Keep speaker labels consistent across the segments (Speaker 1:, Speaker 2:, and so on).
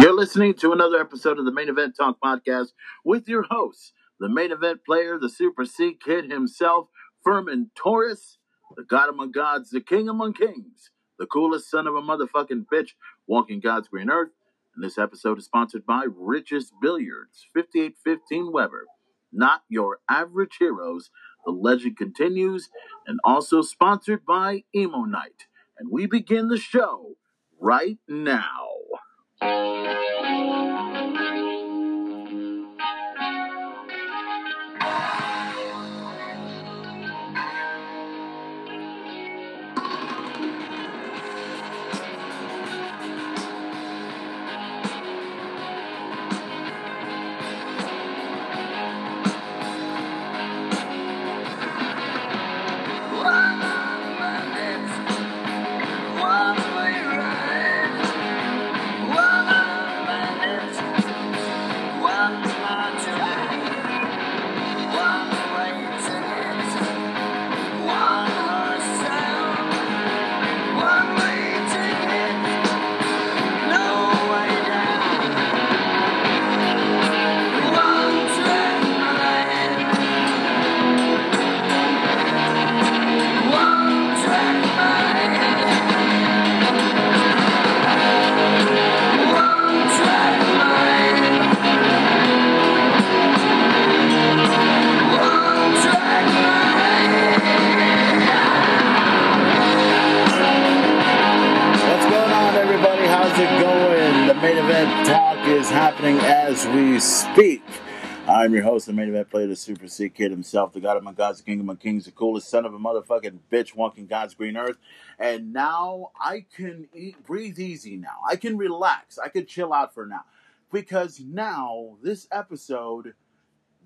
Speaker 1: You're listening to another episode of the Main Event Talk Podcast with your hosts, the main event player, the Super C Kid himself, Furman Torres, the God among gods, the King among kings, the coolest son of a motherfucking bitch walking God's green earth. And this episode is sponsored by Rich's Billiards, 5815 Weber. Not your average heroes. The legend continues, and also sponsored by Emo Night. And we begin the show right now. What's happening as we speak. I'm your host, the main event player, the Super C Kid himself, the God of my gods, the King of my kings, the coolest son of a motherfucking bitch walking God's green earth. And now I can eat, breathe easy now. I can relax. I can chill out for now. Because now, this episode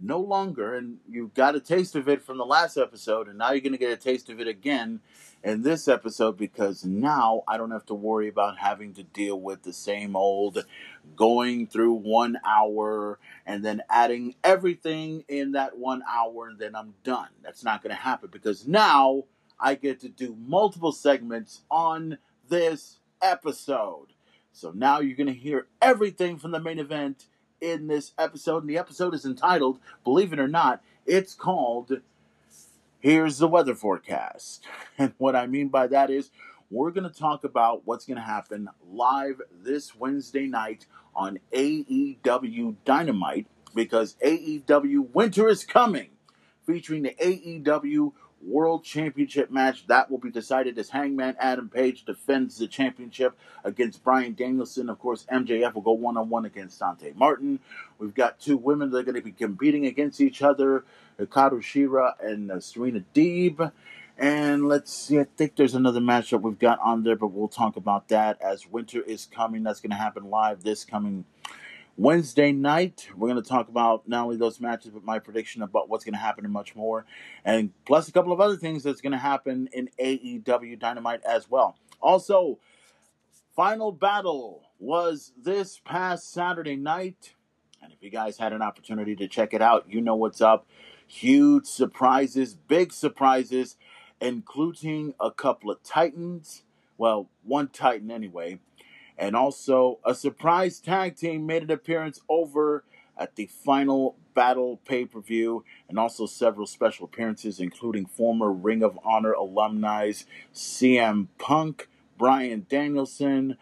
Speaker 1: no longer, and you got a taste of it from the last episode, and now you're going to get a taste of it again in this episode because now I don't have to worry about having to deal with the same old going through one hour and then adding everything in that one hour and then I'm done. That's not going to happen because now I get to do multiple segments on this episode. So now you're going to hear everything from the main event in this episode. And the episode is entitled, believe it or not, it's called Here's the Weather Forecast. And what I mean by that is, we're going to talk about what's going to happen live this Wednesday night on AEW Dynamite because AEW Winter is coming, featuring the AEW World Championship match that will be decided as Hangman Adam Page defends the championship against Bryan Danielson. Of course, MJF will go one on one against Dante Martin. We've got two women that are going to be competing against each other Hikaru Shida and uh, Serena Deeb. And let's see, I think there's another matchup we've got on there, but we'll talk about that as winter is coming. That's going to happen live this coming Wednesday night. We're going to talk about not only those matches, but my prediction about what's going to happen and much more. And plus a couple of other things that's going to happen in AEW Dynamite as well. Also, Final Battle was this past Saturday night. And if you guys had an opportunity to check it out, you know what's up. Huge surprises, big surprises, including a couple of Titans. Well, one Titan anyway. And also, a surprise tag team made an appearance over at the final battle pay per view, and also several special appearances, including former Ring of Honor alumni CM Punk, Bryan Danielson,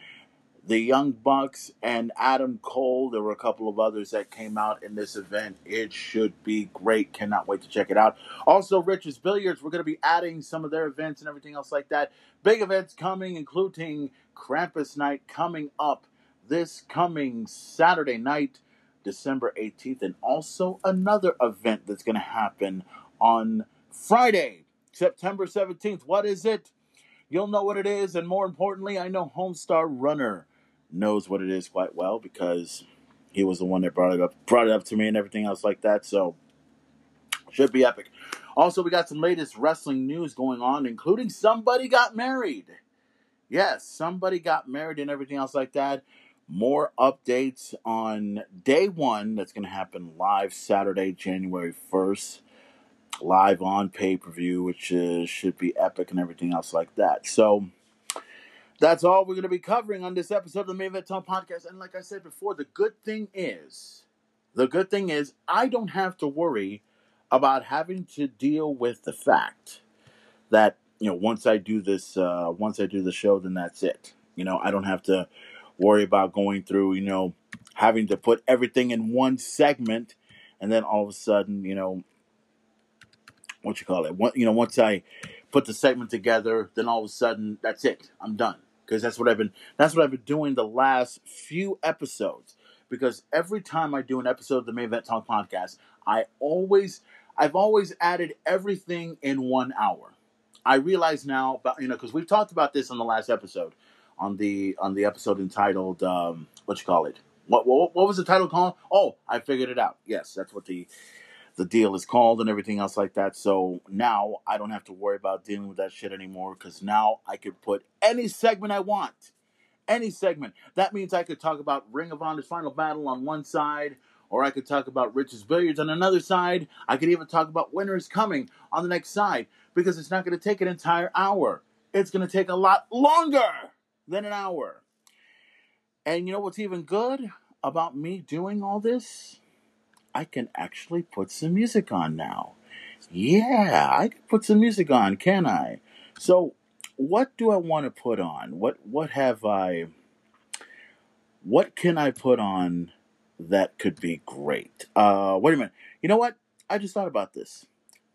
Speaker 1: the Young Bucks, and Adam Cole. There were a couple of others that came out in this event. It should be great. Cannot wait to check it out. Also, Rich's Billiards, we're going to be adding some of their events and everything else like that. Big events coming, including Krampus Night coming up this coming Saturday night, December 18th, and also another event that's going to happen on Friday, September 17th. What is it? You'll know what it is, and more importantly, I know Homestar Runner knows what it is quite well because he was the one that brought it up, brought it up to me, and everything else like that. So, should be epic. Also, we got some latest wrestling news going on, including somebody got married. Yes, somebody got married and everything else like that. More updates on day one that's going to happen live Saturday, January 1st, live on pay per view, which uh, should be epic and everything else like that. So, That's all we're going to be covering on this episode of the Main Event podcast. And like I said before, the good thing is, the good thing is, I don't have to worry about having to deal with the fact that you know once I do this, uh, once I do the show, then that's it. You know, I don't have to worry about going through, you know, having to put everything in one segment, and then all of a sudden, you know, what you call it? What you know, once I put the segment together, then all of a sudden, that's it. I'm done because that's what I've been. That's what I've been doing the last few episodes. Because every time I do an episode of the Main Event Talk podcast, I always, I've always added everything in one hour. I realize now, but you know, because we've talked about this on the last episode, on the on the episode entitled um, what you call it? What, what what was the title called? Oh, I figured it out. Yes, that's what the the deal is called and everything else like that. So now I don't have to worry about dealing with that shit anymore because now I could put any segment I want. Any segment. That means I could talk about Ring of Honor's final battle on one side, or I could talk about Rich's Billiards on another side. I could even talk about Winter is Coming on the next side because it's not going to take an entire hour. It's going to take a lot longer than an hour. And you know what's even good about me doing all this? I can actually put some music on now. Yeah, I can put some music on, can I? So, what do I want to put on? What what have I what can I put on that could be great? Uh wait a minute. You know what? I just thought about this.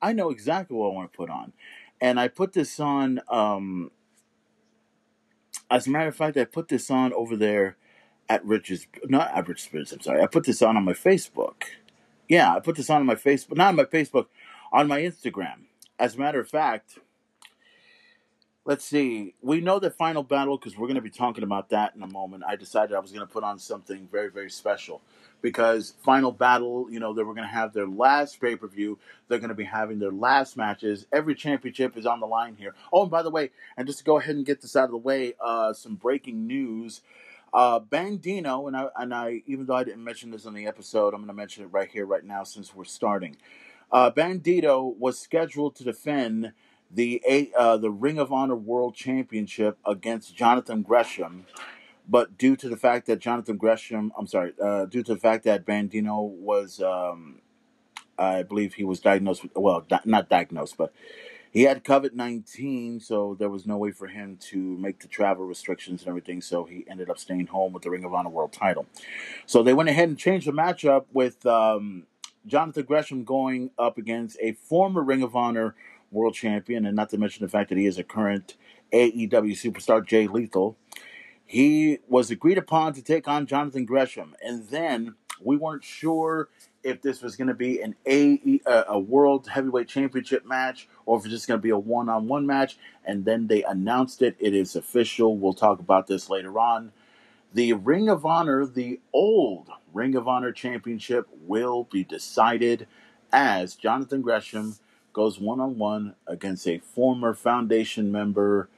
Speaker 1: I know exactly what I want to put on. And I put this on um as a matter of fact, I put this on over there at Rich's, not at Rich's I'm sorry. I put this on on my Facebook. Yeah, I put this on my Facebook, not on my Facebook, on my Instagram. As a matter of fact, let's see. We know the final battle because we're going to be talking about that in a moment. I decided I was going to put on something very, very special because final battle, you know, they were going to have their last pay per view. They're going to be having their last matches. Every championship is on the line here. Oh, and by the way, and just to go ahead and get this out of the way, uh, some breaking news. Uh, Bandido, and I, and I, even though I didn't mention this on the episode, I'm going to mention it right here, right now, since we're starting. Uh, Bandido was scheduled to defend the uh, the Ring of Honor World Championship against Jonathan Gresham, but due to the fact that Jonathan Gresham, I'm sorry, uh, due to the fact that Bandido was, um, I believe he was diagnosed with, well, di- not diagnosed, but he had COVID 19, so there was no way for him to make the travel restrictions and everything, so he ended up staying home with the Ring of Honor World title. So they went ahead and changed the matchup with um, Jonathan Gresham going up against a former Ring of Honor World Champion, and not to mention the fact that he is a current AEW superstar, Jay Lethal. He was agreed upon to take on Jonathan Gresham, and then we weren't sure if this was going to be an a a world heavyweight championship match or if it's just going to be a one on one match. And then they announced it. It is official. We'll talk about this later on. The Ring of Honor, the old Ring of Honor championship, will be decided as Jonathan Gresham goes one on one against a former Foundation member,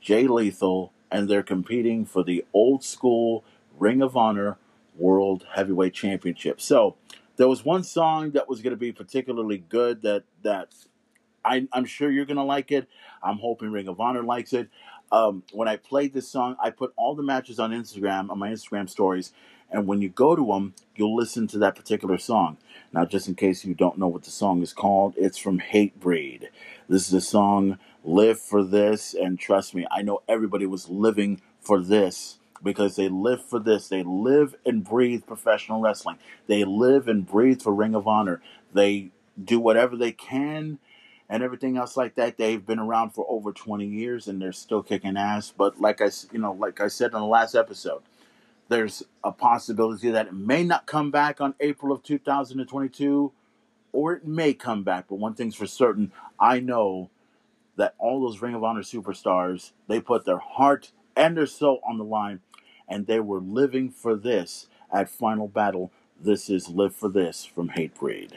Speaker 1: Jay Lethal, and they're competing for the old school Ring of Honor World Heavyweight Championship. So there was one song that was going to be particularly good that that I, am sure you're going to like it. I'm hoping Ring of Honor likes it. Um, when I played this song, I put all the matches on Instagram on my Instagram stories, and when you go to them, you'll listen to that particular song. Now, just in case you don't know what the song is called, it's from Hatebreed. This is a song "Live for This," and trust me, I know everybody was living for this because they live for this. They live and breathe professional wrestling. They live and breathe for Ring of Honor. They do whatever they can and everything else like that. They've been around for over 20 years and they're still kicking ass. But like I, you know, like I said in the last episode, there's a possibility that it may not come back on April of 2022 or it may come back. But one thing's for certain, I know that all those Ring of Honor superstars, they put their heart and their soul on the line and they were living for this at Final Battle. This is Live for This from Hatebreed.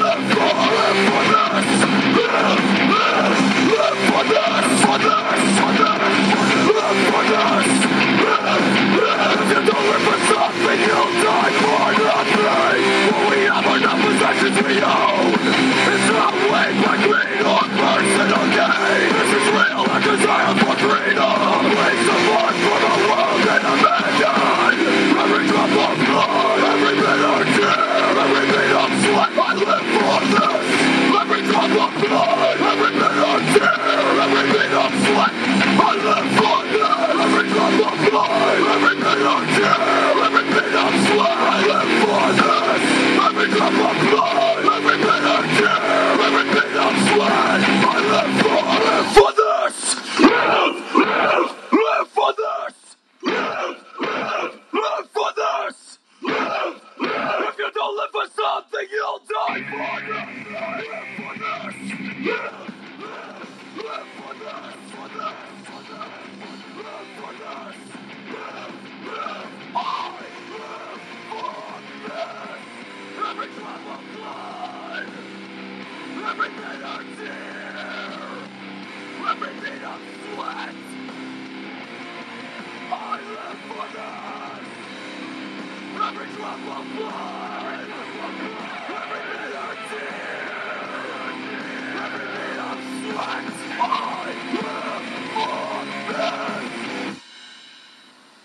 Speaker 2: Live for this live, blood Every bit of tear Every bit of sweat, I live for this Every drop of blood, every bit of tear Every bit of sweat, I live for this. Every drop of blood, every bit of tear Every bit of sweat, I live for this Every drop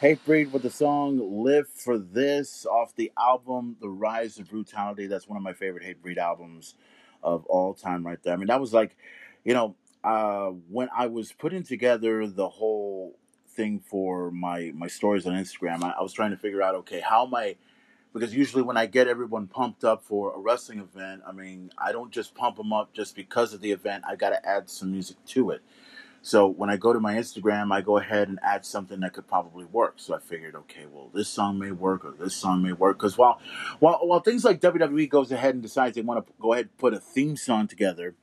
Speaker 1: Hatebreed with the song Live for This off the album The Rise of Brutality. That's one of my favorite Hatebreed albums of all time, right there. I mean, that was like, you know, uh, when I was putting together the whole thing for my my stories on Instagram, I, I was trying to figure out, okay, how am I because usually when I get everyone pumped up for a wrestling event, I mean, I don't just pump them up just because of the event. I got to add some music to it. So when I go to my Instagram, I go ahead and add something that could probably work. So I figured, okay, well, this song may work or this song may work. Because while, while, while things like WWE goes ahead and decides they want to go ahead and put a theme song together,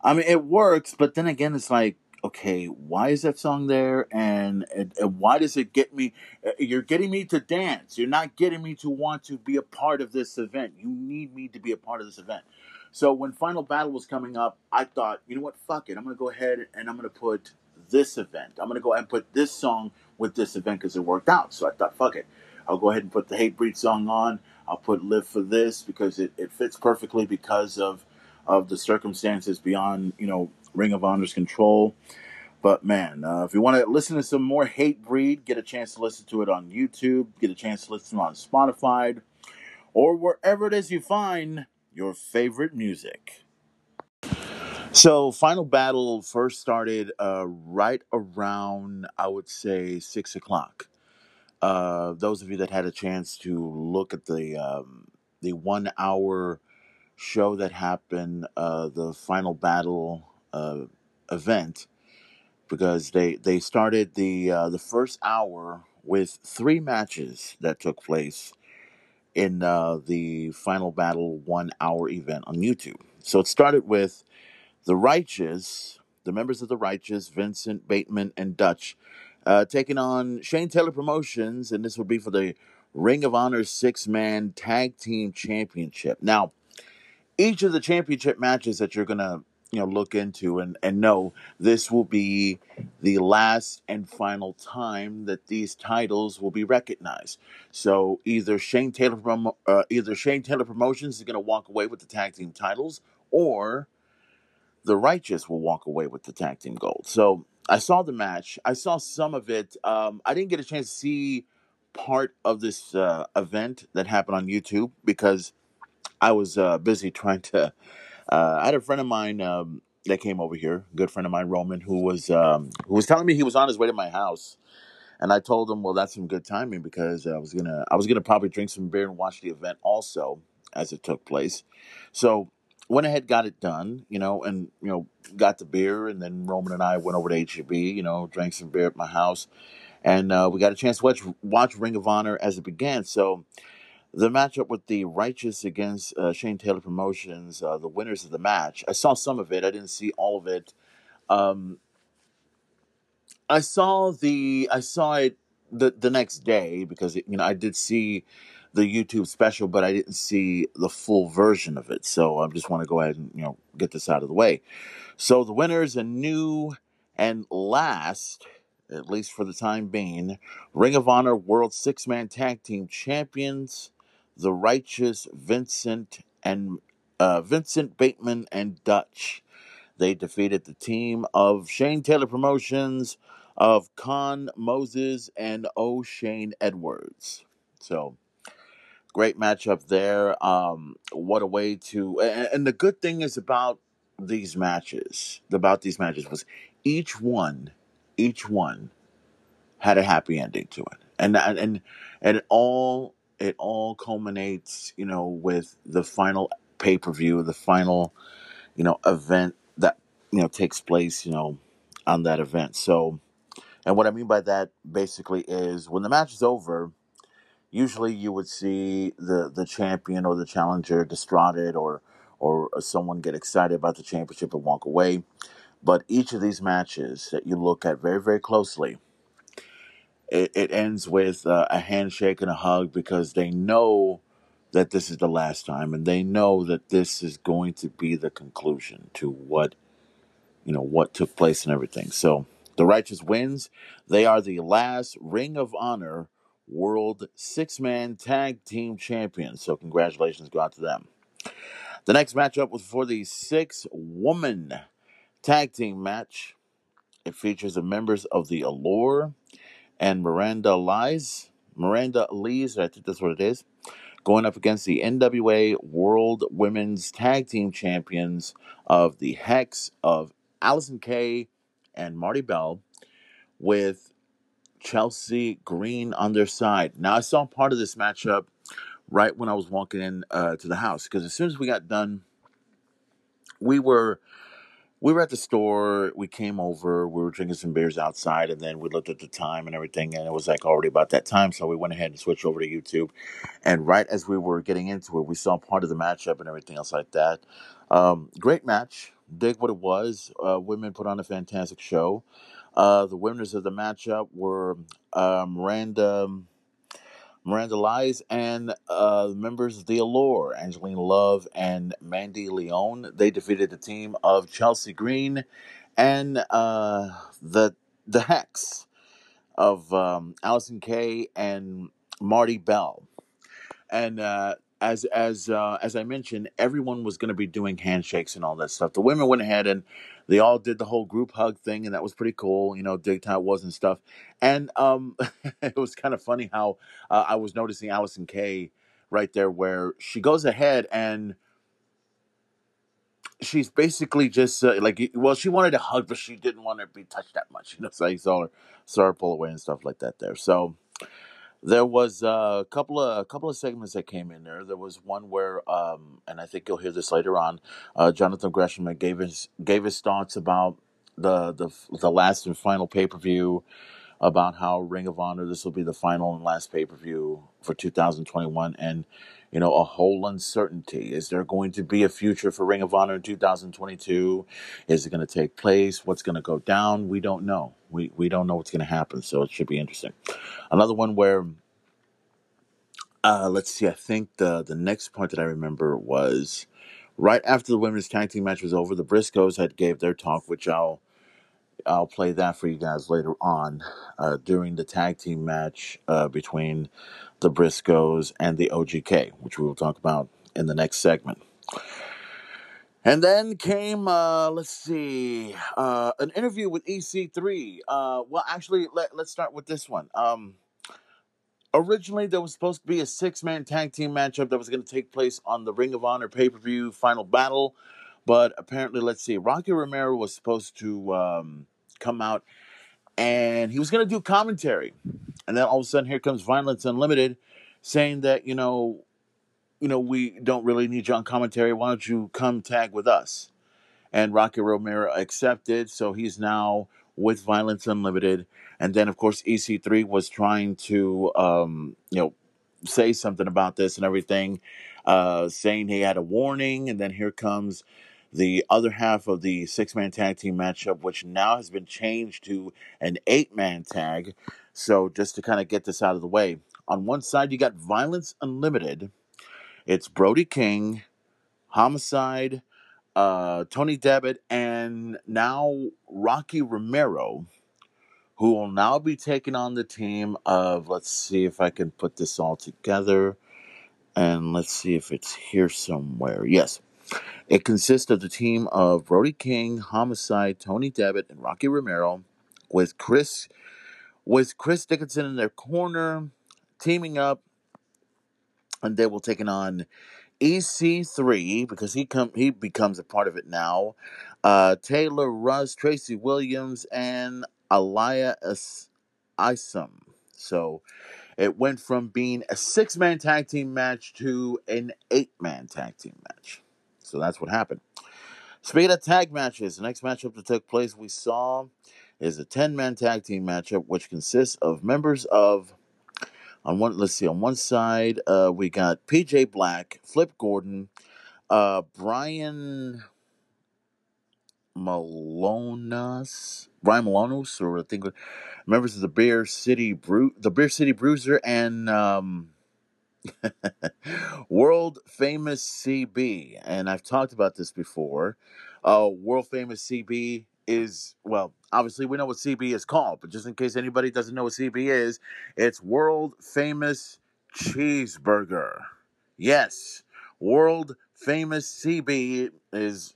Speaker 1: I mean, it works. But then again, it's like, okay, why is that song there? And, and, and why does it get me? uh, You're getting me to dance. You're not getting me to want to be a part of this event. You need me to be a part of this event. So when Final Battle was coming up, I thought, you know what, fuck it. I'm going to go ahead and I'm going to put this event. I'm going to go ahead and put this song with this event because it worked out. So I thought, fuck it. I'll go ahead and put the Hatebreed song on. I'll put Live for This because it, it fits perfectly because of of the circumstances beyond, you know, Ring of Honor's control. But man, uh, if you want to listen to some more Hatebreed, get a chance to listen to it on YouTube, get a chance to listen on Spotify, or wherever it is you find your favorite music. So, Final Battle first started uh, right around, I would say, six o'clock. Uh, those of you that had a chance to look at the um, the one hour show that happened, uh, the Final Battle uh, event, because they they started the uh, the first hour with three matches that took place in uh, the Final Battle one hour event on YouTube. So it started with the Righteous, the members of the Righteous, Vincent, Bateman, and Dutch, uh, taking on Shane Taylor Promotions, and this would be for the Ring of Honor six man tag team championship. Now, each of the championship matches that you're gonna you know look into and and know this will be the last and final time that these titles will be recognized. So either shane taylor Promo- uh, either shane taylor promotions is going to walk away with the tag team titles or the righteous will walk away with the tag team gold. So i saw the match. I saw some of it. Um, i didn't get a chance to see part of this uh, event that happened on youtube because I was uh, busy trying to. Uh, I had a friend of mine um, that came over here, a good friend of mine, Roman, who was um, who was telling me he was on his way to my house, And I told him, well, that's some good timing because I was gonna I was gonna probably drink some beer and watch the event also as it took place. So went ahead, got it done, you know, and you know got the beer, and then Roman and I went over to HEB, you know, drank some beer at my house, and uh, we got a chance to watch watch Ring of Honor as it began. So the matchup with the Righteous against uh, Shane Taylor Promotions, uh, the winners of the match. I saw some of it. I didn't see all of it. Um, I saw the I saw it the the next day because it, you know I did see the YouTube special, but I didn't see the full version of it. So I just want to go ahead and you know get this out of the way. So the winners and new and last, at least for the time being, Ring of Honor World Six Man Tag Team Champions, the Righteous Vincent and uh, Vincent Bateman and Dutch. They defeated the team of Shane Taylor Promotions, of Kaun Moses, and O'Shay Edwards. So great matchup there. Um, what a way to and, and the good thing is about these matches, about these matches was each one, each one had a happy ending to it, and and and, all it all culminates, you know, with the final pay per view, the final you know event that you know takes place, you know, on that event. So, and what I mean by that basically is when the match is over usually you would see the the champion or the challenger distraughted or or someone get excited about the championship and walk away. But each of these matches that you look at very very closely, it, it ends with uh, a handshake and a hug because they know that this is the last time and they know that this is going to be the conclusion to what you know what took place and everything. So the righteous wins. They are the last Ring of Honor World Six Man Tag Team Champions. So congratulations go out to them. The next matchup was for the six woman tag team match. It features the members of the Allure and Miranda Lies. Miranda Lees, I think that's what it is, going up against the NWA World Women's Tag Team Champions of the Hex of Allysin Kay and Marti Belle with Chelsea Green on their side. Now, I saw part of this matchup right when I was walking in uh, to the house because as soon as we got done, we were we were at the store. We came over. We were drinking some beers outside, and then we looked at the time and everything, and it was like already about that time. So we went ahead and switched over to YouTube. And right as we were getting into it, we saw part of the matchup and everything else like that. Um, great match. Dig what it was. Uh, women put on a fantastic show. Uh, the winners of the matchup were uh, Miranda. Miranda Lies and uh, members of the Allure, Angelina Love and Mandy Leon. They defeated the team of Chelsea Green and uh, the the Hex of um, Allysin Kay and Marti Belle. And uh, as as uh, as I mentioned, everyone was going to be doing handshakes and all that stuff. The women went ahead and they all did the whole group hug thing, and that was pretty cool. You know, dig it was and stuff. And um, it was kind of funny how uh, I was noticing Allysin K right there, where she goes ahead and she's basically just uh, like well, she wanted a hug, but she didn't want to be touched that much. You know, so I saw her saw her pull away and stuff like that there. So there was a couple of a couple of segments that came in there. There was one where, um, and I think you'll hear this later on. Uh, Jonathan Gresham gave his gave his thoughts about the the the last and final pay per view, about how Ring of Honor this will be the final and last pay per view for 2021, and you know a whole uncertainty. Is there going to be a future for Ring of Honor in 2022? Is it going to take place? What's going to go down? We don't know. We we don't know what's going to happen. So it should be interesting. Another one where uh, let's see. I think the the next point that I remember was right after the women's tag team match was over. The Briscoes had gave their talk, which I'll I'll play that for you guys later on uh, during the tag team match uh, between the Briscoes and the OGK, which we will talk about in the next segment. And then came, uh, let's see, uh, an interview with EC3. Uh, well, actually, let, let's start with this one. Um, originally, there was supposed to be a six man tag team matchup that was going to take place on the Ring of Honor pay per view final battle. But apparently, let's see, Rocky Romero was supposed to um, come out and he was going to do commentary, and then all of a sudden here comes Violence Unlimited, saying that you know, you know we don't really need you on commentary. Why don't you come tag with us? And Rocky Romero accepted, so he's now with Violence Unlimited. And then of course EC3 was trying to um, you know say something about this and everything, uh, saying he had a warning. And then here comes the other half of the six man tag team matchup, which now has been changed to an eight man tag. So just to kind of get this out of the way, on one side, you got Violence Unlimited, it's Brody King, Homicide, uh, Tony Devitt, and now Rocky Romero who will now be taking on the team of let's see if I can put this all together and let's see if it's here somewhere. Yes. It consists of the team of Brody King, Homicide, Tony Devitt, and Rocky Romero with Chris with Chris Dickinson in their corner, teaming up, and they will taking on EC3 because he come he becomes a part of it now. Uh, Taylor Rust, Tracy Williams, and Aliyah Is- Isom. So it went from being a six man tag team match to an eight man tag team match. So that's what happened. Speaking of tag matches, the next matchup that took place we saw is a 10 man tag team matchup, which consists of members of on one let's see, on one side, uh, we got PJ Black, Flip Gordon, uh, Brian Malonas, Brian Malonos, or I think members of the Bear City Bru- the Bear City Bruiser, and um, world famous CB. And I've talked about this before. Uh, world famous CB is well, obviously we know what CB is called, but just in case anybody doesn't know what CB is, it's world famous cheeseburger. Yes, world famous CB is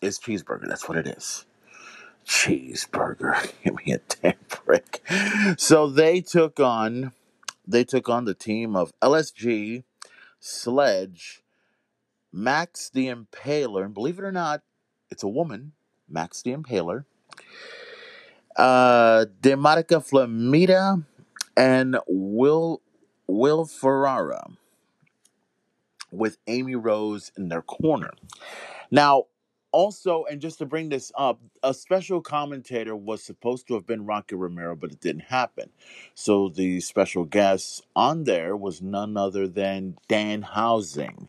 Speaker 1: is cheeseburger. That's what it is. Cheeseburger. Give me a damn break. So they took on they took on the team of LSG, Sledge, Max the Impaler, and believe it or not, it's a woman, Max the Impaler, uh, Flamita, and Will Will Ferrara with Amy Rose in their corner. Now, also, and just to bring this up, a special commentator was supposed to have been Rocky Romero, but it didn't happen. So the special guest on there was none other than Danhausen.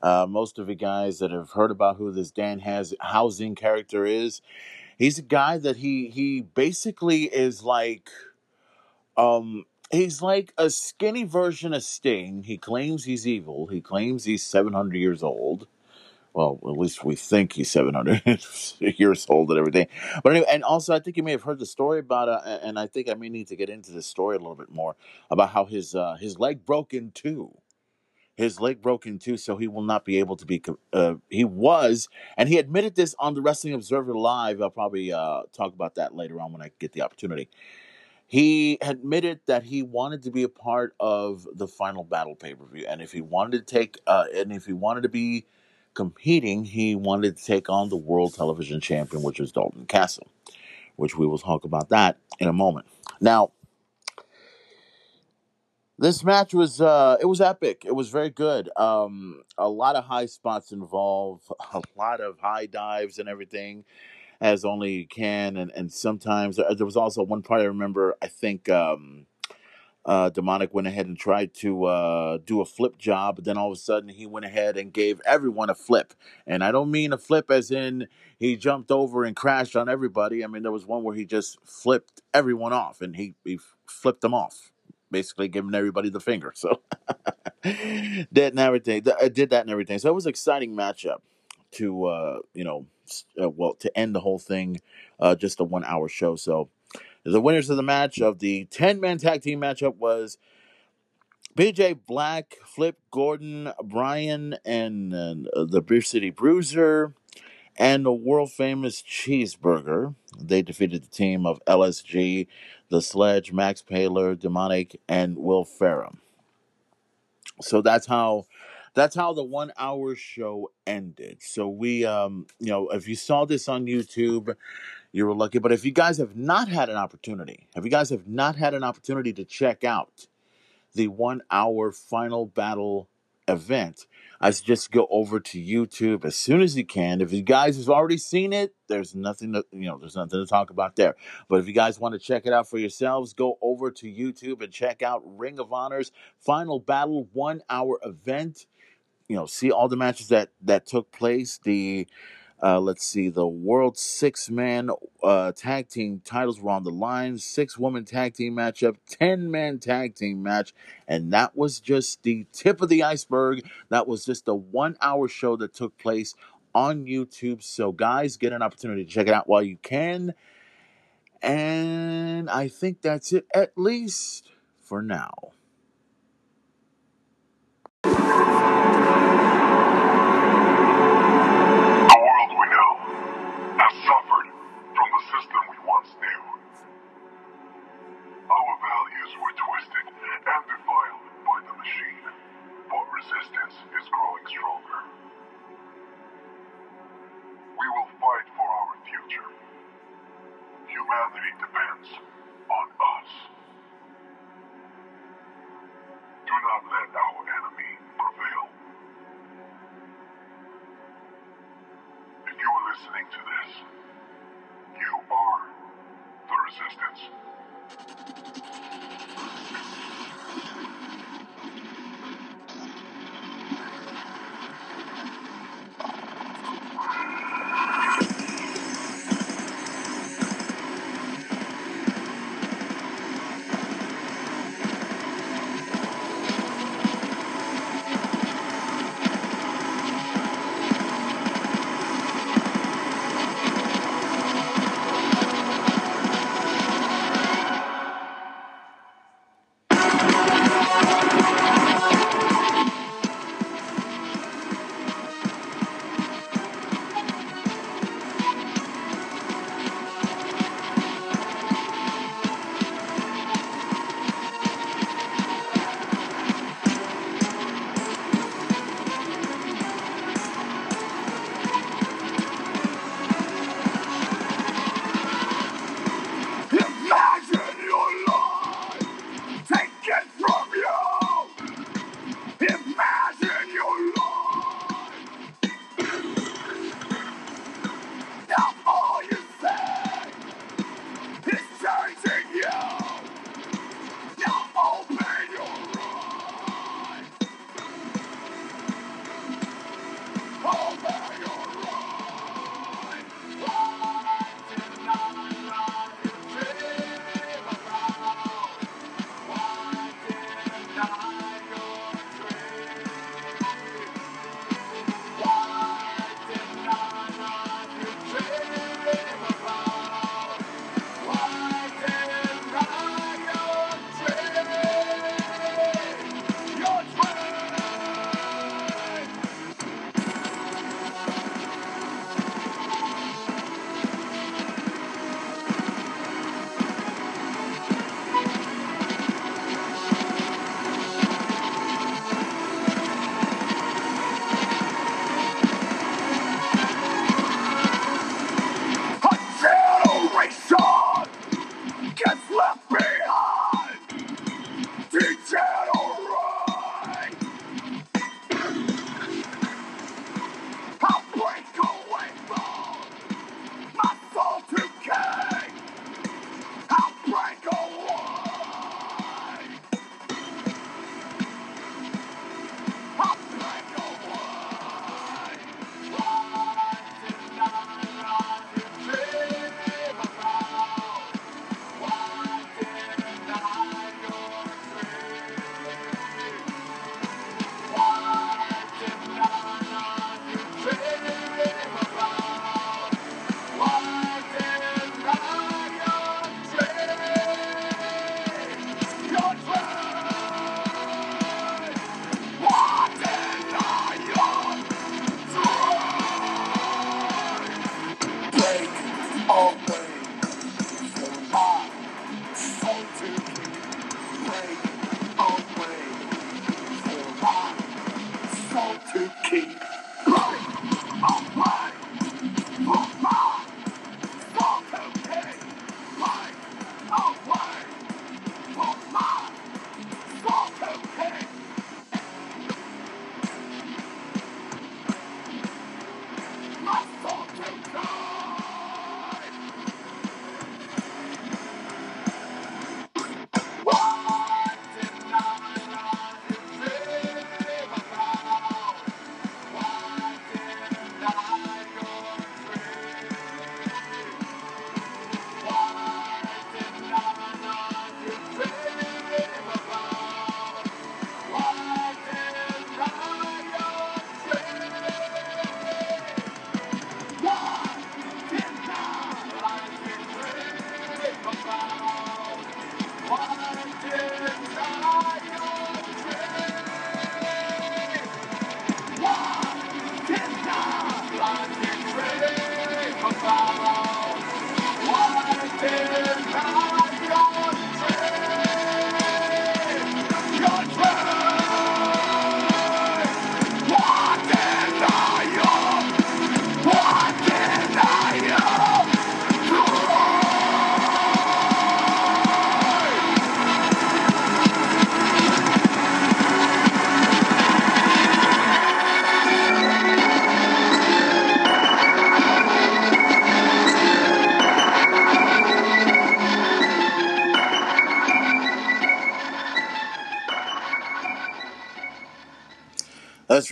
Speaker 1: Uh, most of the guys that have heard about who this Danhausen character is, he's a guy that he he basically is like um he's like a skinny version of Sting. He claims he's evil. He claims he's 700 years old. Well, at least we think he's 700 years old and everything. But anyway, and also I think you may have heard the story about, uh, and I think I may need to get into this story a little bit more about how his uh, his leg broke in two. His leg broke in two, so he will not be able to be. Uh, he was, and he admitted this on the Wrestling Observer Live. I'll probably uh, talk about that later on when I get the opportunity. He admitted that he wanted to be a part of the final battle pay per view, and if he wanted to take, uh, and if he wanted to be competing, he wanted to take on the world television champion, which is Dalton Castle, which we will talk about that in a moment. Now, this match was uh, it was epic. It was very good. Um, a lot of high spots involved, a lot of high dives and everything, as only you can. And and sometimes uh, there was also one part I remember. I think. Um, uh, Demonic went ahead and tried to uh, do a flip job, but then all of a sudden he went ahead and gave everyone a flip. And I don't mean a flip as in he jumped over and crashed on everybody. I mean, there was one where he just flipped everyone off and he, he flipped them off, basically giving everybody the finger. So did and everything. th- uh, Did that and everything. So it was an exciting matchup to, uh, you know, uh, well, to end the whole thing, uh, just a one hour show. So the winners of the match of the 10 man tag team matchup was PJ Black, Flip Gordon, Brian, and uh, the Beer City Bruiser, and the world famous Cheeseburger. They defeated the team of LSG, The Sledge, Max Paler, Demonic, and Will Ferrum. So that's how. That's how the one hour show ended. So we, um, you know, if you saw this on YouTube, you were lucky. But if you guys have not had an opportunity, if you guys have not had an opportunity to check out the one hour final battle event, I suggest go over to YouTube as soon as you can. If you guys have already seen it, there's nothing to you know, there's nothing to talk about there. But if you guys want to check it out for yourselves, go over to YouTube and check out Ring of Honor's Final Battle one hour event. You know, see all the matches that that took place. The uh, let's see, the world six man uh, tag team titles were on the line, six woman tag team matchup, 10 man tag team match. And that was just the tip of the iceberg. That was just a one hour show that took place on YouTube. So, guys, get an opportunity to check it out while you can. And I think that's it, at least for now.
Speaker 3: Humanity depends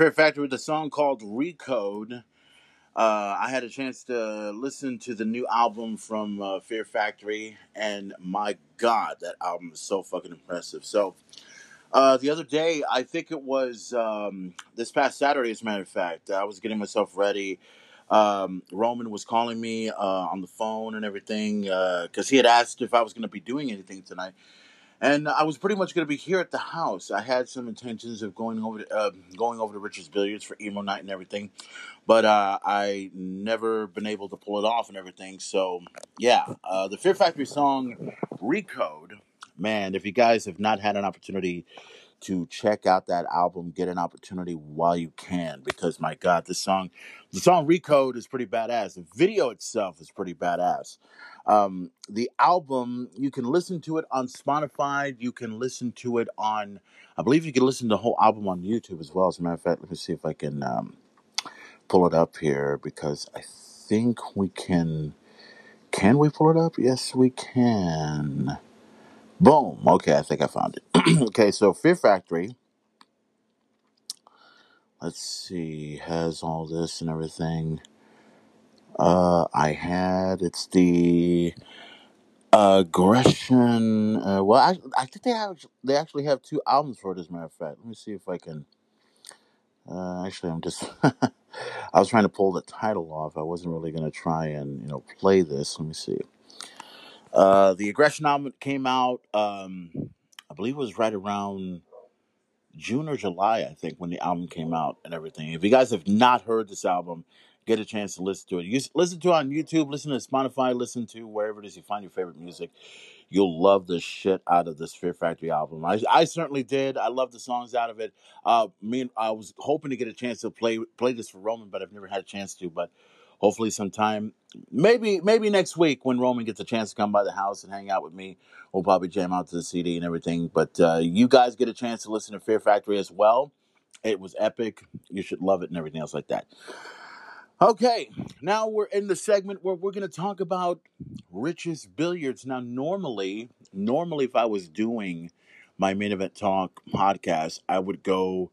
Speaker 1: Fear Factory with a song called Recode. Uh, I had a chance to listen to the new album from uh, Fear Factory, and my God, that album is so fucking impressive. So, uh, the other day, I think it was um, this past Saturday, as a matter of fact, I was getting myself ready. Um, Roman was calling me uh, on the phone and everything because he had asked if I was going to be doing anything tonight. And I was pretty much going to be here at the house. I had some intentions of going over to, uh, going over to Richard's Billiards for emo night and everything, but uh, I never been able to pull it off and everything. So yeah, uh, the Fear Factory song "Recode." Man, if you guys have not had an opportunity to check out that album, get an opportunity while you can, because my God, this song, the song "Recode" is pretty badass. The video itself is pretty badass. Um, the album, you can listen to it on Spotify. You can listen to it on, I believe you can listen to the whole album on YouTube as well. As a matter of fact, let me see if I can um, pull it up here because I think we can. Can we pull it up? Yes, we can. Boom. Okay, I think I found it. okay, so Fear Factory. Let's see, has all this and everything. Uh, I had it's the aggression. Uh, well, I, I think they have they actually have two albums for it. As a matter of fact, let me see if I can. Uh, actually, I'm just. I was trying to pull the title off. I wasn't really going to try and you know play this. Let me see. Uh, the aggression album came out. Um, I believe it was right around June or July. I think when the album came out and everything. If you guys have not heard this album, get a chance to listen to it. You listen to it on YouTube, listen to Spotify, listen to wherever it is you find your favorite music. You'll love the shit out of this Fear Factory album. I, I certainly did. I love the songs out of it. Uh, me and I was hoping to get a chance to play play this for Roman, but I've never had a chance to. But hopefully sometime, maybe maybe next week when Roman gets a chance to come by the house and hang out with me, we'll probably jam out to the CD and everything. But uh, you guys get a chance to listen to Fear Factory as well. It was epic. You should love it and everything else like that. Okay, now we're in the segment where we're going to talk about Rich's Billiards. Now, normally, normally if I was doing my main event talk podcast, I would go,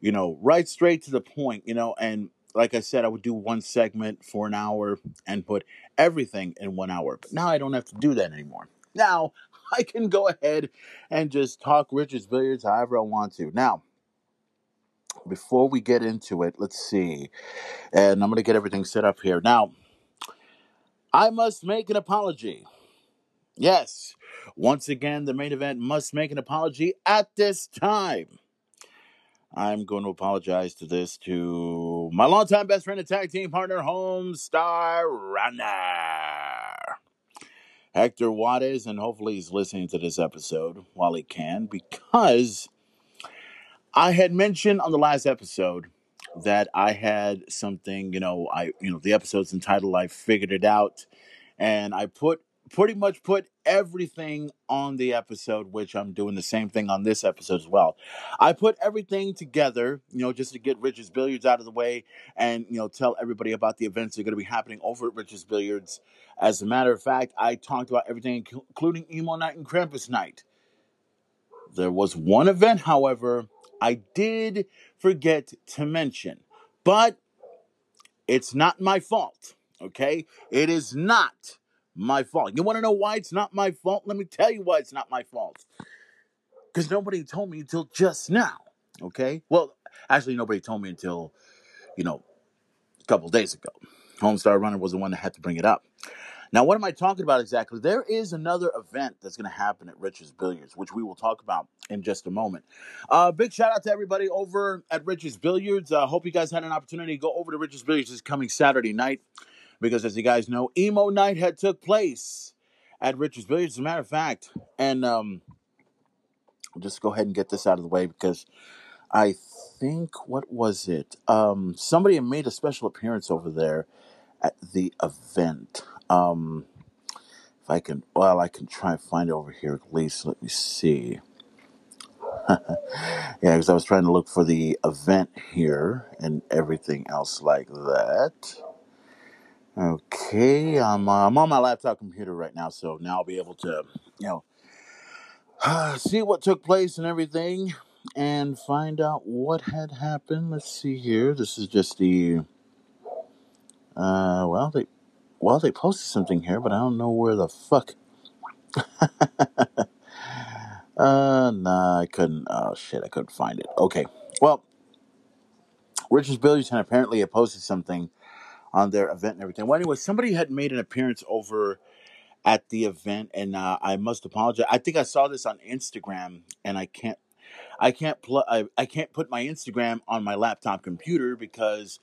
Speaker 1: you know, right straight to the point, you know, and like I said, I would do one segment for an hour and put everything in one hour. But now I don't have to do that anymore. Now I can go ahead and just talk Rich's Billiards however I want to. Now, before we get into it, let's see. And I'm going to get everything set up here. Now, I must make an apology. Yes, once again, the main event must make an apology at this time. I'm going to apologize to this to my longtime best friend and tag team partner, Homestar Runner, Hector Juarez, and hopefully he's listening to this episode while he can, because I had mentioned on the last episode that I had something, you know, I, you know, the episode's entitled "I Figured It Out," and I put pretty much put everything on the episode, which I'm doing the same thing on this episode as well. I put everything together, you know, just to get Rich's Billiards out of the way and, you know, tell everybody about the events that are going to be happening over at Rich's Billiards. As a matter of fact, I talked about everything, including Emo Night and Krampus Night. There was one event, however, I did forget to mention, but it's not my fault. Okay? It is not my fault. You want to know why it's not my fault? Let me tell you why it's not my fault. Because nobody told me until just now. Okay? Well, actually, nobody told me until, you know, a couple days ago. Homestar Runner was the one that had to bring it up. Now, what am I talking about exactly? There is another event that's going to happen at Rich's Billiards, which we will talk about in just a moment. Uh, big shout out to everybody over at Rich's Billiards. I uh, hope you guys had an opportunity to go over to Rich's Billiards this coming Saturday night, because as you guys know, emo night had took place at Rich's Billiards. As a matter of fact, and um, I'll just go ahead and get this out of the way because I think what was it? Um, somebody made a special appearance over there at the event. Um, if I can, well, I can try and find it over here at least. Let me see. yeah, because I was trying to look for the event here and everything else like that. Okay, I'm, uh, I'm on my laptop computer right now, so now I'll be able to, you know, see what took place and everything. and find out what had happened. Let's see here. This is just the uh well they well they posted something here, but I don't know where the fuck. Uh nah, I couldn't. Oh shit, I couldn't find it. Okay, well, Richard's Billiards and apparently had posted something on their event and everything. Well, anyway, somebody had made an appearance over at the event, and uh, I must apologize. I think I saw this on Instagram, and I can't, I can't pl- I, I can't put my Instagram on my laptop computer because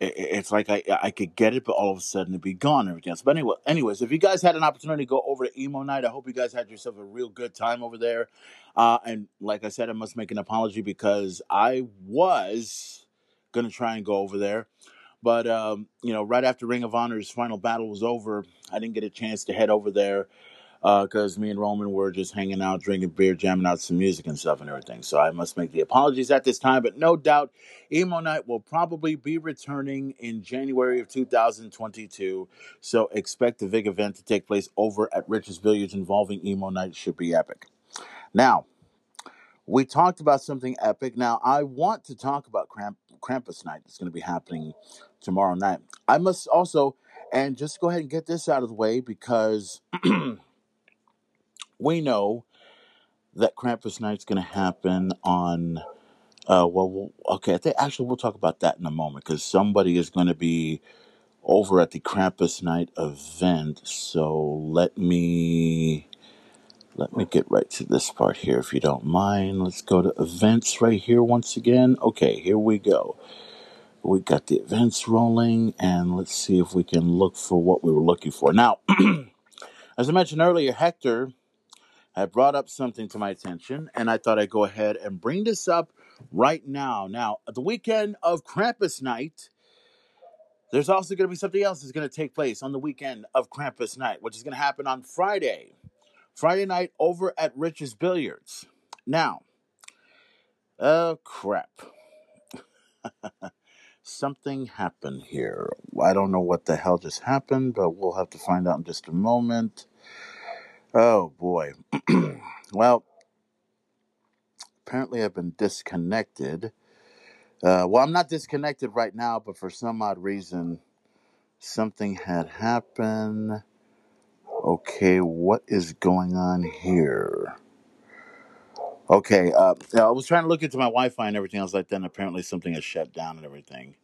Speaker 1: it's like I I could get it, but all of a sudden it'd be gone and everything else. But anyway, anyways, if you guys had an opportunity to go over to Emo Night, I hope you guys had yourself a real good time over there. Uh, and like I said, I must make an apology because I was gonna try and go over there. But um, you know, right after Ring of Honor's final battle was over, I didn't get a chance to head over there Uh, because me and Roman were just hanging out, drinking beer, jamming out some music and stuff and everything. So I must make the apologies at this time. But no doubt, Emo Night will probably be returning in January of 2022. So expect the big event to take place over at Rich's Billiards involving Emo Night. Should be epic. Now, we talked about something epic. Now, I want to talk about Kramp- Krampus Night. It's going to be happening tomorrow night. I must also, and just go ahead and get this out of the way because we know that Krampus Night's going to happen on. Uh, well, we'll, okay. I think actually we'll talk about that in a moment because somebody is going to be over at the Krampus Night event. So let me let me get right to this part here, if you don't mind. Let's go to events right here once again. Okay, here we go. We got the events rolling, and let's see if we can look for what we were looking for. Now, as I mentioned earlier, Hector had brought up something to my attention, and I thought I'd go ahead and bring this up right now. Now, the weekend of Krampus Night, there's also going to be something else that's going to take place on the weekend of Krampus Night, which is going to happen on Friday. Friday night over at Rich's Billiards. Now, oh crap. Something happened here. I don't know what the hell just happened, but we'll have to find out in just a moment. Oh boy. well, apparently I've been disconnected. Uh, well, I'm not disconnected right now, but for some odd reason, something had happened. Okay, what is going on here? Okay, uh, I was trying to look into my Wi-Fi and everything else like that, and apparently something has shut down and everything.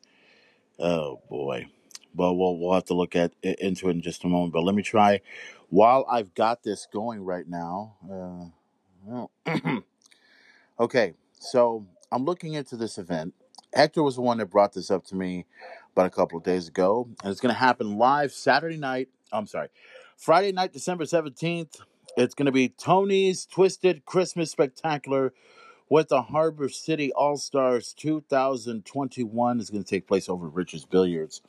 Speaker 1: Oh boy. Well, we'll we'll have to look at into it in just a moment. But let me try. While I've got this going right now. Uh, well, okay, so I'm looking into this event. Hector was the one that brought this up to me about a couple of days ago, and it's going to happen live Saturday night. I'm sorry, Friday night, December 17th. It's going to be Tony's Twisted Christmas Spectacular with the Harbor City All Stars 2021 is going to take place over Richards Billiards.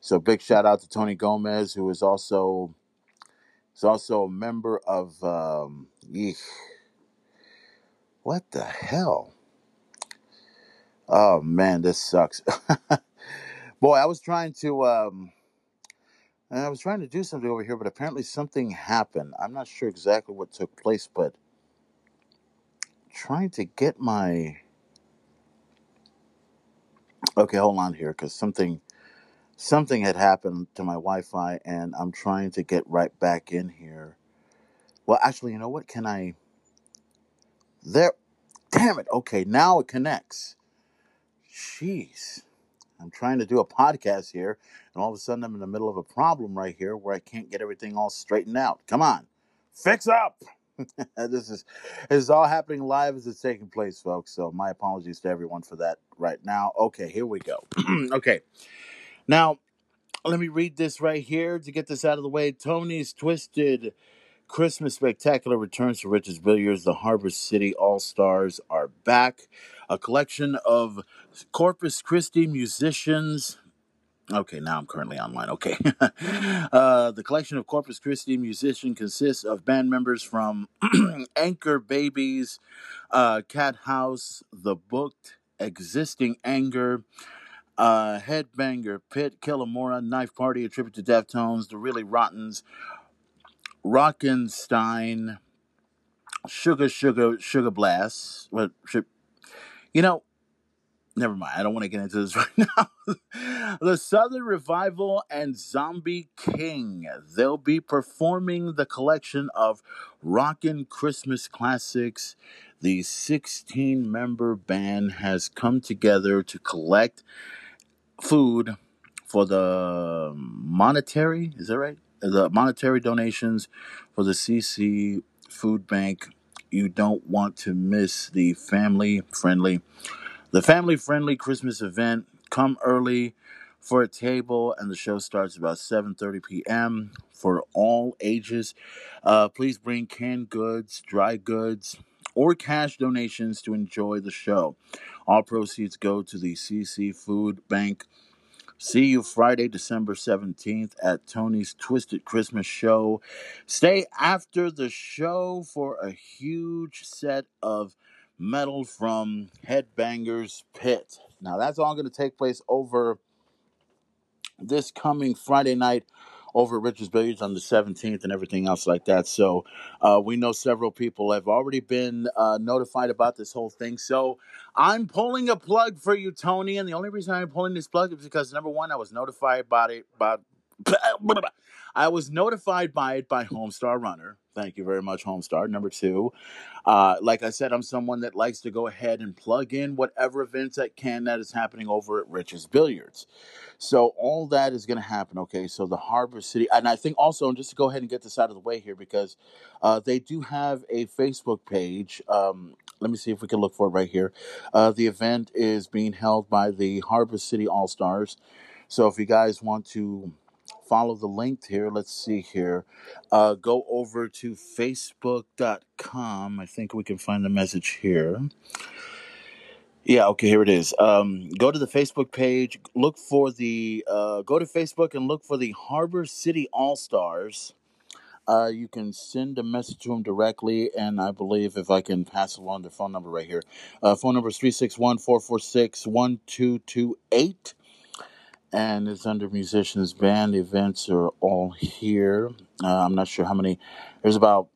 Speaker 1: So big shout out to Tony Gomez, who is also is also a member of um, yeesh, what the hell? Oh man, this sucks. Boy, I was trying to um, I was trying to do something over here, but apparently something happened. I'm not sure exactly what took place, but trying to get my okay, hold on here, because something something had happened to my Wi-Fi, and I'm trying to get right back in here. Well, actually, you know what? Can I? There. Damn it. Okay, now it connects. Jeez. I'm trying to do a podcast here, and all of a sudden I'm in the middle of a problem right here where I can't get everything all straightened out. Come on, fix up. this is this is all happening live as it's taking place, folks. So my apologies to everyone for that right now. Okay, here we go. okay, now let me read this right here to get this out of the way. Tony's Twisted Christmas Spectacular returns to Richards Billiards. The Harbor City All Stars are back. A collection of Corpus Christi musicians. Okay, now I'm currently online. Okay. uh, the collection of Corpus Christi musicians consists of band members from Anchor Babies, uh, Cat House, The Booked, Existing Anger, uh, Headbanger, Pit, Killamora, Knife Party, a tribute to Deftones, The Really Rottens, Rockenstein, Sugar Sugar Sugar Blast. What? You know, never mind. I don't want to get into this right now. the Southern Revival and Zombie King. They'll be performing the collection of rockin' Christmas classics. The 16 member band has come together to collect food for the monetary, is that right? The monetary donations for the CC Food Bank. You don't want to miss the family friendly the family friendly Christmas event. Come early for a table, and the show starts about 7:30 p.m. for all ages. Uh, please bring canned goods, dry goods, or cash donations to enjoy the show. All proceeds go to the CC Food Bank. See you Friday, December 17th at Tony's Twisted Christmas Show. Stay after the show for a huge set of metal from Headbangers Pit. Now, that's all going to take place over this coming Friday night over at Richards Billiards on the 17th and everything else like that. So uh, we know several people have already been uh, notified about this whole thing. So I'm pulling a plug for you, Tony. And the only reason I'm pulling this plug is because number one, I was notified about it. About I was notified by it by Homestar Runner. Thank you very much, Homestar. Number two, uh, like I said, I'm someone that likes to go ahead and plug in whatever events I can that is happening over at Rich's Billiards. So all that is going to happen. Okay, so the Harbor City, and I think also, just to go ahead and get this out of the way here, because uh, they do have a Facebook page. Um, let me see if we can look for it right here. Uh, the event is being held by the Harbor City All Stars. So if you guys want to follow the link here, let's see here. Uh, go over to facebook.com. I think we can find the message here. Yeah, okay, here it is. Um, go to the Facebook page, look for the, uh, go to Facebook and look for the Harbor City All Stars. Uh, you can send a message to them directly, and I believe if I can pass along the phone number right here. Uh, phone number is 361 446 1228, and it's under Musicians Band. Events are all here. Uh, I'm not sure how many, there's about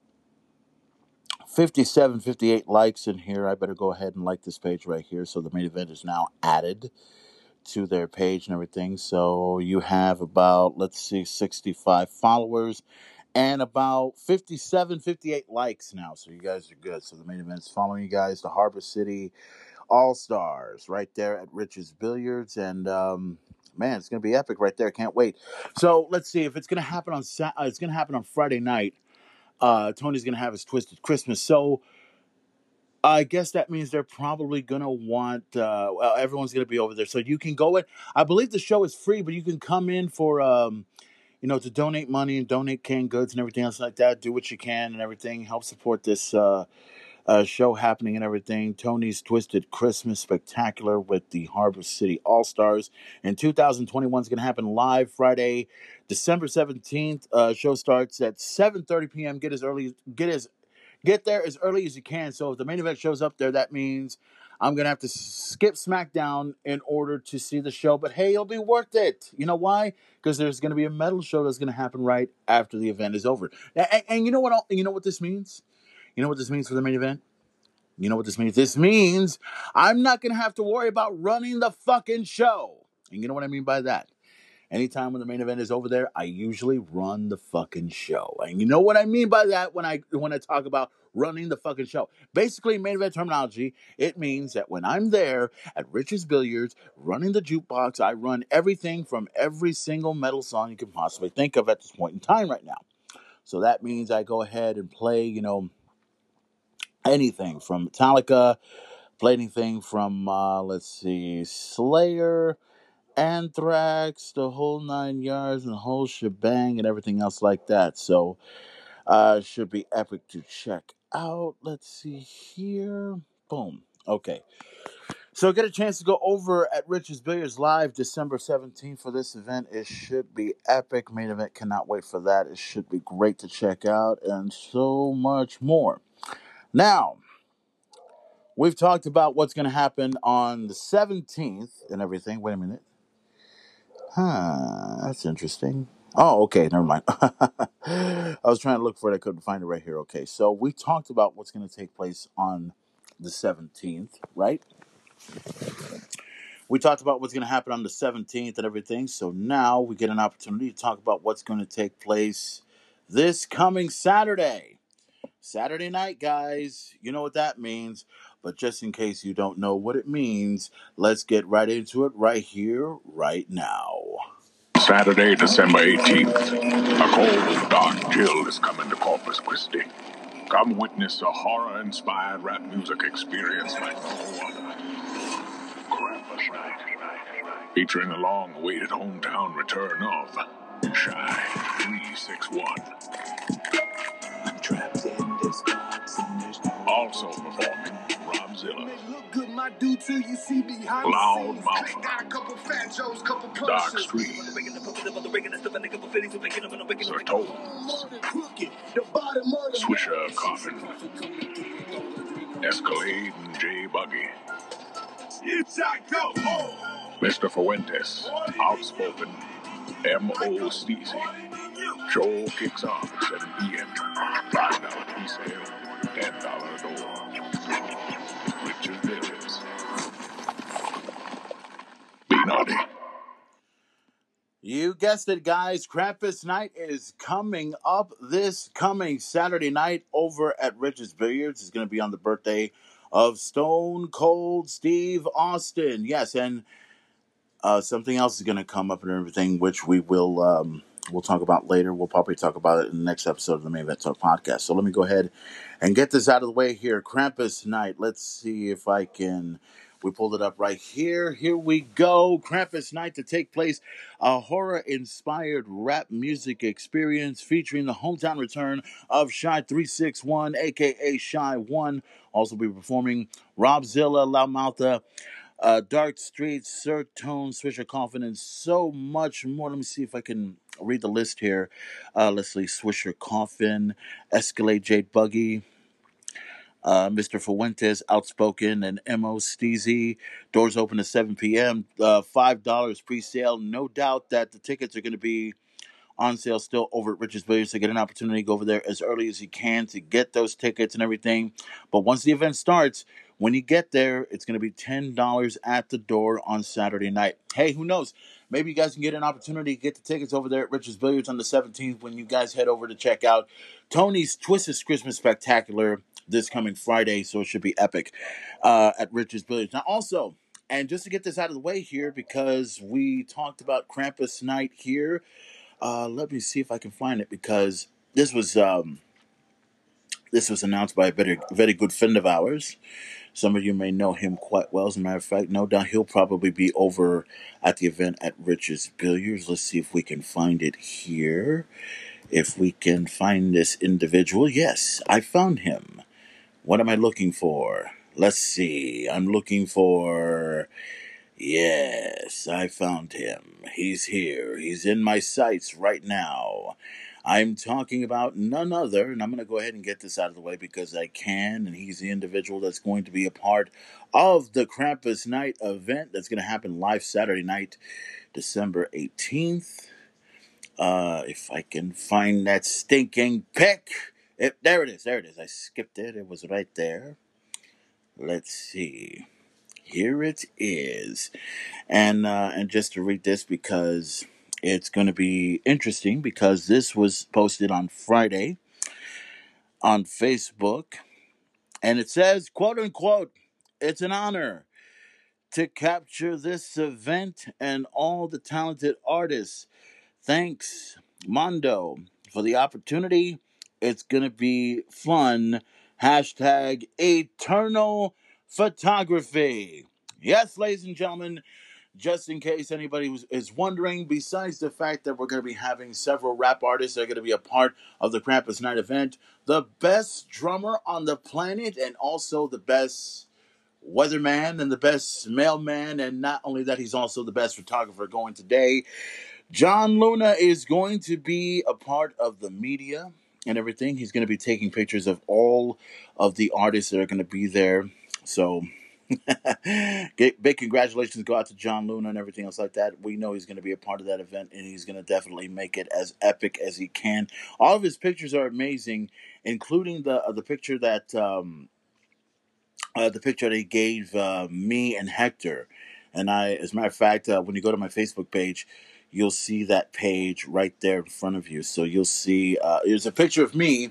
Speaker 1: 57, 58 likes in here. I better go ahead and like this page right here. So the main event is now added to their page and everything. So you have about, let's see, 65 followers and about 57, 58 likes now. So you guys are good. So the main event is following you guys, the Harbor City All Stars, right there at Rich's Billiards. And, um, man, it's going to be epic right there. Can't wait. So let's see if it's going to happen on, Sa- uh, it's going to happen on Friday night uh, Tony's gonna have his twisted Christmas. So I guess that means they're probably gonna want. Uh, well, everyone's gonna be over there, so you can go in. I believe the show is free, but you can come in for um, you know, to donate money and donate canned goods and everything else like that. Do what you can and everything. Help support this uh, uh, show happening and everything. Tony's Twisted Christmas Spectacular with the Harbor City All Stars in 2021 is going to happen live Friday, December 17th. Uh, show starts at 7:30 p.m. Get as early get as get there as early as you can. So if the main event shows up there, that means I'm gonna have to skip SmackDown in order to see the show. But hey, it'll be worth it. You know why? Because there's gonna be a metal show that's gonna happen right after the event is over. And, and you know what? You know what this means? You know what this means for the main event? You know what this means? This means I'm not going to have to worry about running the fucking show. And you know what I mean by that? Anytime when the main event is over there, I usually run the fucking show. And you know what I mean by that when I when I talk about running the fucking show. Basically, main event terminology, it means that when I'm there at Richard's Billiards running the jukebox, I run everything from every single metal song you can possibly think of at this point in time right now. So that means I go ahead and play, you know, anything from Metallica, play anything from uh, let's see, Slayer, Anthrax, the whole nine yards, and the whole shebang, and everything else like that. So, uh, should be epic to check out. Let's see here. Boom. Okay. So get a chance to go over at Rich's Billiards live December 17th for this event. It should be epic. Main event cannot wait for that. It should be great to check out and so much more. Now, we've talked about what's going to happen on the 17th and everything. Wait a minute. Huh, that's interesting. Oh, okay, never mind. I was trying to look for it, I couldn't find it right here. Okay, so we talked about what's going to take place on the 17th, right? We talked about what's going to happen on the 17th and everything. So now we get an opportunity to talk about what's going to take place this coming Saturday. Saturday night, guys. You know what that means. But just in case you don't know what it means, let's get right into it right here, right now.
Speaker 2: Saturday, December 18th. A cold, dark chill is coming to Corpus Christi. Come witness a horror inspired rap music experience like no other. Night. Featuring the long awaited hometown return of Shy 361.
Speaker 4: I'm Trapped in this box and there's no
Speaker 2: Also performing Robzilla,
Speaker 4: look good, my dude, till you see behind
Speaker 2: Loud Mouth.
Speaker 4: Got a couple fat Joes, couple
Speaker 2: Dark. Street, Sir Tones,
Speaker 4: Crooked, the bottom of the
Speaker 2: Swisher Coffin, Escalade and J Buggy. Mr. Fuentes, outspoken, M.O. Steezy. Show kicks off at 7 p.m. $5 pre-sale, $10 door. Richard Bitches. Be naughty.
Speaker 1: You guessed it, guys. Krampus Night is coming up this coming Saturday night over at Rich's Billiards. It's going to be on the birthday of Stone Cold Steve Austin. Yes, and uh, something else is going to come up and everything, which we will um, we'll talk about later. We'll probably talk about it in the next episode of the Main Event Talk podcast. So let me go ahead and get this out of the way here. Krampus Night. Let's see if I can. We pulled it up right here. Here we go. Krampus Night to take place a horror inspired rap music experience featuring the hometown return of Shy 361, aka Shy 1. Also be performing Robzilla, Loudmoutha, uh, Dark Streets, Sir Tone, Swisher Coffin, and so much more. Let me see if I can read the list here. Uh, let's see Swisher Coffin, Escalade Jade Buggy, uh, Mr. Fuentes, Outspoken, and M.O. Steezy. Doors open at 7 p.m. Uh, $5 pre sale. No doubt that the tickets are going to be on sale still over at Rich's Billiards. So get an opportunity to go over there as early as you can to get those tickets and everything. But once the event starts, when you get there, it's going to be $10 at the door on Saturday night. Hey, who knows? Maybe you guys can get an opportunity to get the tickets over there at Richards Billiards on the 17th when you guys head over to check out Tony's Twisted Christmas Spectacular this coming Friday. So it should be epic uh, at Richards Billiards. Now, also, and just to get this out of the way here, because we talked about Krampus Night here, uh, let me see if I can find it because this was um, this was announced by a very very good friend of ours. Some of you may know him quite well. As a matter of fact, no doubt he'll probably be over at the event at Rich's Billiards. Let's see if we can find it here. If we can find this individual, yes, I found him. What am I looking for? Let's see. I'm looking for. Yes, I found him. He's here. He's in my sights right now. I'm talking about none other, and I'm going to go ahead and get this out of the way because I can, and he's the individual that's going to be a part of the Krampus Night event that's going to happen live Saturday night, December 18th. Uh, if I can find that stinking pick. It, there it is. There it is. I skipped it. It was right there. Let's see. Here it is. And uh, and just to read this because it's going to be interesting because this was posted on Friday on Facebook and it says quote unquote it's an honor to capture this event and all the talented artists. Thanks Mondo for the opportunity. It's going to be fun. Hashtag eternal photography. Yes, ladies and gentlemen, just in case anybody is wondering, besides the fact that we're going to be having several rap artists that are going to be a part of the Krampus Night event, the best drummer on the planet and also the best weatherman and the best mailman, and not only that, he's also the best photographer going today. John Luna is going to be a part of the media and everything. He's going to be taking pictures of all of the artists that are going to be there. So, big congratulations go out to John Luna and everything else like that. We know he's going to be a part of that event, and he's going to definitely make it as epic as he can. All of his pictures are amazing, including the uh, the picture that um, uh, the picture they gave uh, me and Hector. And I, as a matter of fact, uh, when you go to my Facebook page, you'll see that page right there in front of you. So you'll see uh, there's a picture of me.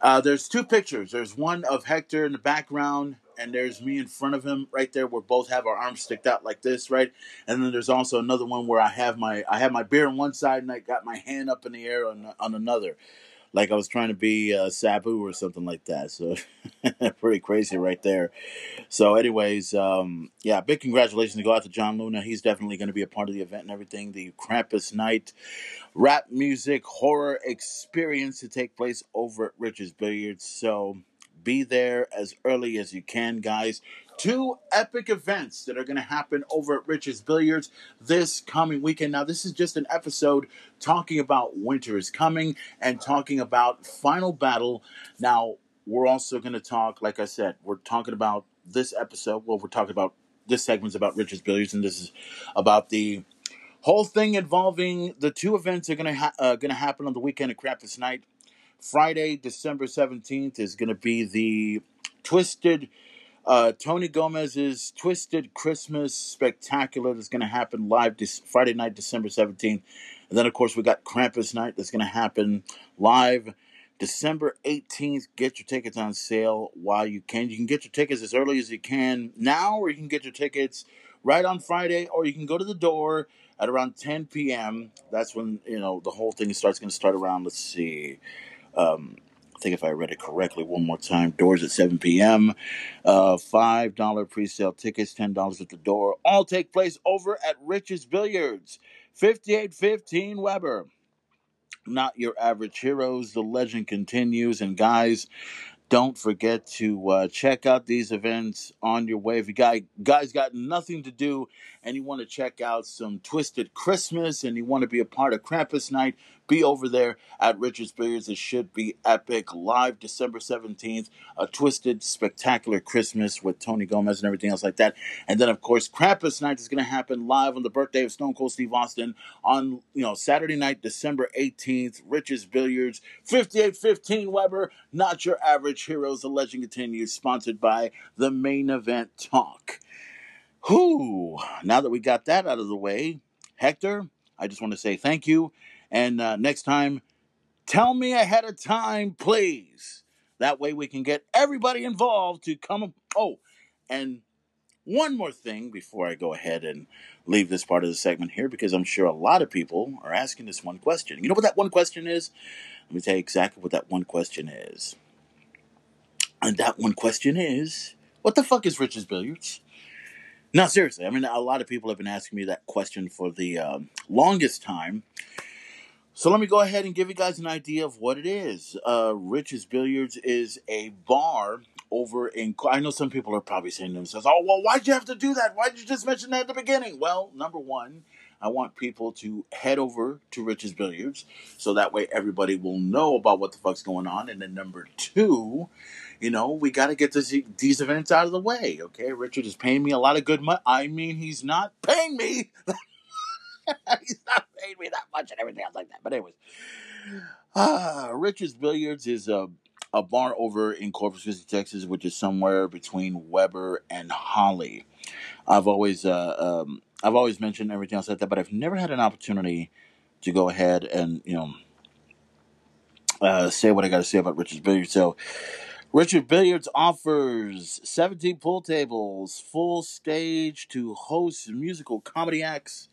Speaker 1: Uh, there's two pictures. There's one of Hector in the background, and there's me in front of him right there. Where both have our arms sticked out like this, right? And then there's also another one where I have my I have my beer on one side and I got my hand up in the air on on another like I was trying to be uh, Sabu or something like that. So pretty crazy right there. So, anyways, um, yeah, big congratulations to go out to John Luna. He's definitely going to be a part of the event and everything. The Krampus Night rap music horror experience to take place over at Richard's Billiards. So be there as early as you can, guys. Two epic events that are going to happen over at Rich's Billiards this coming weekend. Now, this is just an episode talking about winter is coming and talking about Final Battle. Now, we're also going to talk, like I said, we're talking about this episode. Well, we're talking about this segment's about Rich's Billiards, and this is about the whole thing involving the two events that are gonna ha- uh, gonna happen on the weekend of Krampus Night. Friday, December seventeenth, is gonna be the Twisted uh, Tony Gomez's Twisted Christmas Spectacular that's gonna happen live this Friday night, December seventeenth, and then of course we got Krampus Night that's gonna happen live. December 18th, get your tickets on sale while you can. You can get your tickets as early as you can now, or you can get your tickets right on Friday, or you can go to the door at around 10 p.m. That's when you know the whole thing starts going to start around. Let's see. Um, I think if I read it correctly, one more time. Doors at 7 p.m. Uh, Five dollar pre-sale tickets, ten dollars at the door. All take place over at Rich's Billiards, 5815 Weber. Not your average heroes. The legend continues, and guys, don't forget to uh, check out these events on your way. If you guys, guys got nothing to do and you want to check out some Twisted Christmas and you want to be a part of Krampus Night, be over there at Richard's Billiards. It should be epic. Live December 17th, a Twisted Spectacular Christmas with Tony Gomez and everything else like that. And then, of course, Krampus Night is going to happen live on the birthday of Stone Cold Steve Austin on, you know, Saturday night, December 18th. Richard's Billiards, 5815 Weber, not your average heroes. The legend continues, sponsored by the main event talk. Whew. Now that we got that out of the way, Hector, I just want to say thank you. And uh, next time, tell me ahead of time, please. That way we can get everybody involved to come. Oh, and one more thing before I go ahead and leave this part of the segment here, because I'm sure a lot of people are asking this one question. You know what that one question is? Let me tell you exactly what that one question is. And that one question is what the fuck is Rich's Billiards? No, seriously. I mean, a lot of people have been asking me that question for the um, longest time. So let me go ahead and give you guys an idea of what it is. Uh, Rich's Billiards is a bar over in. I know some people are probably saying to themselves, "Oh, well, why'd you have to do that? Why'd you just mention that at the beginning?" Well, number one, I want people to head over to Rich's Billiards so that way everybody will know about what the fuck's going on. And then number two, you know, we got to get this, these events out of the way. Okay, Richard is paying me a lot of good money. I mean, he's not paying me. he's not paying me that much and everything else like that. But anyways, ah, Richard's Billiards is a a bar over in Corpus Christi, Texas, which is somewhere between Weber and Holly. I've always uh, um, I've always mentioned everything else like that, but I've never had an opportunity to go ahead and you know uh, say what I got to say about Richard's Billiards. So. Richard Billiards offers 17 pool tables, full stage to host musical comedy acts,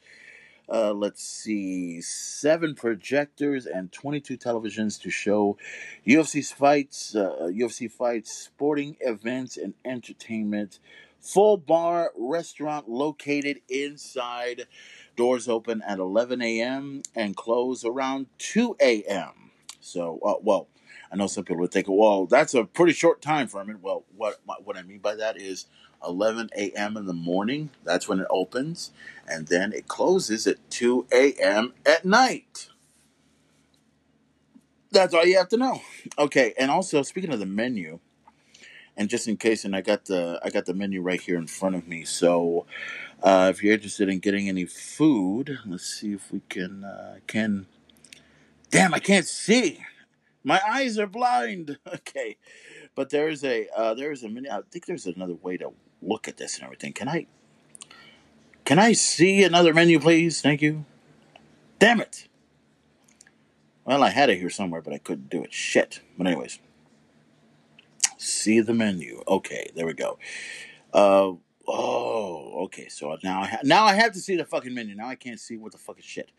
Speaker 1: uh, let's see, seven projectors and 22 televisions to show UFC fights, uh, UFC fights, sporting events, and entertainment. Full bar restaurant located inside. Doors open at 11 a.m. and close around 2 a.m. So, uh, well, I know some people would think, well, that's a pretty short time frame. Well, what what I mean by that is 11 a.m. in the morning. That's when it opens, and then it closes at 2 a.m. at night. That's all you have to know. Okay, and also speaking of the menu, and just in case, and I got the I got the menu right here in front of me. So, uh, if you're interested in getting any food, let's see if we can uh, can. Damn, I can't see My eyes are blind. Okay, but there's a uh, there's a mini. I think there's another way to look at this and everything. Can I? Can I see another menu, please? Thank you. Damn it. Well, I had it here somewhere, but I couldn't do it. Shit. But anyways, see the menu. Okay, there we go. Uh oh. Okay, so now I ha- now I have to see the fucking menu. Now I can't see what the fuck is shit.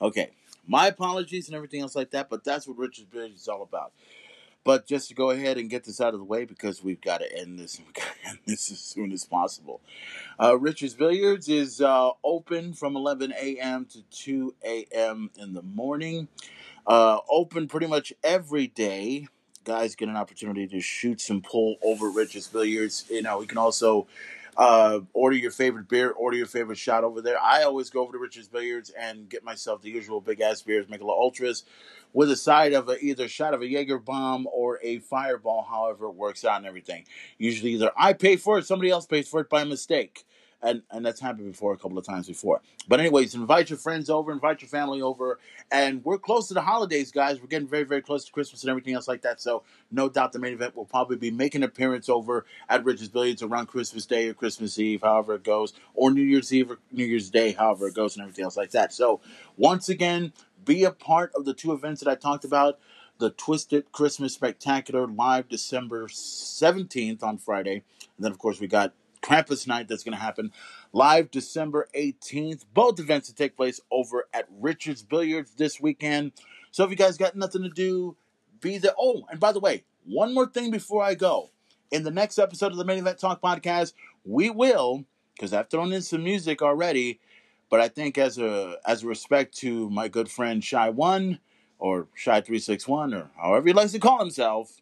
Speaker 1: Okay, my apologies and everything else like that, but that's what Richard's Billiards is all about. But just to go ahead and get this out of the way because we've got to end this. We've got to end this as soon as possible. Uh, Richard's Billiards is uh, open from 11 a.m. to 2 a.m. in the morning. Uh, open pretty much every day. Guys get an opportunity to shoot some pool over Richard's Billiards. You know, we can also uh, order your favorite beer, order your favorite shot over there. I always go over to Richard's Billiards and get myself the usual big ass beers, Michelob Ultras, with a side of a, either shot of a Jaeger bomb or a Fireball, however it works out and everything. Usually, either I pay for it, somebody else pays for it by mistake. And, and that's happened before a couple of times before. But anyways, invite your friends over, invite your family over, and we're close to the holidays, guys. We're getting very, very close to Christmas and everything else like that. So no doubt the main event will probably be making an appearance over at Richard's Billiards around Christmas Day or Christmas Eve, however it goes, or New Year's Eve or New Year's Day, however it goes, and everything else like that. So once again, be a part of the two events that I talked about. The Twisted Christmas Spectacular live December 17th on Friday. And then, of course, we got Krampus Night that's going to happen live December 18th. Both events to take place over at Richard's Billiards this weekend. So if you guys got nothing to do, be there. Oh, and by the way, one more thing before I go. In the next episode of the Main Event Talk podcast, we will, because I've thrown in some music already, but I think as a as a respect to my good friend Shy One or Shy Three Six One or however he likes to call himself,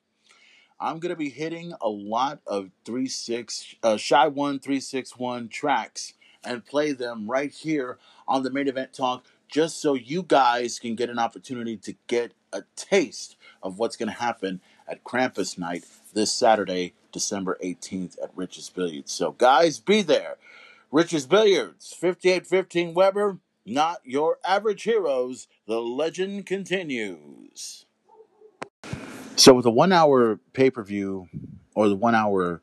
Speaker 1: I'm gonna be hitting a lot of three six uh, Shy One Three Six One tracks and play them right here on the Main Event Talk, just so you guys can get an opportunity to get a taste of what's gonna happen at Krampus Night this Saturday, December 18th at Rich's Billiards. So guys, be there. Rich's Billiards, 5815 Weber, not your average heroes. The legend continues. So, with the one hour pay per view or the one hour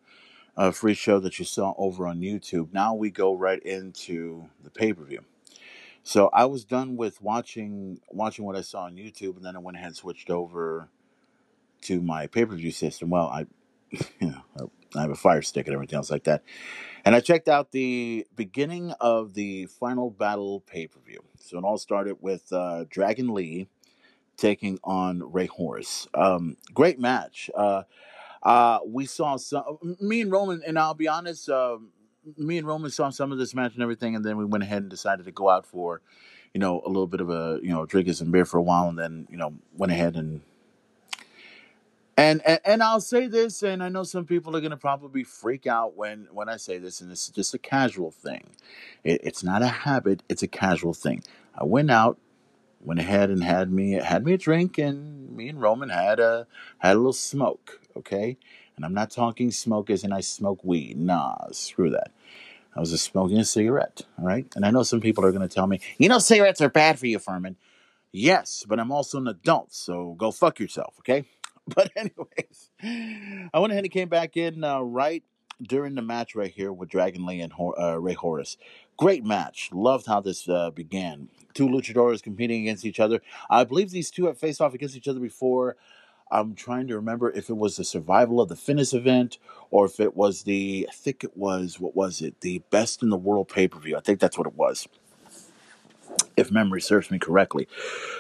Speaker 1: uh, free show that you saw over on YouTube, now we go right into the pay per view. So, I was done with watching watching what I saw on YouTube, and then I went ahead and switched over to my pay per view system. Well, I, you know, I have a Fire Stick and everything else like that. And I checked out the beginning of the Final Battle pay per view. So it all started with uh, Dragon Lee taking on Rey Horus. Um, great match. Uh, uh, we saw some, me and Roman, and I'll be honest, um me and Roman saw some of this match and everything, and then we went ahead and decided to go out for, you know, a little bit of a, you know, drink and some beer for a while, and then, you know, went ahead and and, and and I'll say this, and I know some people are gonna probably freak out when when I say this, and this is just a casual thing. It, it's not a habit; it's a casual thing. I went out, went ahead and had me had me a drink, and me and Roman had a had a little smoke. Okay, and I'm not talking smoke as in I smoke weed. Nah, screw that. I was just smoking a cigarette. All right, and I know some people are gonna tell me, you know, cigarettes are bad for you, Furman. Yes, but I'm also an adult, so go fuck yourself, okay? But anyways, I went ahead and came back in uh, right during the match right here with Dragon Lee and uh, Rey Horus. Great match. Loved how this uh, began. Two luchadors competing against each other. I believe these two have faced off against each other before. I'm trying to remember if it was the survival of the fitness event or if it was the, I think it was, what was it? The best in the world pay per view. I think that's what it was, if memory serves me correctly.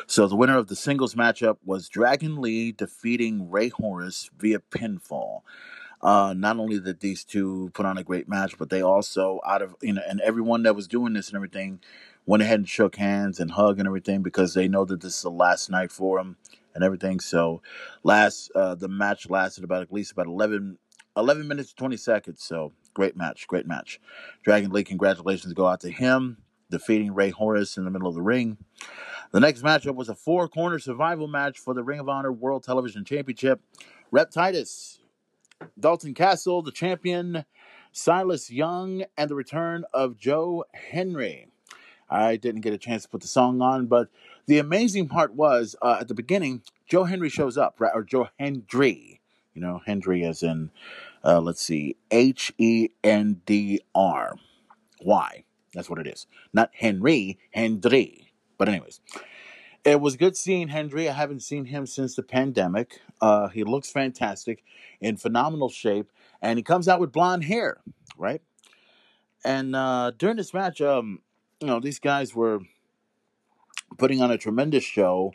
Speaker 1: So the winner of the singles matchup was Dragon Lee defeating Rey Horus via pinfall. Uh, not only did these two put on a great match, but they also out of you know, and everyone that was doing this and everything went ahead and shook hands and hugged and everything because they know that this is the last night for them and everything. So, last uh, the match lasted about at least about 11, 11 minutes twenty seconds. So great match, great match. Dragon Lee, congratulations go out to him defeating Rey Horus in the middle of the ring. The next matchup was a four corner survival match for the Ring of Honor World Television Championship. Rhett Titus, Dalton Castle, the champion, Silas Young, and the return of Joe Henry. I didn't get a chance to put the song on, but The amazing part was uh, at the beginning, Joe Henry shows up, right? Or Joe Hendry, you know, Hendry as in, uh, let's see, H E N D R. Why? That's what it is. Not Henry, Hendry. But, anyways, it was good seeing Hendry. I haven't seen him since the pandemic. Uh, he looks fantastic, in phenomenal shape, and he comes out with blonde hair, right? And uh, during this match, um, you know, these guys were putting on a tremendous show,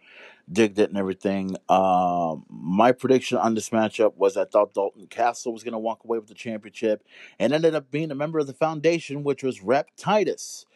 Speaker 1: digged it and everything. Um, my prediction on this matchup was I thought Dalton Castle was going to walk away with the championship, and ended up being a member of the foundation, which was Rhett Titus.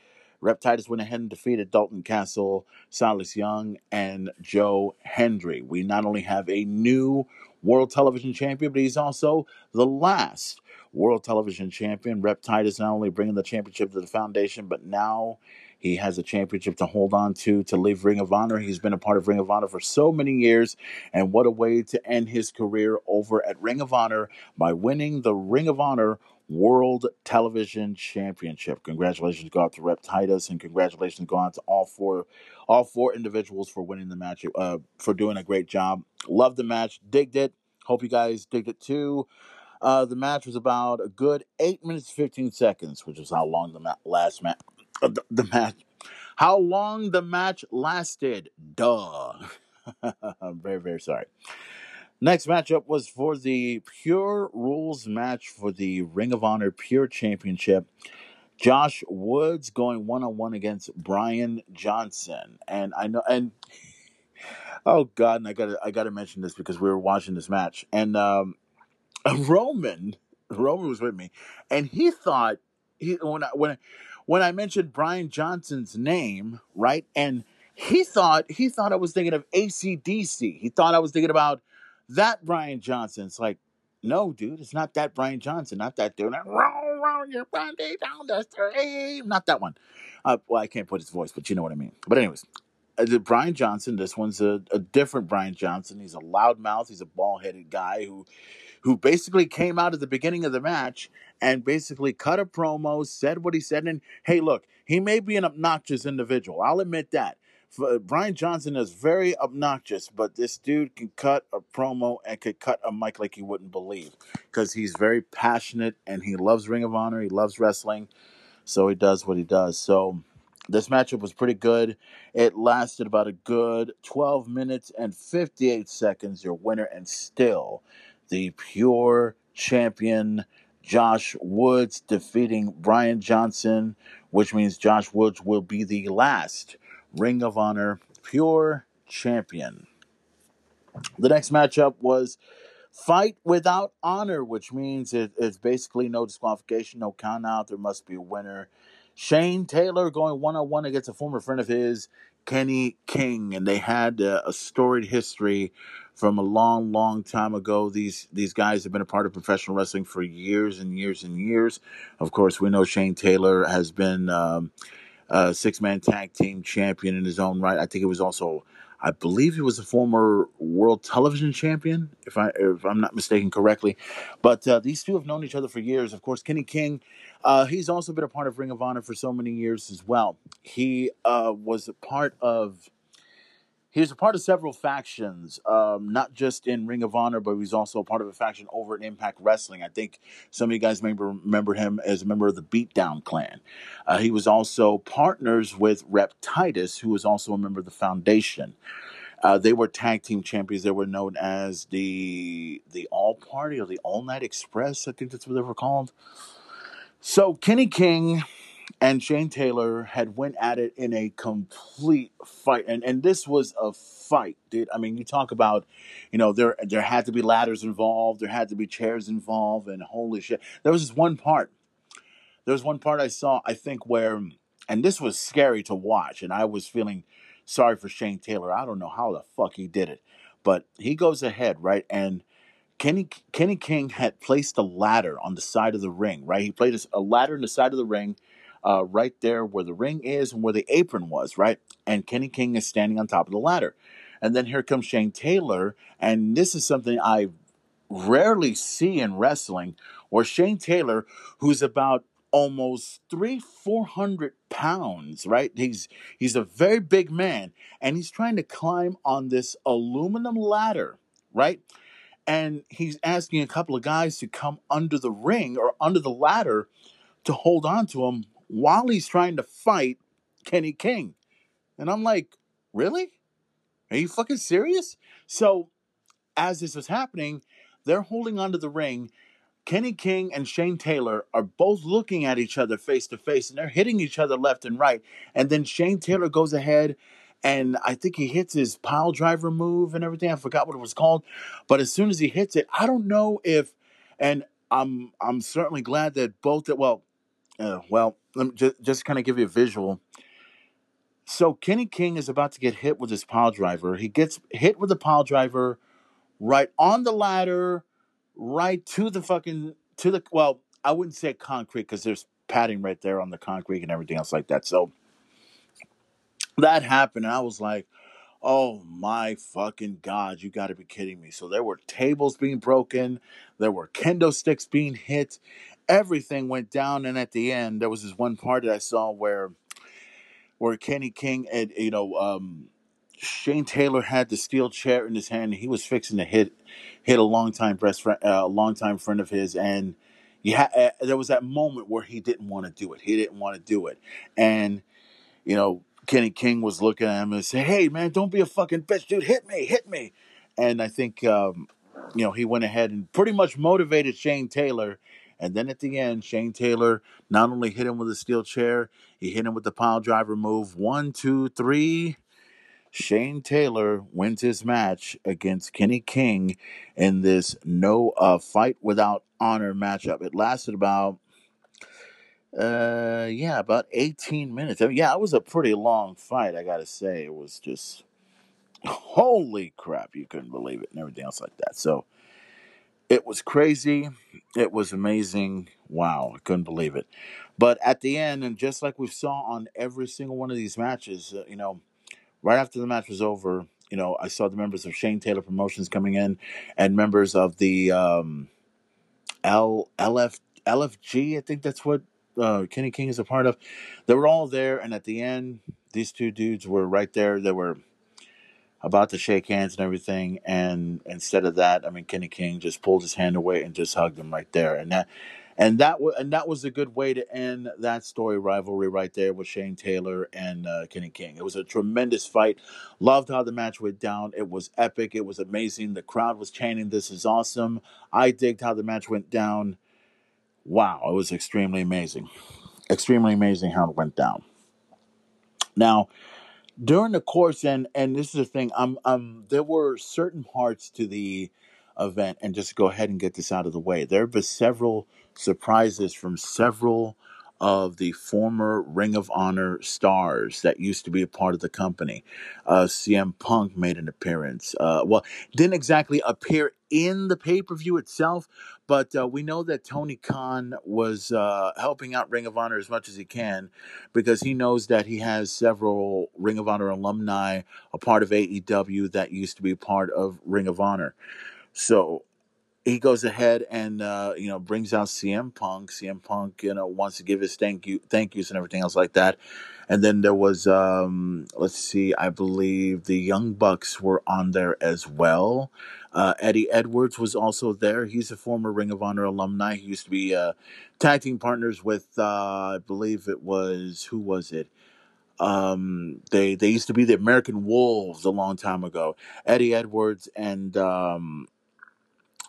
Speaker 1: Rhett Titus went ahead and defeated Dalton Castle, Silas Young, and Joe Hendry. We not only have a new world television champion, but he's also the last world television champion. Rhett Titus not only bringing the championship to the foundation, but now he has a championship to hold on to to leave Ring of Honor. He's been a part of Ring of Honor for so many years, and what a way to end his career over at Ring of Honor by winning the Ring of Honor World Television Championship. Congratulations go out to Rhett Titus, and congratulations go out to all four, all four individuals for winning the match, uh, for doing a great job. Love the match, digged it. Hope you guys digged it too. Uh, the match was about a good eight minutes fifteen seconds, which is how long the ma- last match, uh, the, the match, how long the match lasted. Duh. I'm very very sorry. Next matchup was for the Pure Rules match for the Ring of Honor Pure Championship. Josh Woods going one on one against Brian Johnson, and I know, and oh god, and I gotta, I gotta mention this because we were watching this match, and um, Roman, Roman was with me, and he thought he when I when when I mentioned Brian Johnson's name, right, and he thought he thought I was thinking of ACDC. He thought I was thinking about that Brian Johnson. It's like, no, dude, it's not that Brian Johnson, not that dude. Roll, roll your down the stream. Not that one. Uh, well, I can't put his voice, but you know what I mean. But anyways, uh, Brian Johnson. This one's a, a different Brian Johnson. He's a loudmouth. He's a ball-headed guy who who basically came out at the beginning of the match and basically cut a promo, said what he said, and hey, look, he may be an obnoxious individual. I'll admit that. Uh, Brian Johnson is very obnoxious, but this dude can cut a promo and could cut a mic like you wouldn't believe because he's very passionate and he loves Ring of Honor. He loves wrestling, so he does what he does. So this matchup was pretty good. It lasted about a good 12 minutes and 58 seconds. Your winner and still the pure champion Josh Woods defeating Brian Johnson, which means Josh Woods will be the last Ring of Honor pure champion. The next matchup was Fight Without Honor, which means it, it's basically no disqualification, no count out. There must be a winner. Shane Taylor going one on one against a former friend of his, Kenny King, and they had a storied history from a long, long time ago. These these guys have been a part of professional wrestling for years and years and years. Of course, we know Shane Taylor has been um, a six man tag team champion in his own right. I think it was also, I believe he was a former world television champion, if I if I'm not mistaken correctly. But uh, these two have known each other for years. Of course, Kenny King, uh, he's also been a part of Ring of Honor for so many years as well. He uh, was a part of he was a part of several factions, um, not just in Ring of Honor, but he was also a part of a faction over at Impact Wrestling. I think some of you guys may remember him as a member of the Beatdown Clan. Uh, he was also partners with Rhett Titus, who was also a member of the Foundation. Uh, they were tag team champions. They were known as the the All Party or the All Night Express. I think that's what they were called. So Kenny King and Shane Taylor had went at it in a complete fight, and and this was a fight, dude. I mean, you talk about, you know, there there had to be ladders involved, there had to be chairs involved, and holy shit, there was this one part. There was one part I saw, I think, where, and this was scary to watch, and I was feeling sorry for Shane Taylor. I don't know how the fuck he did it, but he goes ahead, right, and Kenny Kenny King had placed a ladder on the side of the ring, right? He placed a ladder in the side of the ring, uh, right there where the ring is and where the apron was, right? And Kenny King is standing on top of the ladder. And then here comes Shane Taylor, and this is something I rarely see in wrestling, where Shane Taylor, who's about almost three, four hundred pounds, right? He's he's a very big man, and he's trying to climb on this aluminum ladder, right? And he's asking a couple of guys to come under the ring or under the ladder to hold on to him while he's trying to fight Kenny King. And I'm like, really? Are you fucking serious? So as this was happening, they're holding onto the ring. Kenny King and Shane Taylor are both looking at each other face to face and they're hitting each other left and right. And then Shane Taylor goes ahead and I think he hits his pile driver move and everything. I forgot what it was called. But as soon as he hits it, I don't know if and I'm I'm certainly glad that both that well uh, well, let me just, just kind of give you a visual. So Kenny King is about to get hit with his pile driver. He gets hit with the pile driver right on the ladder, right to the fucking to the well, I wouldn't say concrete because there's padding right there on the concrete and everything else like that. So that happened, and I was like, "Oh my fucking god, you got to be kidding me!" So there were tables being broken, there were kendo sticks being hit, everything went down, and at the end, there was this one part that I saw where where Kenny King and you know um, Shane Taylor had the steel chair in his hand. And he was fixing to hit hit a longtime best friend, uh, a longtime friend of his, and yeah, uh, there was that moment where he didn't want to do it. He didn't want to do it, and you know Kenny King was looking at him and said, "Hey man, don't be a fucking bitch, dude. Hit me, hit me." And I think um, you know he went ahead and pretty much motivated Shane Taylor. And then at the end, Shane Taylor not only hit him with a steel chair, he hit him with the pile driver move. One, two, three. Shane Taylor wins his match against Kenny King in this no uh, fight without honor matchup. It lasted about uh yeah, about 18 minutes. I mean, yeah, it was a pretty long fight, I got to say. It was just holy crap, you couldn't believe it and everything else like that. So, it was crazy. It was amazing. Wow, I couldn't believe it. But at the end, and just like we saw on every single one of these matches, uh, you know, right after the match was over, you know, I saw the members of Shane Taylor Promotions coming in, and members of the um, L LF LFG. I think that's what uh, Kenny King is a part of. They were all there, and at the end, these two dudes were right there. They were about to shake hands and everything, and instead of that, I mean, Kenny King just pulled his hand away and just hugged him right there, and that. And that was and that was a good way to end that story rivalry right there with Shane Taylor and uh, Kenny King. It was a tremendous fight. Loved how the match went down. It was epic. It was amazing. The crowd was chanting, "This is awesome." I digged how the match went down. Wow, it was extremely amazing. Extremely amazing how it went down. Now, during the course and and this is the thing um um there were certain parts to the event and just go ahead and get this out of the way. There were several surprises from several of the former ring of honor stars that used to be a part of the company uh cm punk made an appearance uh well didn't exactly appear in the pay-per-view itself but uh, we know that tony khan was uh helping out ring of honor as much as he can because he knows that he has several Ring of Honor alumni, a part of AEW that used to be part of Ring of Honor. So he goes ahead and uh, you know brings out CM Punk. CM Punk, you know, wants to give his thank you, thank yous, and everything else like that. And then there was, um, let's see, I believe the Young Bucks were on there as well. Uh, Eddie Edwards was also there. He's a former Ring of Honor alumni. He used to be uh, tag team partners with, uh, I believe it was who was it? Um, they they used to be the American Wolves a long time ago. Eddie Edwards and um,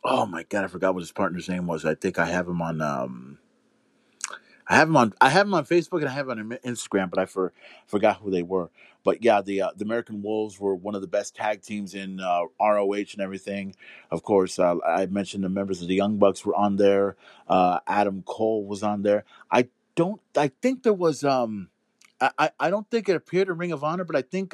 Speaker 1: oh my god, I forgot what his partner's name was. I think I have him on. Um, I have him on. I have him on Facebook and I have him on Instagram, but I for, forgot who they were. But yeah, the uh, the American Wolves were one of the best tag teams in uh, ROH and everything. Of course, uh, I mentioned the members of the Young Bucks were on there. Uh, Adam Cole was on there. I don't. I think there was. Um, I I I don't think it appeared in Ring of Honor, but I think.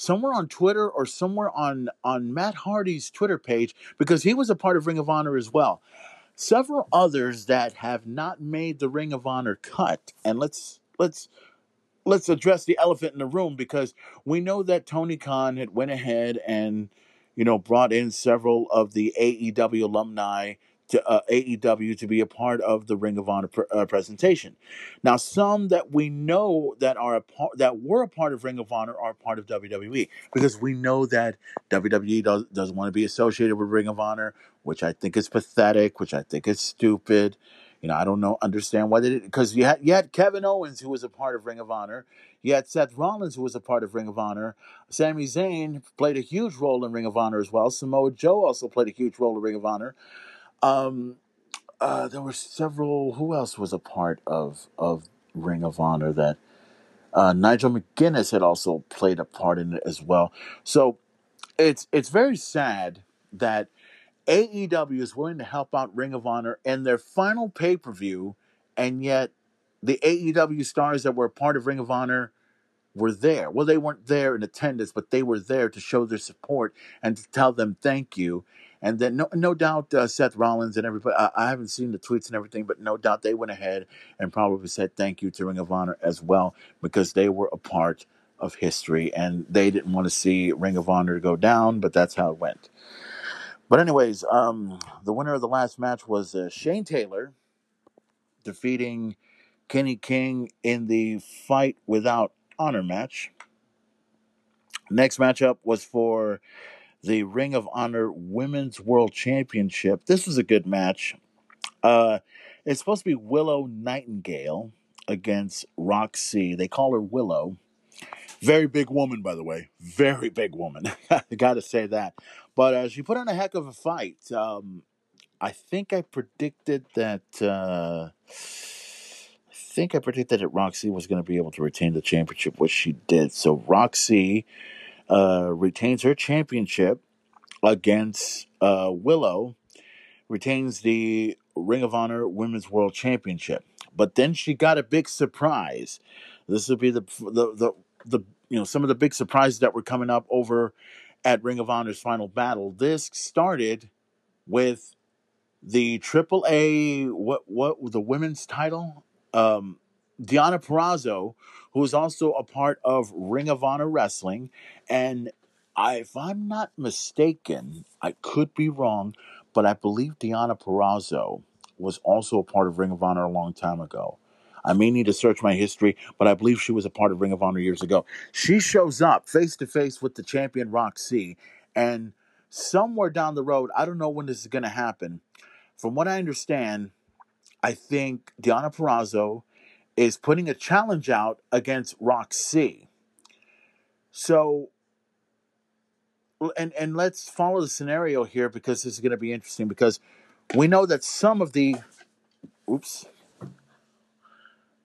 Speaker 1: Somewhere on Twitter or somewhere on on Matt Hardy's Twitter page because he was a part of Ring of Honor as well. Several others that have not made the Ring of Honor cut, and let's let's let's address the elephant in the room because we know that Tony Khan had went ahead and you know brought in several of the AEW alumni to uh, AEW to be a part of the Ring of Honor pr- uh, presentation. Now, some that we know that are a part that were a part of Ring of Honor are part of WWE because we know that WWE does, doesn't want to be associated with Ring of Honor, which I think is pathetic, which I think is stupid. You know, I don't know, understand why they did because you had you had Kevin Owens who was a part of Ring of Honor, you had Seth Rollins who was a part of Ring of Honor, Sami Zayn played a huge role in Ring of Honor as well. Samoa Joe also played a huge role in Ring of Honor. Um, uh, there were several. Who else was a part of of Ring of Honor? That uh, Nigel McGuinness had also played a part in it as well. So it's it's very sad that AEW is willing to help out Ring of Honor in their final pay per view, and yet the AEW stars that were a part of Ring of Honor were there. Well, they weren't there in attendance, but they were there to show their support and to tell them thank you. And then, no, no doubt, uh, Seth Rollins and everybody. I, I haven't seen the tweets and everything, but no doubt they went ahead and probably said thank you to Ring of Honor as well because they were a part of history and they didn't want to see Ring of Honor go down, but that's how it went. But anyways, um, the winner of the last match was uh, Shane Taylor defeating Kenny King in the fight without honor match. Next matchup was for the Ring of Honor Women's World Championship. This was a good match. Uh, it's supposed to be Willow Nightingale against Rok-C. They call her Willow. Very big woman, by the way. Very big woman. Got to say that. But uh, she put on a heck of a fight. Um, I think I predicted that. Uh, I think I predicted that Rok-C was going to be able to retain the championship, which she did. So Rok-C uh, retains her championship against uh, Willow, retains the Ring of Honor Women's World Championship. But then she got a big surprise. This will be the the the, the you know some of the big surprises that were coming up over at Ring of Honor's final battle. This started with the AAA what what the women's title um Deonna Purrazzo who is also a part of Ring of Honor Wrestling and I, if I'm not mistaken, I could be wrong, but I believe Deonna Purrazzo was also a part of Ring of Honor a long time ago. I may need to search my history, but I believe she was a part of Ring of Honor years ago. She shows up face to face with the champion Rok-C, and somewhere down the road, I don't know when this is going to happen. From what I understand, I think Deonna Purrazzo is putting a challenge out against Rok-C. So, and and let's follow the scenario here because this is going to be interesting because we know that some of the oops.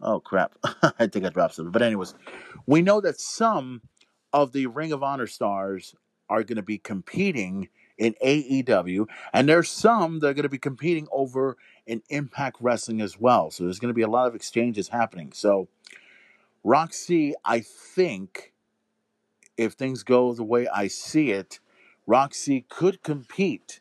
Speaker 1: Oh crap. I think i dropped something. But anyways we know that some of the ring of honor stars are going to be competing in aew and there's some that are going to be competing over in impact wrestling as well so there's going to be a lot of exchanges happening so Rok-C i think if things go the way I see it, Rok-C could compete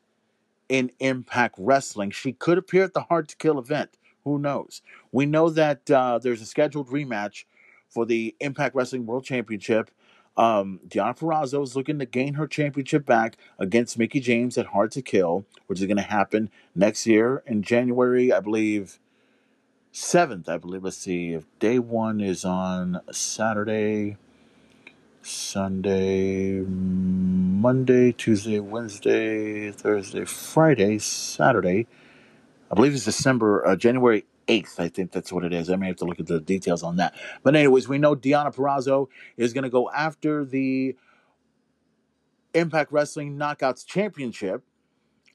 Speaker 1: in Impact Wrestling. She could appear at the Hard to Kill event. Who knows? We know that uh, there's a scheduled rematch for the Impact Wrestling World Championship. Um, Deonna Purrazzo is looking to gain her championship back against Mickie James at Hard to Kill, which is going to happen next year in January, I believe, 7th, I believe. Let's see if day one is on Saturday. Sunday, Monday, Tuesday, Wednesday, Thursday, Friday, Saturday. I believe it's December, uh, January 8th. I think that's what it is. I may have to look at the details on that. But, anyways, we know Deonna Purrazzo is going to go after the Impact Wrestling Knockouts Championship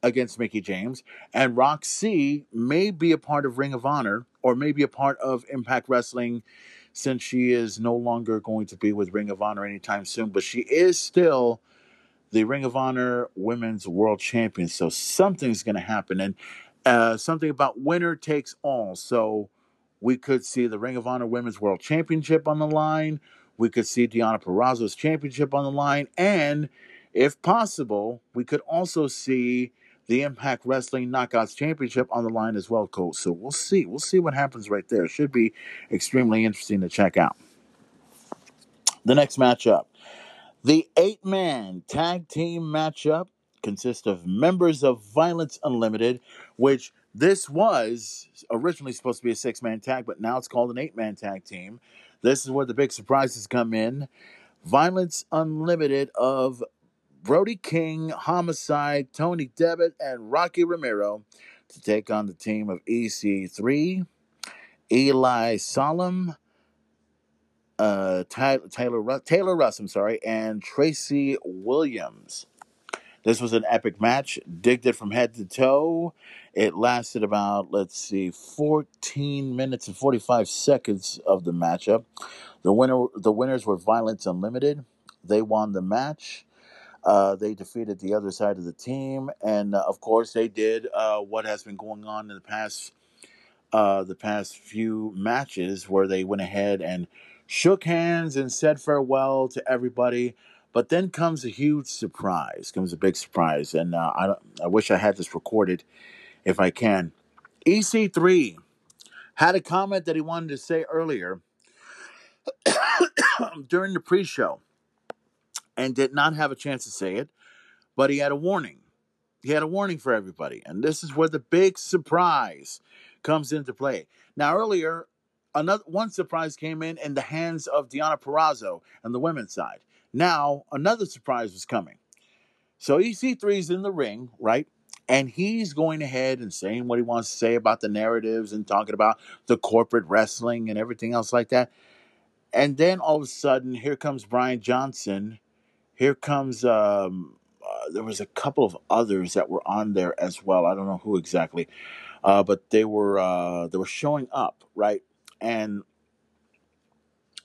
Speaker 1: against Mickie James, and Rok-C may be a part of Ring of Honor or may be a part of Impact Wrestling since she is no longer going to be with Ring of Honor anytime soon, but she is still the Ring of Honor Women's World Champion. So something's going to happen, and uh, something about winner takes all. So we could see the Ring of Honor Women's World Championship on the line. We could see Deonna Purrazzo's championship on the line, and if possible, we could also see the Impact Wrestling Knockouts Championship on the line as well, Coach. So we'll see. We'll see what happens right there. Should be extremely interesting to check out. The next matchup the eight man tag team matchup consists of members of Violence Unlimited, which this was originally supposed to be a six man tag, but now it's called an eight man tag team. This is where the big surprises come in. Violence Unlimited of Brody King, Homicide, Tony Devitt, and Rocky Romero to take on the team of EC3, Eli Solemn, uh, Tyler Taylor Taylor Rust, I'm sorry, and Tracy Williams. This was an epic match. Digged it from head to toe. It lasted about let's see, 14 minutes and 45 seconds of the matchup. The winner, the winners were Violence Unlimited. They won the match. Uh, they defeated the other side of the team, and uh, of course, they did uh, what has been going on in the past uh, the past few matches, where they went ahead and shook hands and said farewell to everybody. But then comes a huge surprise. Comes a big surprise, and uh, I I wish I had this recorded, if I can. EC3 had a comment that he wanted to say earlier during the pre-show, and did not have a chance to say it, but he had a warning. He had a warning for everybody, and this is where the big surprise comes into play. Now, earlier, another one surprise came in in the hands of Deonna Purrazzo and the women's side. Now, another surprise was coming. So EC3 is in the ring, right? And he's going ahead and saying what he wants to say about the narratives and talking about the corporate wrestling and everything else like that. And then all of a sudden, here comes Brian Johnson. Here comes um, uh, there was a couple of others that were on there as well. I don't know who exactly, uh, but they were uh, they were showing up right, and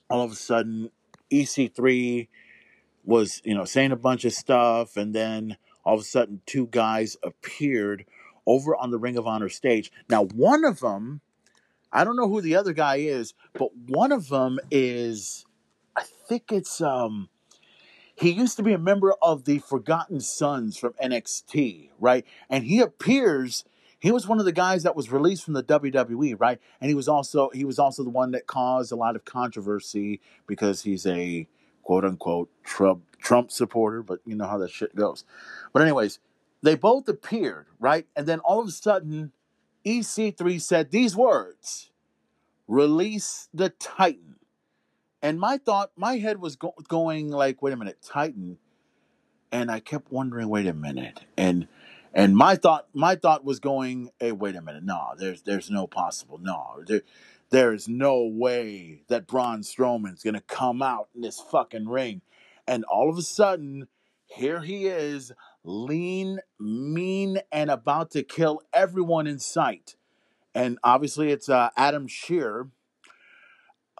Speaker 1: all of a sudden, EC3 was you know saying a bunch of stuff, and then all of a sudden, two guys appeared over on the Ring of Honor stage. Now, one of them, I don't know who the other guy is, but one of them is, I think it's um he used to be a member of the Forgotten Sons from NXT, right? And he appears he was one of the guys that was released from the WWE, right? And he was also he was also the one that caused a lot of controversy because he's a quote unquote Trump Trump supporter, but you know how that shit goes. But anyways, they both appeared, right? And then all of a sudden EC3 said these words, "Release the Titan." And my thought, my head was go- going like, wait a minute, Titan. And I kept wondering, wait a minute. And and my thought, my thought was going, hey, wait a minute, no, there's there's no possible, no, there, there's no way that Braun Strowman's gonna come out in this fucking ring. And all of a sudden, here he is, lean, mean, and about to kill everyone in sight. And obviously, it's uh, Adam Shearer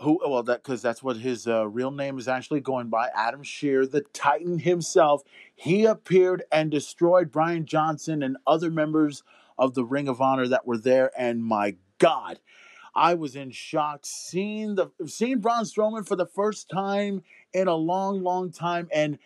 Speaker 1: who well that because that's what his uh, real name is actually going by adam Scherr the titan himself he appeared and destroyed brian johnson and other members of the ring of honor that were there and my god I was in shock seeing the seeing Braun Strowman for the first time in a long, long time, and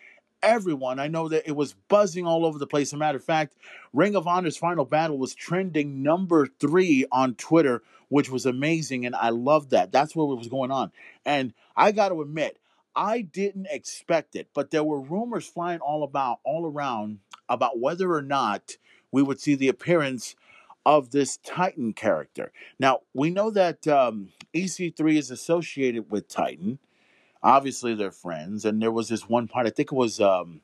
Speaker 1: everyone. I know that it was buzzing all over the place. As a matter of fact, Ring of Honor's final battle was trending number three on Twitter, which was amazing, and I loved that. That's what was going on. And I got to admit, I didn't expect it, but there were rumors flying all about, all around about whether or not we would see the appearance of this Titan character. Now we know that um, EC3 is associated with Titan. Obviously, they're friends, and there was this one part. I think it was um,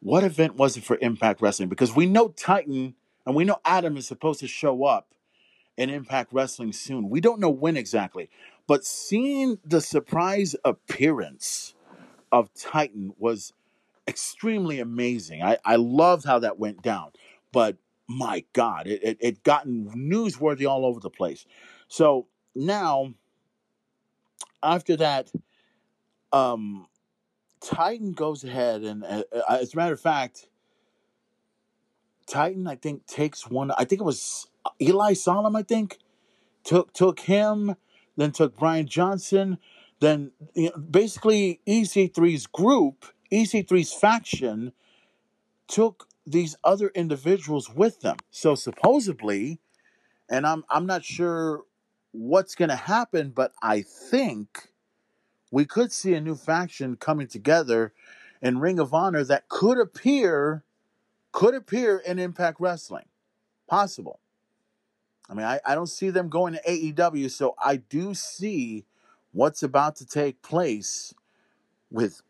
Speaker 1: what event was it for Impact Wrestling? Because we know Titan and we know Adam is supposed to show up in Impact Wrestling soon. We don't know when exactly, but seeing the surprise appearance of Titan was extremely amazing. I, I loved how that went down, but my God, it, it, it gotten newsworthy all over the place. So now, after that, um, Titan goes ahead and, uh, uh, as a matter of fact, Titan I think takes one. I think it was Eli Solomon. I think took took him, then took Brian Johnson, then you know, basically EC3's group, EC3's faction, took these other individuals with them. So supposedly, and I'm I'm not sure what's going to happen, but I think we could see a new faction coming together in Ring of Honor that could appear could appear in Impact Wrestling. Possible. I mean, I, I don't see them going to AEW, so I do see what's about to take place with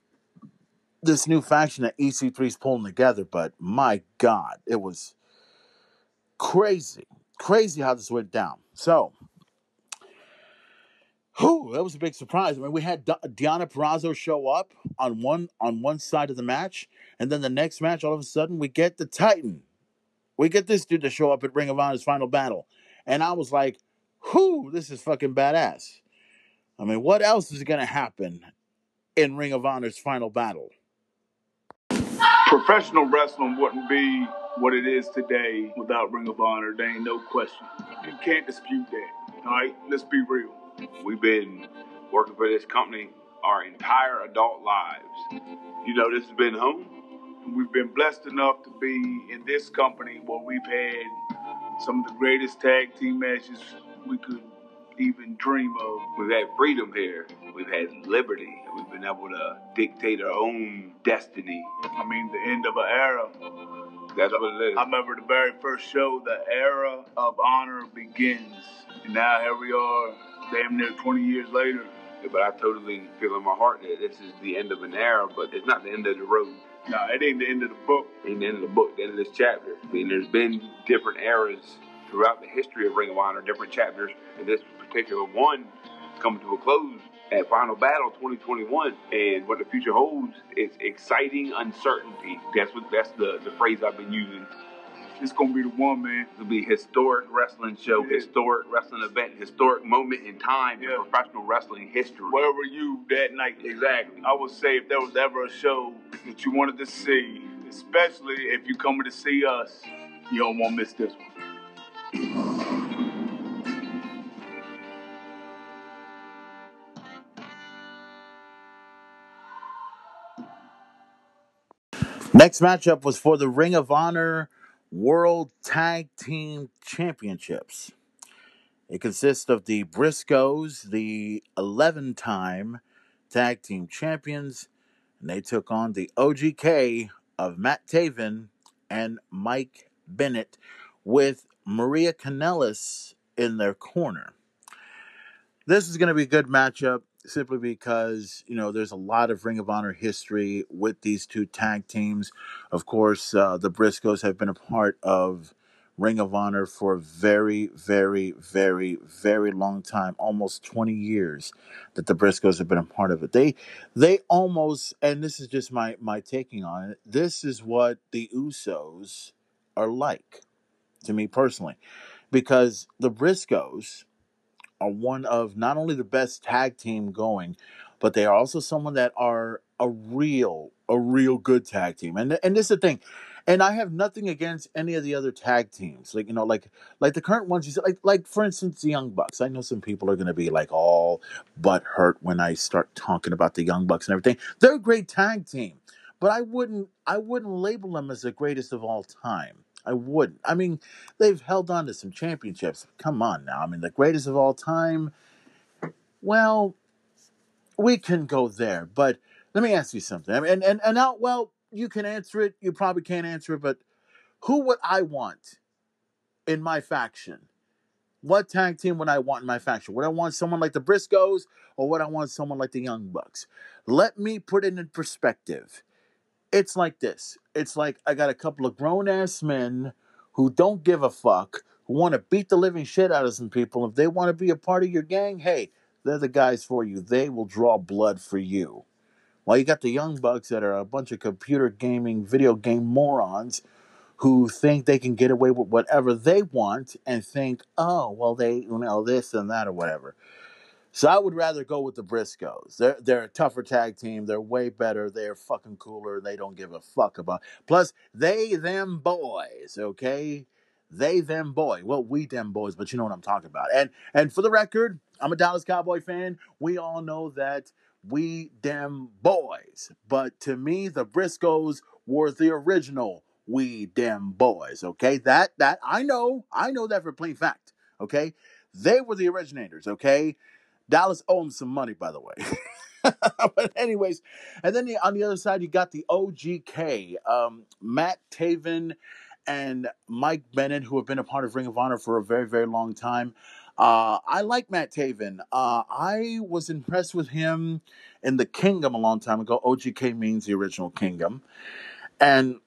Speaker 1: this new faction that EC3 is pulling together. But my God, it was crazy, crazy how this went down. So, whew, that was a big surprise. I mean, we had D- Deonna Purrazzo show up on one on one side of the match, and then the next match, all of a sudden, we get the Titan. We get this dude to show up at Ring of Honor's final battle, and I was like, "Whew, this is fucking badass." I mean, what else is going to happen in Ring of Honor's final battle?
Speaker 5: professional wrestling wouldn't be what it is today without Ring of Honor. There ain't no question. You can't dispute that. All right, let's be real.
Speaker 6: We've been working for this company our entire adult lives. You know, this has been home.
Speaker 5: We've been blessed enough to be in this company where we've had some of the greatest tag team matches we could even dream of.
Speaker 6: We've had freedom here. We've had liberty. We've been able to dictate our own destiny.
Speaker 5: I mean, the end of an era.
Speaker 6: That's what it is.
Speaker 5: I remember the very first show, the era of honor begins. And now here we are, damn near 20 years later.
Speaker 6: Yeah, but I totally feel in my heart that this is the end of an era, but it's not the end of the road.
Speaker 5: No, it ain't the end of the book.
Speaker 6: Ain't the end of the book, the end of this chapter. I mean, there's been different eras throughout the history of Ring of Honor, different chapters, and this particular one is coming to a close at Final Battle 2021. And what the future holds is exciting uncertainty. That's what that's the, the phrase I've been using.
Speaker 5: It's gonna be the one, man.
Speaker 6: It'll be historic wrestling show,
Speaker 5: Yeah.
Speaker 6: historic wrestling event, historic moment in time
Speaker 5: Yeah.
Speaker 6: in professional wrestling history.
Speaker 5: Where were you that night?
Speaker 6: Exactly.
Speaker 5: I would say if there was ever a show that you wanted to see, especially if you're coming to see us, you don't want to miss this one.
Speaker 1: Next matchup was for the Ring of Honor World Tag Team Championships. It consists of the Briscoes, the 11 time tag team champions, and they took on the OGK of Matt Taven and Mike Bennett with Maria Kanellis in their corner. This is going to be a good matchup simply because, you know, there's a lot of Ring of Honor history with these two tag teams. Of course, uh, the Briscoes have been a part of Ring of Honor for a very, very, very, very long time, almost 20 years that the Briscoes have been a part of it. They they almost and this is just my my taking on it. This is what the Usos are like to me personally because the Briscoes are one of not only the best tag team going, but they are also someone that are a real, a real good tag team. And and this is the thing. And I have nothing against any of the other tag teams, like you know, like like the current ones. Like like for instance, the Young Bucks. I know some people are going to be like all butt hurt when I start talking about the Young Bucks and everything. They're a great tag team, but I wouldn't I wouldn't label them as the greatest of all time. I wouldn't. I mean, they've held on to some championships. Come on now. I mean, the greatest of all time. Well, we can go there, but let me ask you something. I mean, and and and now, well, you can answer it. You probably can't answer it, but who would I want in my faction? What tag team would I want in my faction? Would I want someone like the Briscoes or would I want someone like the Young Bucks? Let me put it in perspective. It's like this. It's like I got a couple of grown ass men who don't give a fuck, who want to beat the living shit out of some people. If they want to be a part of your gang, hey, they're the guys for you. They will draw blood for you. While you got the Young Bucks that are a bunch of computer gaming, video game morons who think they can get away with whatever they want and think, oh, well, they, you know, this and that or whatever. So I would rather go with the Briscoes. They're they're a tougher tag team. They're way better. They're fucking cooler. They don't give a fuck about. Plus, they them boys, okay? They them boy. Well, we them boys, but you know what I'm talking about. And and for the record, I'm a Dallas Cowboy fan. We all know that we them boys. But to me, the Briscoes were the original we them boys. Okay, that that I know. I know that for plain fact. Okay, they were the originators. Okay. Dallas owes him some money, by the way. but anyways, and then the, on the other side, you got the OGK, um, Matt Taven and Mike Bennett, who have been a part of Ring of Honor for a very, very long time. Uh, I like Matt Taven. Uh, I was impressed with him in the Kingdom a long time ago. OGK means the original Kingdom. And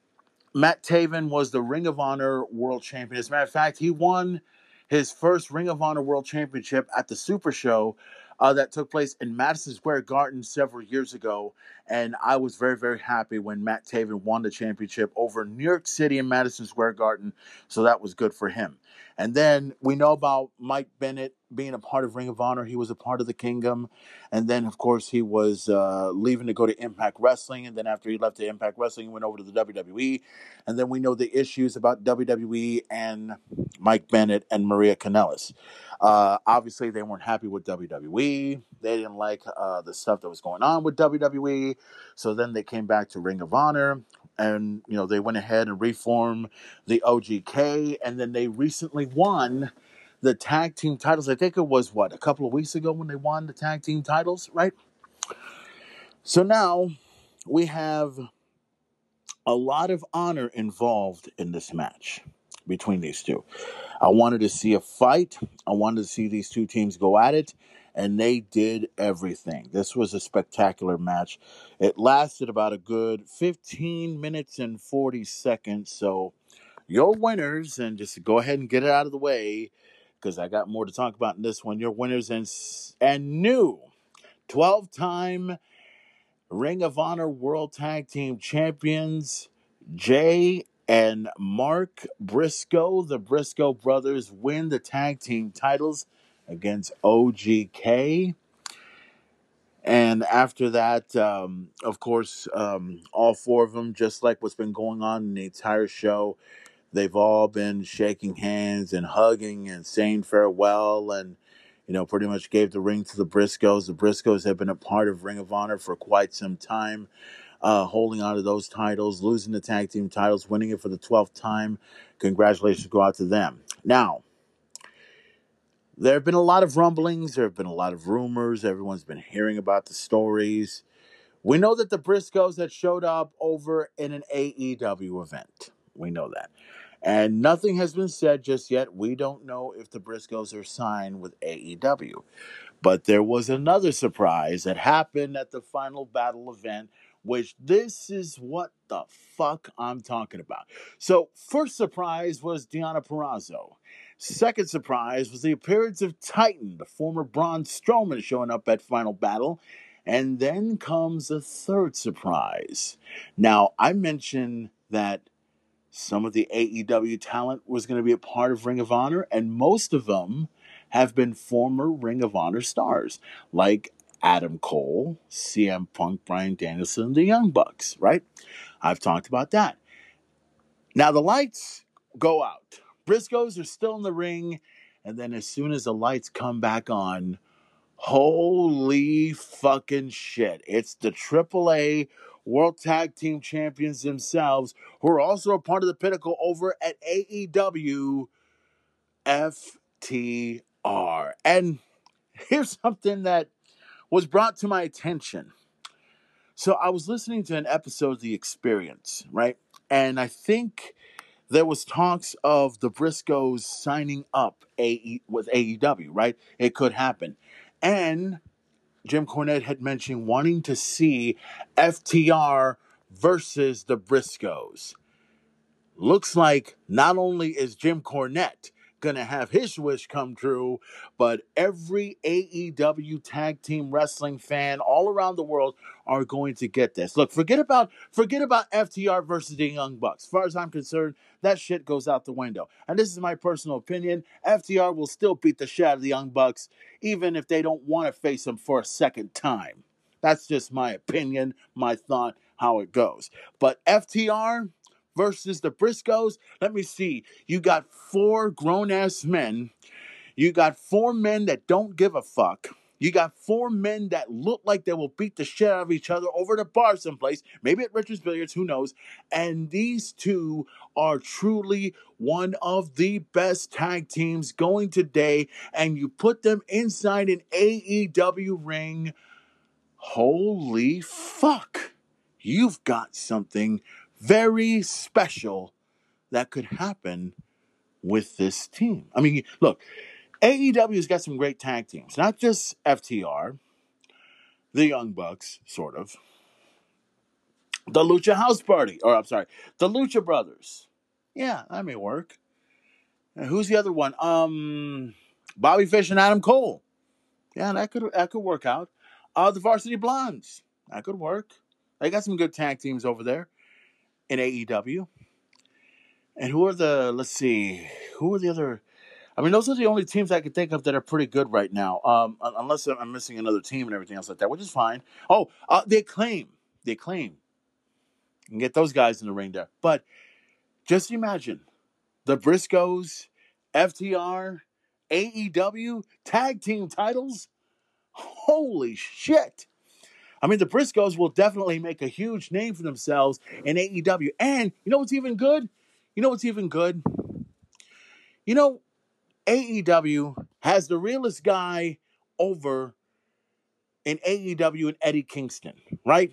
Speaker 1: Matt Taven was the Ring of Honor World Champion. As a matter of fact, he won his first Ring of Honor World Championship at the Super Show uh, that took place in Madison Square Garden several years ago. And I was very, very happy when Matt Taven won the championship over New York City and Madison Square Garden. So that was good for him. And then we know about Mike Bennett being a part of Ring of Honor. He was a part of the Kingdom. And then, of course, he was uh, leaving to go to Impact Wrestling. And then after he left to Impact Wrestling, he went over to the WWE. And then we know the issues about WWE and Mike Bennett and Maria Kanellis. Uh, obviously, they weren't happy with WWE. They didn't like uh, the stuff that was going on with WWE. So then they came back to Ring of Honor, and you know they went ahead and reformed the OGK, and then they recently won the tag team titles. I think it was what a couple of weeks ago when they won the tag team titles, right? So now we have a lot of honor involved in this match between these two. I wanted to see a fight. I wanted to see these two teams go at it, and they did everything. This was a spectacular match. It lasted about a good 15 minutes and 40 seconds. So, your winners, and just go ahead and get it out of the way because I got more to talk about in this one. Your winners and, and new 12 time Ring of Honor World Tag Team Champions, Jay and Mark Briscoe. The Briscoe brothers win the tag team titles against OGK. And after that, um, of course, um, all four of them, just like what's been going on in the entire show, they've all been shaking hands and hugging and saying farewell and, you know, pretty much gave the ring to the Briscoes. The Briscoes have been a part of Ring of Honor for quite some time uh, holding on to those titles, losing the tag team titles, winning it for the 12th time. Congratulations go out to them. Now, there have been a lot of rumblings, there have been a lot of rumors, everyone's been hearing about the stories. We know that the Briscoes had showed up over in an AEW event. We know that. And nothing has been said just yet. We don't know if the Briscoes are signed with AEW. But there was another surprise that happened at the final battle event which this is what the fuck I'm talking about. So, first surprise was Deonna Purrazzo. Second surprise was the appearance of Titan, the former Braun Strowman, showing up at Final Battle. And then comes a third surprise. Now, I mentioned that some of the AEW talent was going to be a part of Ring of Honor, and most of them have been former Ring of Honor stars, like Adam Cole, CM Punk, Bryan Danielson, the Young Bucks, right? I've talked about that. Now the lights go out. Briscoes are still in the ring, and then as soon as the lights come back on, holy fucking shit. It's the AAA World Tag Team Champions themselves, who are also a part of the pinnacle over at AEW FTR. And here's something that was brought to my attention. So I was listening to an episode of The Experience, right? And I think there was talks of the Briscoes signing up AE, with AEW, right? It could happen. And Jim Cornette had mentioned wanting to see FTR versus the Briscoes. Looks like not only is Jim Cornette going to have his wish come true, but every AEW tag team wrestling fan all around the world are going to get this. Look, forget about forget about FTR versus the Young Bucks. As far as I'm concerned, that shit goes out the window. And this is my personal opinion. FTR will still beat the shit out of the Young Bucks, even if they don't want to face them for a second time. That's just my opinion, my thought, how it goes. But FTR, versus the Briscoes. Let me see. You got four grown ass men. You got four men that don't give a fuck. You got four men that look like they will beat the shit out of each other over the bar someplace, maybe at Richards Billiards, who knows. And these two are truly one of the best tag teams going today. And you put them inside an AEW ring holy fuck, you've got something very special that could happen with this team. I mean, look, AEW's got some great tag teams, not just FTR, the Young Bucks, sort of, the Lucha House Party, or I'm sorry, the Lucha Brothers. Yeah, that may work. And who's the other one? Um, Bobby Fish and Adam Cole. Yeah, that could that could work out. Uh, the Varsity Blondes. That could work. They got some good tag teams over there in AEW. And who are the? Let's see. Who are the other? I mean, those are the only teams I can think of that are pretty good right now. Um, unless I'm missing another team and everything else like that, which is fine. Oh, uh, the acclaim, the acclaim. You can get those guys in the ring there. But just imagine the Briscoes, FTR, AEW tag team titles. Holy shit! I mean, the Briscoes will definitely make a huge name for themselves in AEW. And you know what's even good? You know what's even good? You know, AEW has the realest guy over in AEW and Eddie Kingston, right?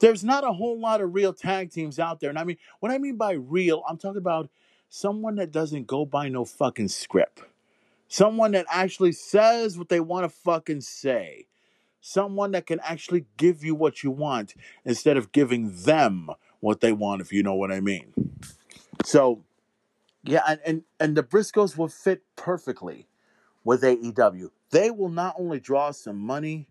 Speaker 1: There's not a whole lot of real tag teams out there. And I mean, what I mean by real, I'm talking about someone that doesn't go by no fucking script. Someone that actually says what they want to fucking say. Someone that can actually give you what you want instead of giving them what they want, if you know what I mean. So, yeah, and, and, and the Briscoes will fit perfectly with AEW. They will not only draw some money,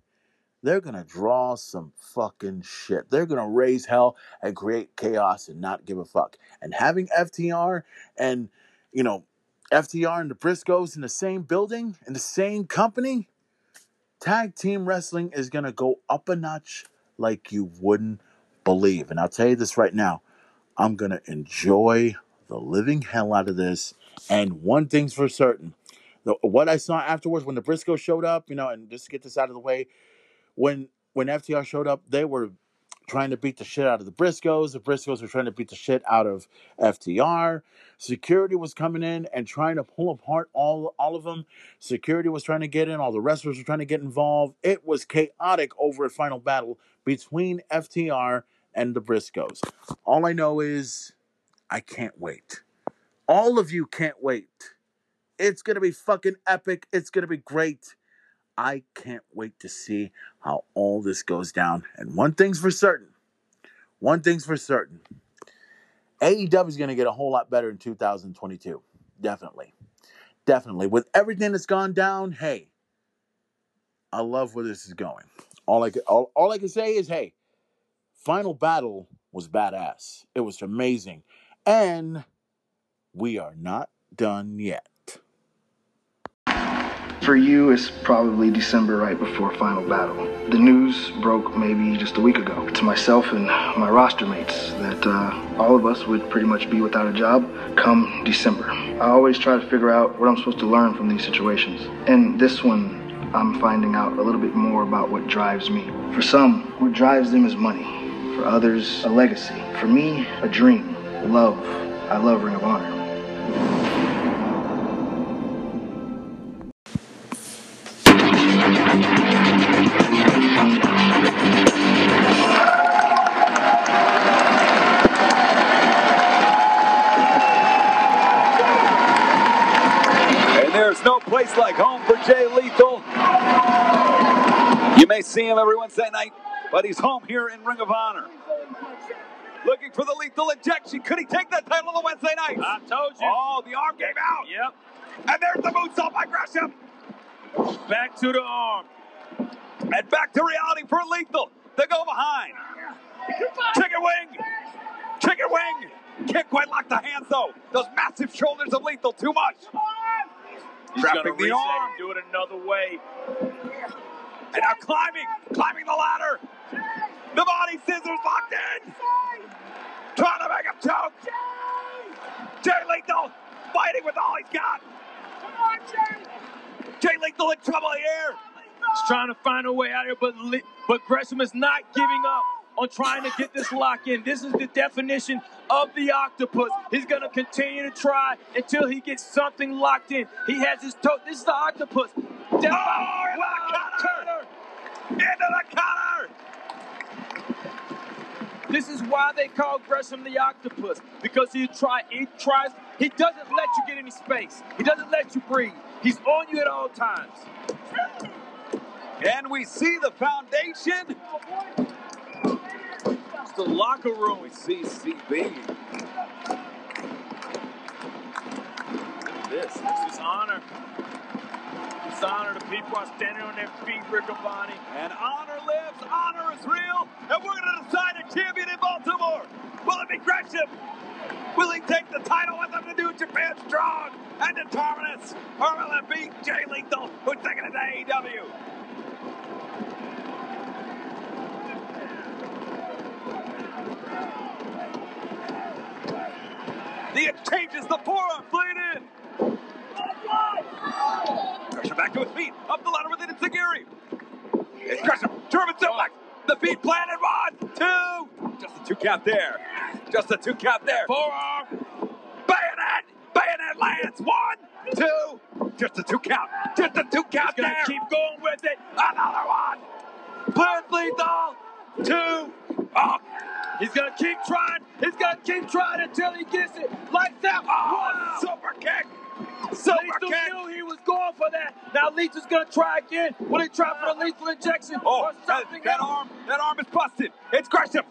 Speaker 1: they're to draw some fucking shit. They're to raise hell and create chaos and not give a fuck. And having FTR and, you know, FTR and the Briscoes in the same building, in the same company, tag team wrestling is going to go up a notch like you wouldn't believe. And I'll tell you this right now I'm going to enjoy the living hell out of this. And one thing's for certain the, what I saw afterwards when the Briscoe showed up, you know, and just to get this out of the way, when when FTR showed up, they were trying to beat the shit out of the Briscoes. The Briscoes were trying to beat the shit out of FTR. Security was coming in and trying to pull apart all all of them. Security was trying to get in. All the wrestlers were trying to get involved. It was chaotic over a final battle between FTR and the Briscoes. All I know is I can't wait. All of you can't wait. It's gonna be fucking epic. It's gonna be great. I can't wait to see how all this goes down. And one thing's for certain. One thing's for certain. AEW is going to get a whole lot better in 2022. Definitely. Definitely. With everything that's gone down, hey, I love where this is going. All I can, all, all I can say is, hey, Final Battle was badass. It was amazing. And we are not done yet.
Speaker 7: For you, it's probably December right before final battle. The news broke maybe just a week ago to myself and my roster mates that uh, all of us would pretty much be without a job come December. I always try to figure out what I'm supposed to learn from these situations. And this one, I'm finding out a little bit more about what drives me. For some, what drives them is money. For others, a legacy. For me, a dream. Love. I love Ring of Honor.
Speaker 8: Him every Wednesday night, but he's home here in Ring of Honor. Looking for the lethal injection. Could he take that title on Wednesday night?
Speaker 9: I told you.
Speaker 8: Oh, the arm came out.
Speaker 9: Yep.
Speaker 8: And there's the moonsault by Gresham.
Speaker 9: Back to the arm.
Speaker 8: And back to reality for Lethal. They go behind. Chicken wing. Chicken wing. Can't quite lock the hands though. Those massive shoulders of Lethal too much.
Speaker 9: He's
Speaker 8: Trapping the arm.
Speaker 9: do it another way.
Speaker 8: And now climbing, climbing the ladder. The body scissors locked in. Trying to make him choke. Jay Lethal fighting with all he's got. Come on, Jay Lethal in trouble here.
Speaker 9: He's trying to find a way out here, but li- but Gresham is not giving up on trying to get this lock in. This is the definition of the octopus. He's gonna continue to try until he gets something locked in. He has his toe. This is the octopus. Down
Speaker 8: Oh, a cutter. Into the cutter.
Speaker 9: This is why they call Gresham the octopus because he try he tries he doesn't let you get any space. He doesn't let you breathe. He's on you at all times.
Speaker 8: And we see the foundation.
Speaker 9: It's the locker room.
Speaker 8: We see CB.
Speaker 9: Look at this. This is honor. Honor. The people are standing on their feet, Riccaboni.
Speaker 8: And honor lives, honor is real, and we're going to decide a champion in Baltimore. Will it be Gresham? Will he take the title with him to do Japan strong and determinants? Or will it be Jay Lethal who's taking it to AEW? The exchanges, the forearm flayed in. Gresham back to his feet, up the ladder with it, it's Zagiri. It's Gresham, German suplex, the feet planted, one, two. Just a two count there. Just a two count there. Forearm, bayonet, bayonet lands, one, two. Just a two count, just a two count
Speaker 9: He's
Speaker 8: there.
Speaker 9: keep going with it.
Speaker 8: Another one. Plant lethal, two. Oh,
Speaker 9: He's gonna keep trying. He's gonna keep trying until he gets it. Like that.
Speaker 8: oh, ah,
Speaker 9: Wow.
Speaker 8: super kick. Super
Speaker 9: Lethal
Speaker 8: kick.
Speaker 9: knew he was going for that. Now Lethal's gonna try again. Will he try for the lethal injection
Speaker 8: Oh,
Speaker 9: or
Speaker 8: that,
Speaker 9: something
Speaker 8: that
Speaker 9: else?
Speaker 8: arm, that arm is busted. It's Gresham.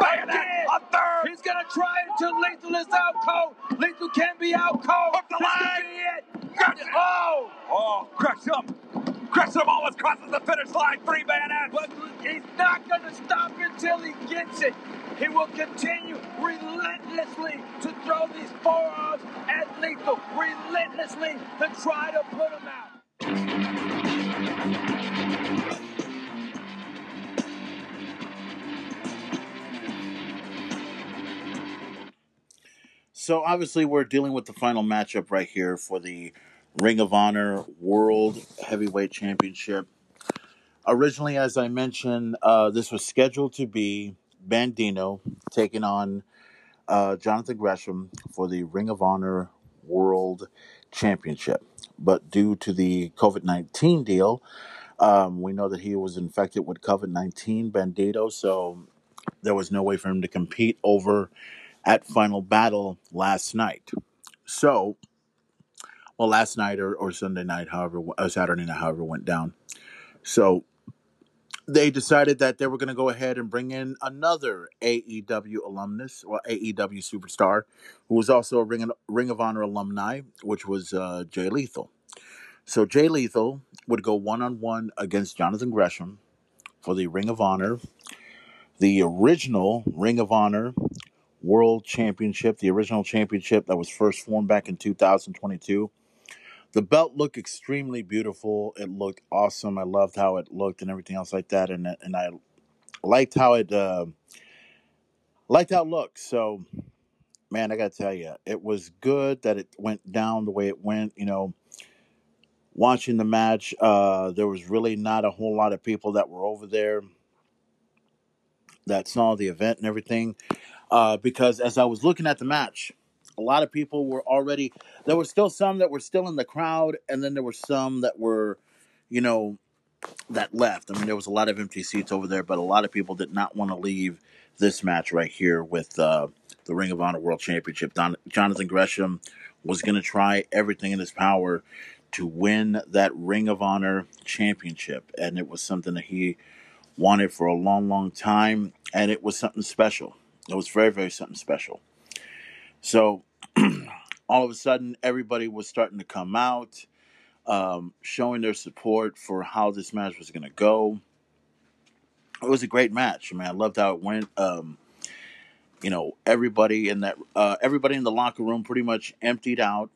Speaker 9: Again.
Speaker 8: a third.
Speaker 9: He's gonna try it until Lethal is out cold. Lethal can be out cold.
Speaker 8: Hook the
Speaker 9: This could
Speaker 8: leg.
Speaker 9: be it.
Speaker 8: Gresham.
Speaker 9: Oh,
Speaker 8: Oh, Gresham. Gresham almost crosses the finish line. Three bayonets.
Speaker 9: but he's not gonna stop until he gets it. He will continue relentlessly to throw these forearms at Lethal, relentlessly to try to put him out.
Speaker 1: So obviously, we're dealing with the final matchup right here for the Ring of Honor World Heavyweight Championship. Originally, as I mentioned, uh, this was scheduled to be Bandido taking on uh, Jonathan Gresham for the Ring of Honor World Championship. But due to the COVID 19 deal, um, we know that he was infected with COVID 19, Bandido, so there was no way for him to compete over at Final Battle last night. So, well, last night or, or Sunday night, however, or Saturday night, however, went down. So they decided that they were going to go ahead and bring in another AEW alumnus or AEW superstar who was also a Ring of, Ring of Honor alumni, which was uh, Jay Lethal. So Jay Lethal would go one on one against Jonathan Gresham for the Ring of Honor, the original Ring of Honor World Championship, the original championship that was first formed back in 2022. The belt looked extremely beautiful. It looked awesome. I loved how it looked and everything else like that, and and I liked how it uh, liked how it looked. So, man, I gotta tell you, it was good that it went down the way it went. You know, watching the match, uh, there was really not a whole lot of people that were over there that saw the event and everything uh, because as I was looking at the match, a lot of people were already. There were still some that were still in the crowd, and then there were some that were, you know, that left. I mean, there was a lot of empty seats over there, but a lot of people did not want to leave this match right here with uh, the Ring of Honor World Championship. Don- Jonathan Gresham was going to try everything in his power to win that Ring of Honor Championship, and it was something that he wanted for a long, long time, and it was something special. It was very, very something special. So all of a sudden, everybody was starting to come out, um, showing their support for how this match was going to go. It was a great match. I mean, I loved how it went. Um, you know, everybody in that, uh, everybody in the locker room pretty much emptied out.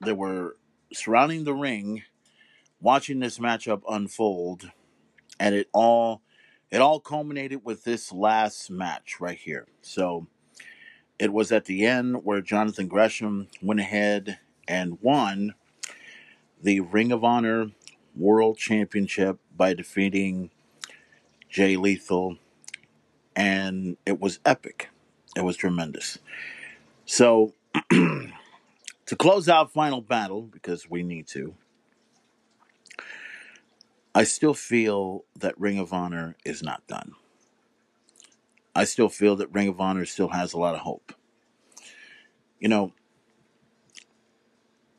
Speaker 1: They were surrounding the ring, watching this matchup unfold, and it all, it all culminated with this last match right here. So it was at the end where Jonathan Gresham went ahead and won the Ring of Honor World Championship by defeating Jay Lethal, and it was epic. It was tremendous. So, to close out Final Battle, because we need to, I still feel that Ring of Honor is not done. I still feel that Ring of Honor still has a lot of hope. You know,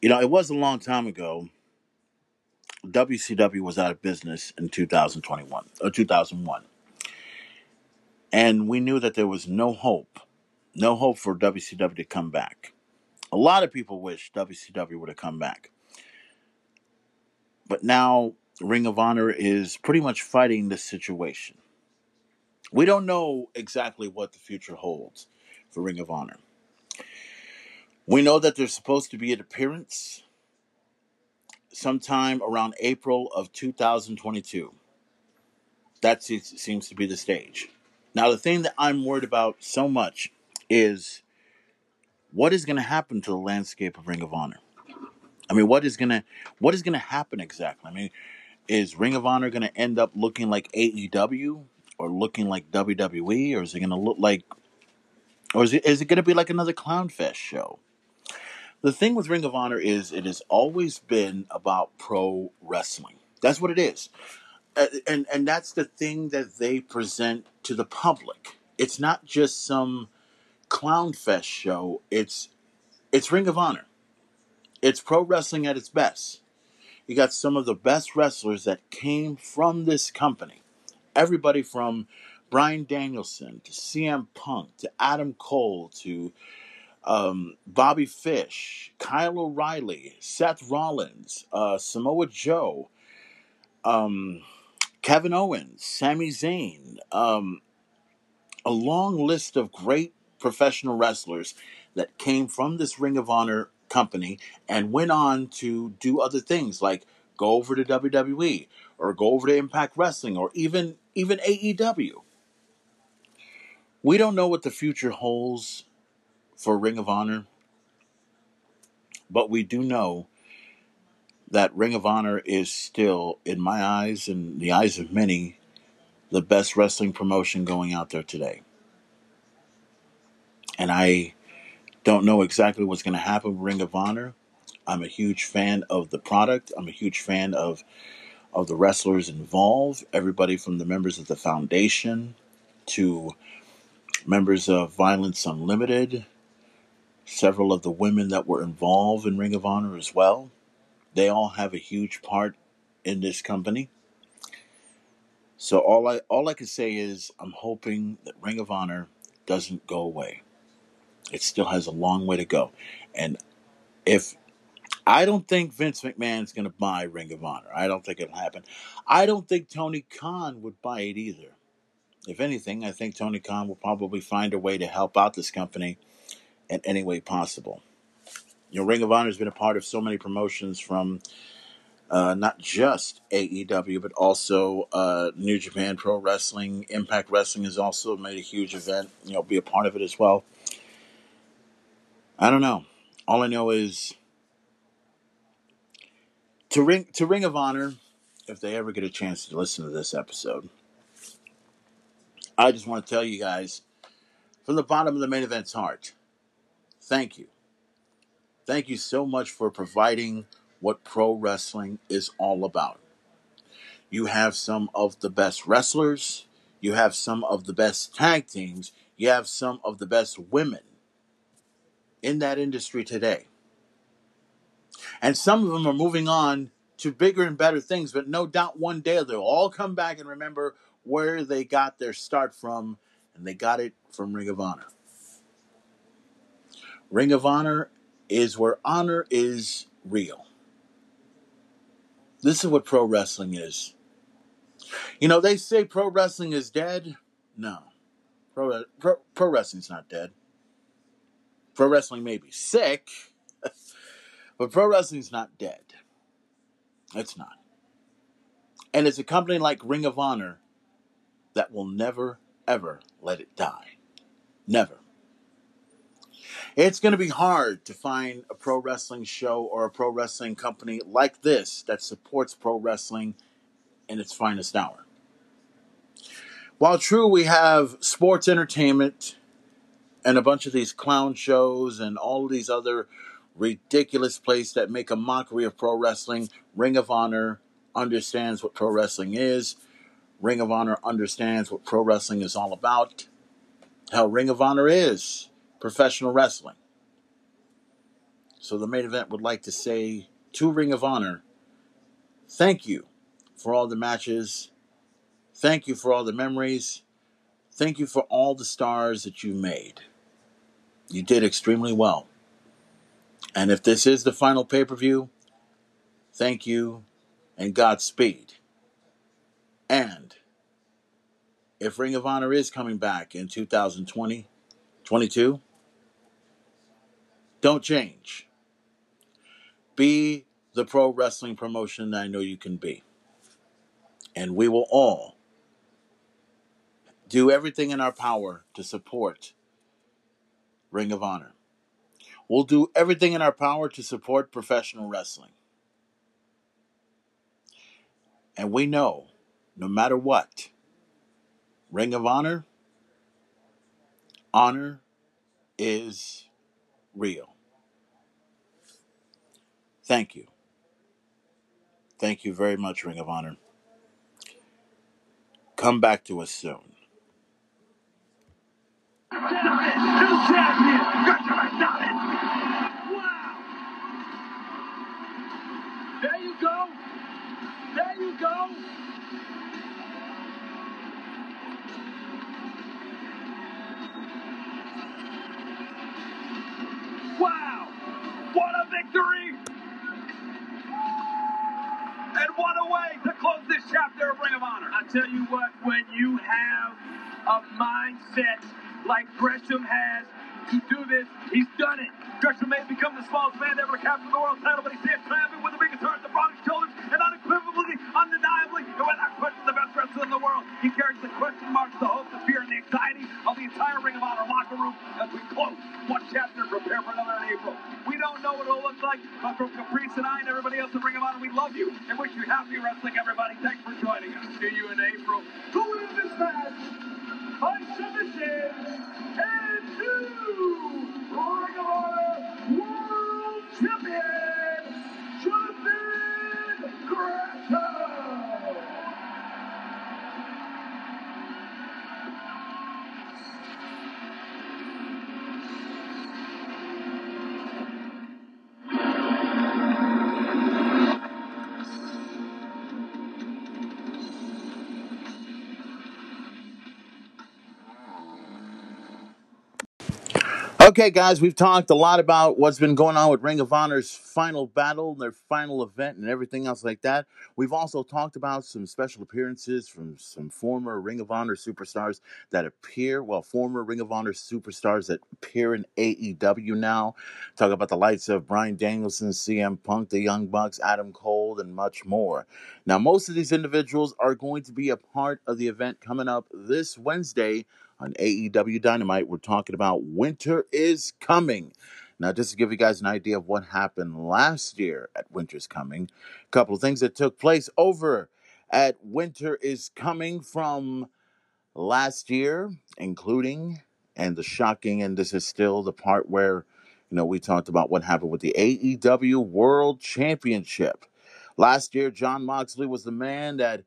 Speaker 1: you know, it was a long time ago. WCW was out of business in 2021 or 2001. And we knew that there was no hope, no hope for WCW to come back. A lot of people wish WCW would have come back. But now Ring of Honor is pretty much fighting this situation. We don't know exactly what the future holds for Ring of Honor. We know that there's supposed to be an appearance sometime around April of 2022. That seems to be the stage. Now, the thing that I'm worried about so much is what is going to happen to the landscape of Ring of Honor. I mean, what is gonna what is gonna happen exactly? I mean, is Ring of Honor gonna end up looking like AEW or looking like WWE, or is it gonna look like, or is it is it gonna be like another Clown Fest show? The thing with Ring of Honor is it has always been about pro wrestling. That's what it is, and and that's the thing that they present to the public. It's not just some Clown Fest show. It's it's Ring of Honor. It's pro wrestling at its best. You got some of the best wrestlers that came from this company. Everybody from Bryan Danielson to CM Punk to Adam Cole to um, Bobby Fish, Kyle O'Reilly, Seth Rollins, uh, Samoa Joe, um, Kevin Owens, Sami Zayn, um, a long list of great professional wrestlers that came from this Ring of Honor company and went on to do other things like go over to WWE or go over to Impact Wrestling or even even AEW. We don't know what the future holds for Ring of Honor, but we do know that Ring of Honor is still, in my eyes and the eyes of many, the best wrestling promotion going out there today. And I don't know exactly what's going to happen with Ring of Honor. I'm a huge fan of the product. I'm a huge fan of of the wrestlers involved. Everybody from the members of the foundation to members of Violence Unlimited, several of the women that were involved in Ring of Honor as well. They all have a huge part in this company. So all I all I can say is I'm hoping that Ring of Honor doesn't go away. It still has a long way to go. And if I don't think Vince McMahon's going to buy Ring of Honor. I don't think it'll happen. I don't think Tony Khan would buy it either. If anything, I think Tony Khan will probably find a way to help out this company in any way possible. You know, Ring of Honor has been a part of so many promotions from uh, not just AEW, but also uh, New Japan Pro Wrestling. Impact Wrestling has also made a huge event, you know, be a part of it as well. I don't know. All I know is to Ring to Ring of Honor, if they ever get a chance to listen to this episode, I just want to tell you guys from the bottom of the main event's heart, thank you. Thank you so much for providing what pro wrestling is all about. You have some of the best wrestlers, you have some of the best tag teams, you have some of the best women in that industry today. And some of them are moving on to bigger and better things, but no doubt one day they'll all come back and remember where they got their start from, and they got it from Ring of Honor. Ring of Honor is where honor is real. This is what pro wrestling is. You know, they say pro wrestling is dead. No. Pro, pro, pro wrestling's not dead. Pro wrestling may be sick, but pro wrestling's not dead. It's not. And it's a company like Ring of Honor that will never, ever let it die. Never. It's going to be hard to find a pro wrestling show or a pro wrestling company like this that supports pro wrestling in its finest hour. While true, we have sports entertainment and a bunch of these clown shows and all these other ridiculous place that make a mockery of pro wrestling, Ring of Honor understands what pro wrestling is. Ring of Honor understands what pro wrestling is all about. Hell, Ring of Honor is professional wrestling. So the main event would like to say to Ring of Honor, thank you for all the matches. Thank you for all the memories. Thank you for all the stars that you made. You did extremely well. And if this is the final pay per view, thank you and Godspeed. And if Ring of Honor is coming back in 2020, 22, don't change. Be the pro wrestling promotion I know you can be. And we will all do everything in our power to support Ring of Honor. We'll do everything in our power to support professional wrestling. And we know, no matter what, Ring of Honor, honor is real. Thank you. Thank you very much, Ring of Honor. Come back to us soon.
Speaker 8: There you go. Wow. What a victory. And what a way to close this chapter of Ring of Honor.
Speaker 9: I tell you what, when you have a mindset like Gresham has to do this, he's done it.
Speaker 8: Gresham may become the smallest man ever to capture the world title, but he stands triumphant with the biggest heart, the broadest shoulders, and unequivocally, undeniably, and without question, the best wrestler in the world. He carries the question marks, the hope, the fear, and the anxiety of the entire Ring of Honor locker room as we close one chapter and prepare for another in April. We don't know what it'll look like, but from Caprice and I and everybody else at Ring of Honor, we love you and wish you happy wrestling, everybody. Thanks for joining us. See you in April. Who wins this match? By submission and two Ring of Honor World Champion,
Speaker 1: Okay, guys, we've talked a lot about what's been going on with Ring of Honor's final battle, their final event, and everything else like that. We've also talked about some special appearances from some former Ring of Honor superstars that appear, well, former Ring of Honor superstars that appear in AEW now. Talk about the likes of Bryan Danielson, CM Punk, the Young Bucks, Adam Cole, and much more. Now, most of these individuals are going to be a part of the event coming up this Wednesday on AEW Dynamite. We're talking about Winter is Coming. Now, just to give you guys an idea of what happened last year at Winter's Coming, a couple of things that took place over at Winter is Coming from last year, including, and the shocking, and this is still the part where, you know, we talked about what happened with the AEW World Championship. Last year, Jon Moxley was the man that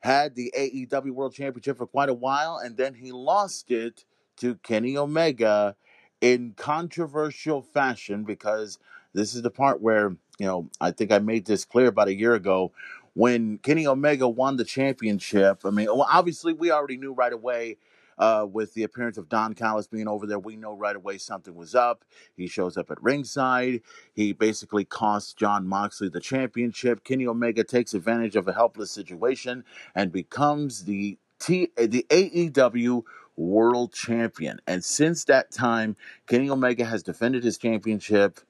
Speaker 1: had the AEW World Championship for quite a while, and then he lost it to Kenny Omega in controversial fashion because this is the part where, you know, I think I made this clear about a year ago when Kenny Omega won the championship. I mean, well, obviously, we already knew right away. Uh, with the appearance of Don Callis being over there, we know right away something was up. He shows up at ringside. He basically costs Jon Moxley the championship. Kenny Omega takes advantage of a helpless situation and becomes the T- the AEW World Champion. And since that time, Kenny Omega has defended his championship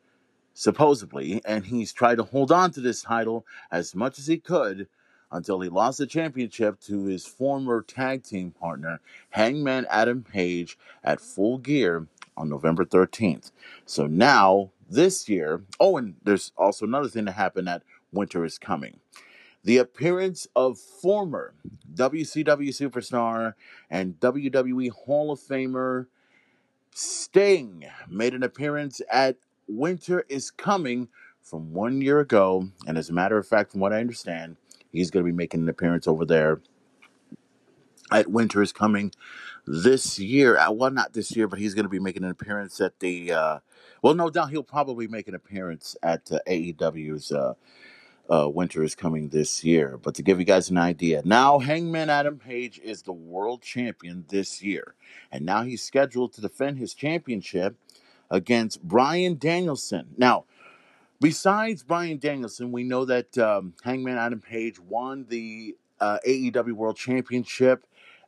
Speaker 1: supposedly, and he's tried to hold on to this title as much as he could until he lost the championship to his former tag team partner, Hangman Adam Page, at Full Gear on November 13th. So now, this year, oh, and there's also another thing that happened at Winter is Coming. The appearance of former WCW superstar and WWE Hall of Famer Sting made an appearance at Winter is Coming from one year ago. And as a matter of fact, from what I understand, He's going to be making an appearance over there at Winter is Coming this year. Uh, well, not this year, but he's going to be making an appearance at the. Uh, well, no doubt he'll probably make an appearance at uh, AEW's uh, uh, Winter is Coming this year. But to give you guys an idea, now Hangman Adam Page is the world champion this year, and now he's scheduled to defend his championship against Bryan Danielson. Now, besides Bryan Danielson, we know that um, Hangman Adam Page won the uh, AEW World Championship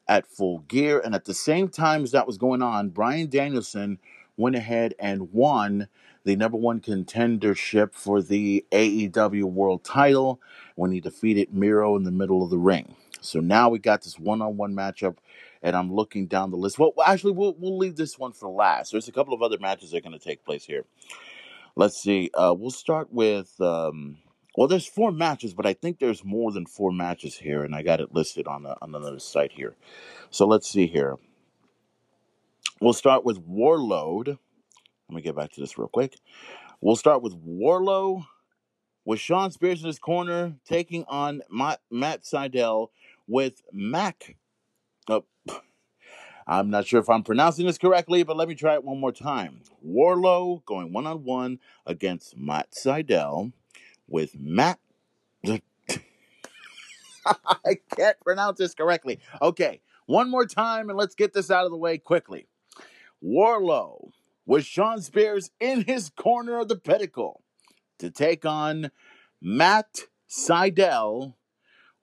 Speaker 1: at Full Gear, and at the same time as that was going on, Bryan Danielson went ahead and won the number one contendership for the AEW World Title when he defeated Miro in the middle of the ring. So now we got this one-on-one matchup, and I'm looking down the list. Well, actually, we'll we'll leave this one for last. There's a couple of other matches that are going to take place here. Let's see. Uh, we'll start with. Um, well, there's four matches, but I think there's more than four matches here, and I got it listed on the, on another site here. So let's see here. We'll start with Warlord. Let me get back to this real quick. We'll start with Wardlow with Shawn Spears in his corner, taking on Ma- Matt Sydal with Mac. I'm not sure if I'm pronouncing this correctly, but let me try it one more time. Wardlow going one on one against Matt Sydal with Matt. I can't pronounce this correctly. Okay, one more time and let's get this out of the way quickly. Wardlow with Shawn Spears in his corner of the pedicle to take on Matt Sydal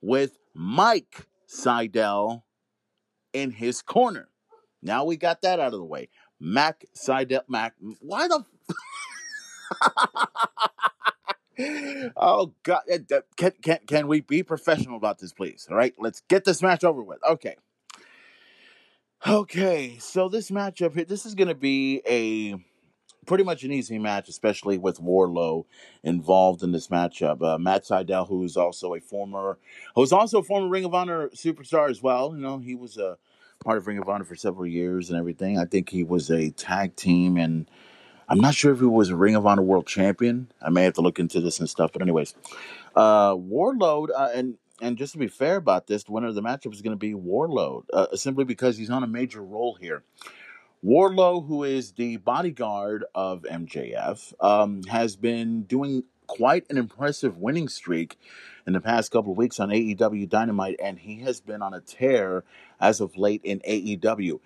Speaker 1: with Mike Sydal in his corner. Now we got that out of the way. Mac Sydal, Mac, why the? oh God! Uh, Can, can can we be professional about this, please? All right, let's get this match over with. Okay. Okay, so this matchup here, this is going to be a pretty much an easy match, especially with Wardlow involved in this matchup. Uh, Matt Sydal, who's also a former, who's also a former Ring of Honor superstar as well. You know, he was a part of Ring of Honor for several years and everything. I think he was a tag team, and I'm not sure if he was a Ring of Honor World Champion. I may have to look into this and stuff. But anyways, uh, Warlord, uh, and and just to be fair about this, the winner of the matchup is going to be Warlord, uh, simply because he's on a major role here. Wardlow, who is the bodyguard of MJF, um, has been doing quite an impressive winning streak in the past couple of weeks on AEW Dynamite, and he has been on a tear as of late in AEW.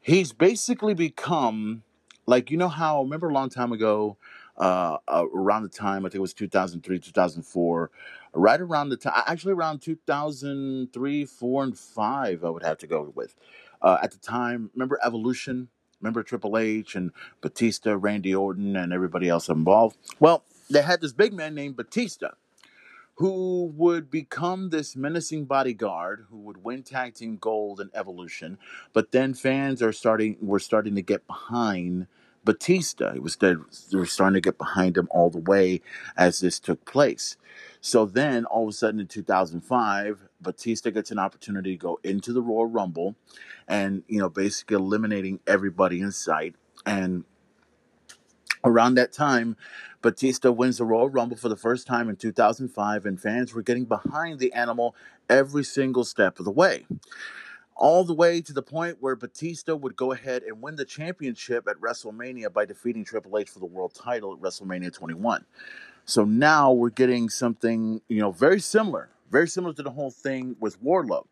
Speaker 1: He's basically become like you know how remember a long time ago, uh, uh, around the time I think it was two thousand three, two thousand four, right around the time actually around two thousand three, four, and five. I would have to go with. Uh, at the time, remember Evolution? Remember Triple H and Batista, Randy Orton, and everybody else involved? Well, they had this big man named Batista who would become this menacing bodyguard who would win tag team gold in evolution but then fans are starting were starting to get behind batista. It was they were starting to get behind him all the way as this took place. So then all of a sudden in 2005 batista gets an opportunity to go into the royal rumble and you know basically eliminating everybody in sight. And Around that time, Batista wins the Royal Rumble for the first time in 2005, and fans were getting behind the animal every single step of the way. All the way to the point where Batista would go ahead and win the championship at WrestleMania by defeating Triple H for the world title at WrestleMania 21. So now we're getting something, you know, very similar, very similar to the whole thing with Wardlow.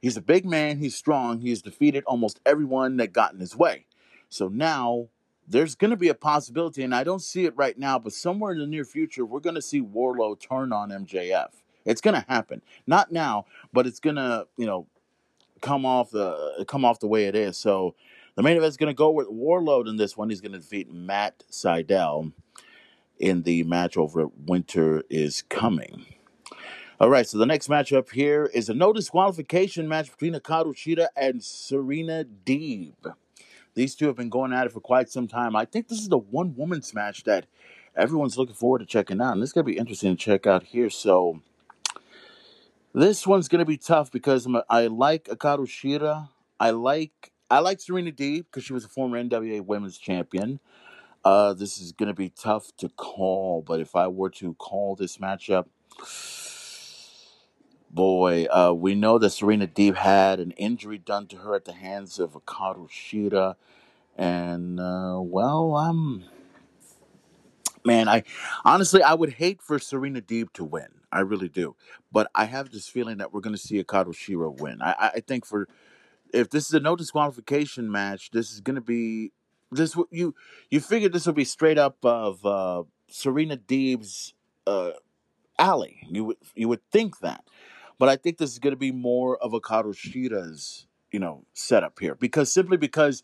Speaker 1: He's a big man, he's strong, he's defeated almost everyone that got in his way. So now there's going to be a possibility, and I don't see it right now, but somewhere in the near future, we're going to see Wardlow turn on MJF. It's going to happen. Not now, but it's going to, you know, come off the come off the way it is. So the main event is going to go with Warlord in this one. He's going to defeat Matt Sydal in the match over Winter is Coming. All right, so the next matchup here is a no disqualification match between Hikaru Shida and Serena Deeb. These two have been going at it for quite some time. I think this is the one woman's match that everyone's looking forward to checking out. And this is going to be interesting to check out here. So this one's going to be tough because I'm a, I like Hikaru Shida. I like I like Serena Deeb because she was a former NWA Women's Champion. Uh, this is going to be tough to call, but if I were to call this matchup, Boy, uh, we know that Serena Deeb had an injury done to her at the hands of Hikaru and uh, well, um, man, I honestly I would hate for Serena Deeb to win. I really do, but I have this feeling that we're going to see Hikaru Shida win. I, I think for if this is a no disqualification match, this is going to be this. You you figure this would be straight up of uh, Serena Deeb's uh, alley. You would you would think that, but I think this is going to be more of a Shida's you know setup here because simply because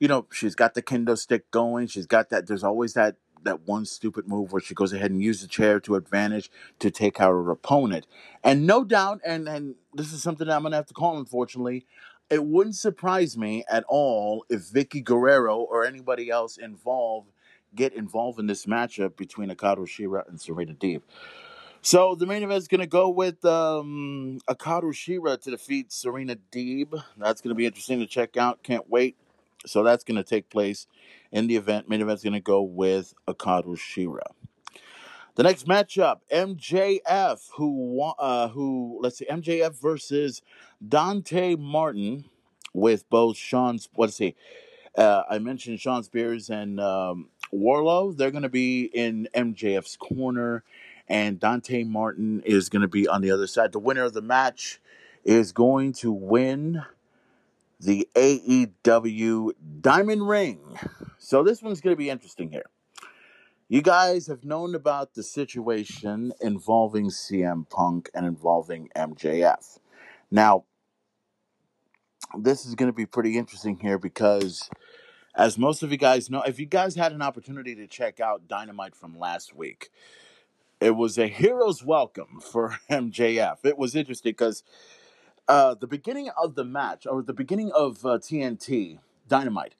Speaker 1: you know she's got the kendo stick going. She's got that. There's always that that one stupid move where she goes ahead and uses the chair to advantage to take out her opponent. And no doubt, and and this is something that I'm gonna have to call. Unfortunately, it wouldn't surprise me at all if Vickie Guerrero or anybody else involved get involved in this matchup between Hikaru Shida and Serena Deeb. So the main event is going to go with um, Hikaru Shida to defeat Serena Deeb. That's going to be interesting to check out. Can't wait. So that's going to take place in the event. Main event is going to go with Hikaru Shida. The next matchup, MJF, who uh, who let's see, MJF versus Dante Martin, with both Sean's. Let's see, uh, I mentioned Shawn Spears and um, Wardlow. They're going to be in MJF's corner, and Dante Martin is going to be on the other side. The winner of the match is going to win the AEW Diamond Ring. So this one's going to be interesting here. You guys have known about the situation involving CM Punk and involving MJF. Now, this is going to be pretty interesting here because, as most of you guys know, if you guys had an opportunity to check out Dynamite from last week, it was a hero's welcome for MJF. It was interesting because uh, the beginning of the match, or the beginning of uh, TNT Dynamite,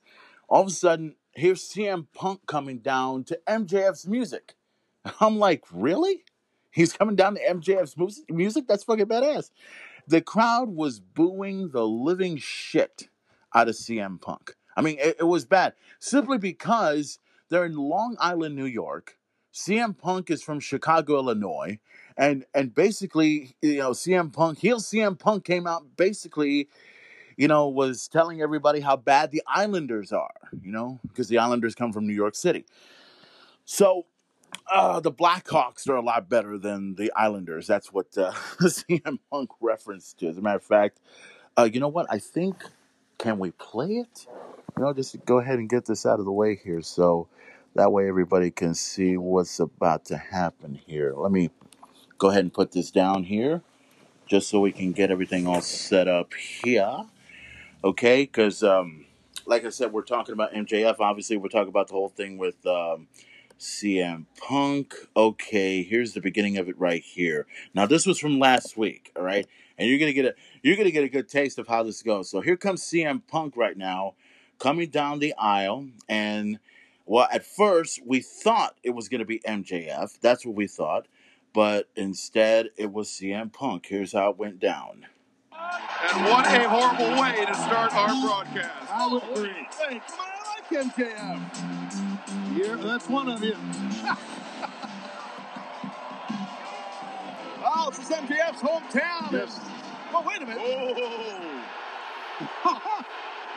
Speaker 1: all of a sudden, here's CM Punk coming down to MJF's music. I'm like, really? He's coming down to MJF's music? That's fucking badass. The crowd was booing the living shit out of CM Punk. I mean, it, it was bad simply because they're in Long Island, New York. CM Punk is from Chicago, Illinois, and and basically, you know, CM Punk, heel CM Punk came out basically, you know, was telling everybody how bad the Islanders are, you know, because the Islanders come from New York City. So uh, the Blackhawks are a lot better than the Islanders. That's what uh, CM Punk referenced to. As a matter of fact, uh, you know what? I think can we play it? You know, just go ahead and get this out of the way here, so that way everybody can see what's about to happen here. Let me go ahead and put this down here, just so we can get everything all set up here. Okay, because um, like I said, we're talking about MJF. Obviously, we're talking about the whole thing with um, CM Punk. Okay, here's the beginning of it right here. Now, this was from last week. All right, and you're gonna get a you're gonna get a good taste of how this goes. So here comes CM Punk right now, coming down the aisle, and well, at first we thought it was gonna be MJF. That's what we thought, but instead it was CM Punk. Here's how it went down.
Speaker 4: And what a horrible way to start our broadcast.
Speaker 10: I would agree. Hey, come on, I like MJF. Here, that's one of you. oh, this is MJF's hometown.
Speaker 4: Yes.
Speaker 10: Oh, wait a minute.
Speaker 4: Oh,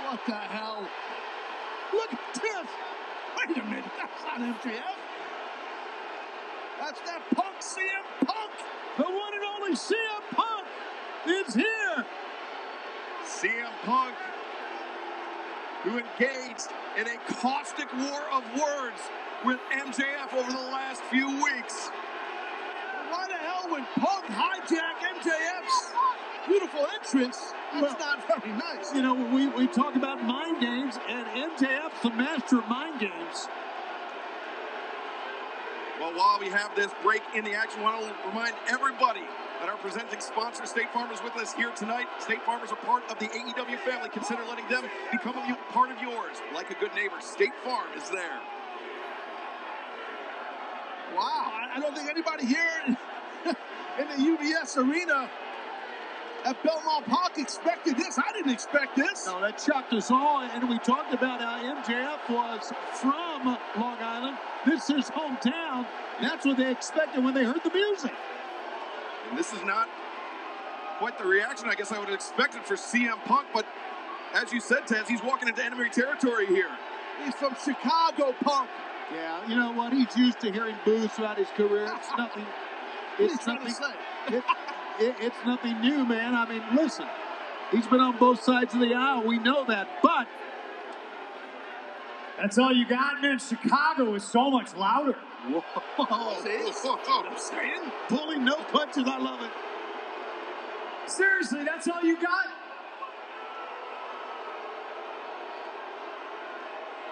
Speaker 10: what the hell? Look at this. Wait a minute. That's not MJF. That's that punk CM Punk. The one and only CM Punk is here.
Speaker 4: CM Punk, who engaged in a caustic war of words with MJF over the last few weeks.
Speaker 10: Why the hell would Punk hijack MJF's beautiful entrance? That's not very nice.
Speaker 11: You know, we, we talk about mind games, and MJF's the master of mind games.
Speaker 4: Well, while we have this break in the action, I want to remind everybody that our presenting sponsor, State Farm, is with us here tonight. State Farmers are part of the AEW family. Consider letting them become a part of yours. Like a good neighbor, State Farm is there.
Speaker 10: Wow, I don't think anybody here in the UBS arena at Belmont Park expected this. I didn't expect this.
Speaker 11: No, that shocked us all, and we talked about uh, how MJF was from Long Island. This is his hometown. That's what they expected when they heard the music.
Speaker 4: And this is not quite the reaction I guess I would have expected for CM Punk, but as you said, Taz, he's walking into enemy territory here.
Speaker 10: He's from Chicago, Punk.
Speaker 11: Yeah, you know what? He's used to hearing boos throughout his career. It's nothing.
Speaker 10: What are you
Speaker 11: It's nothing. It, it, it's nothing new, man. I mean, listen, he's been on both sides of the aisle. We know that, but
Speaker 12: That's all you got, man. Chicago is so much louder.
Speaker 11: whoa,
Speaker 10: Saying?
Speaker 11: pulling no punches. I love it.
Speaker 12: Seriously, that's all you got?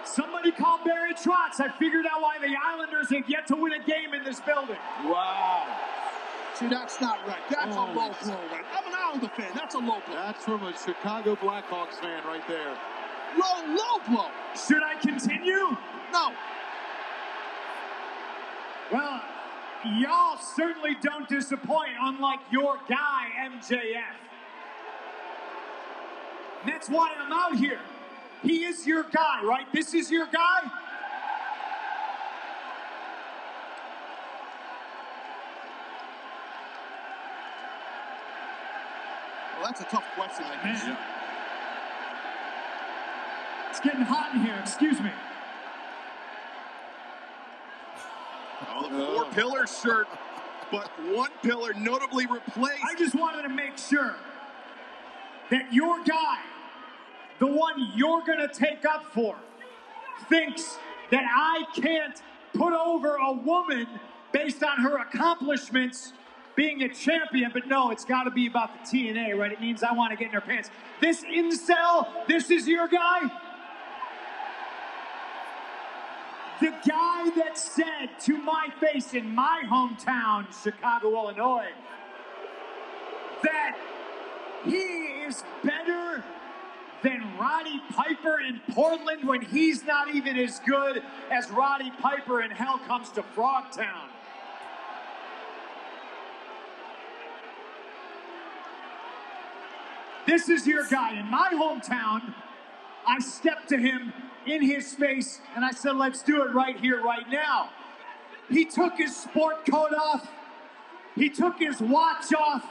Speaker 12: Somebody call Barry Trotz. I figured out why the Islanders have yet to win a game in this building.
Speaker 10: Wow. See, that's not right. That's
Speaker 11: Oh,
Speaker 10: a low blow, right? I'm an Islander fan. That's a low blow.
Speaker 11: That's from a Chicago Blackhawks fan right there.
Speaker 10: Low, low blow.
Speaker 12: Should I continue?
Speaker 10: No.
Speaker 12: Well, y'all certainly don't disappoint, unlike your guy, MJF. And that's why I'm out here. He is your guy, right? This is your guy?
Speaker 10: Well, that's a tough question. I guess.
Speaker 12: Man. It's getting hot in here, excuse me.
Speaker 4: Oh, the four oh. pillar shirt, but one pillar notably replaced.
Speaker 12: I just wanted to make sure that your guy, the one you're going to take up for, thinks that I can't put over a woman based on her accomplishments being a champion. But no, it's got to be about the TNA, right? It means I want to get in her pants. This incel, this is your guy? The guy that said to my face in my hometown, Chicago, Illinois, that he is better than Roddy Piper in Portland when he's not even as good as Roddy Piper in Hell Comes to Frogtown. This is your guy. In my hometown, I stepped to him in his face and I said, let's do it right here, right now. He took his sport coat off, he took his watch off,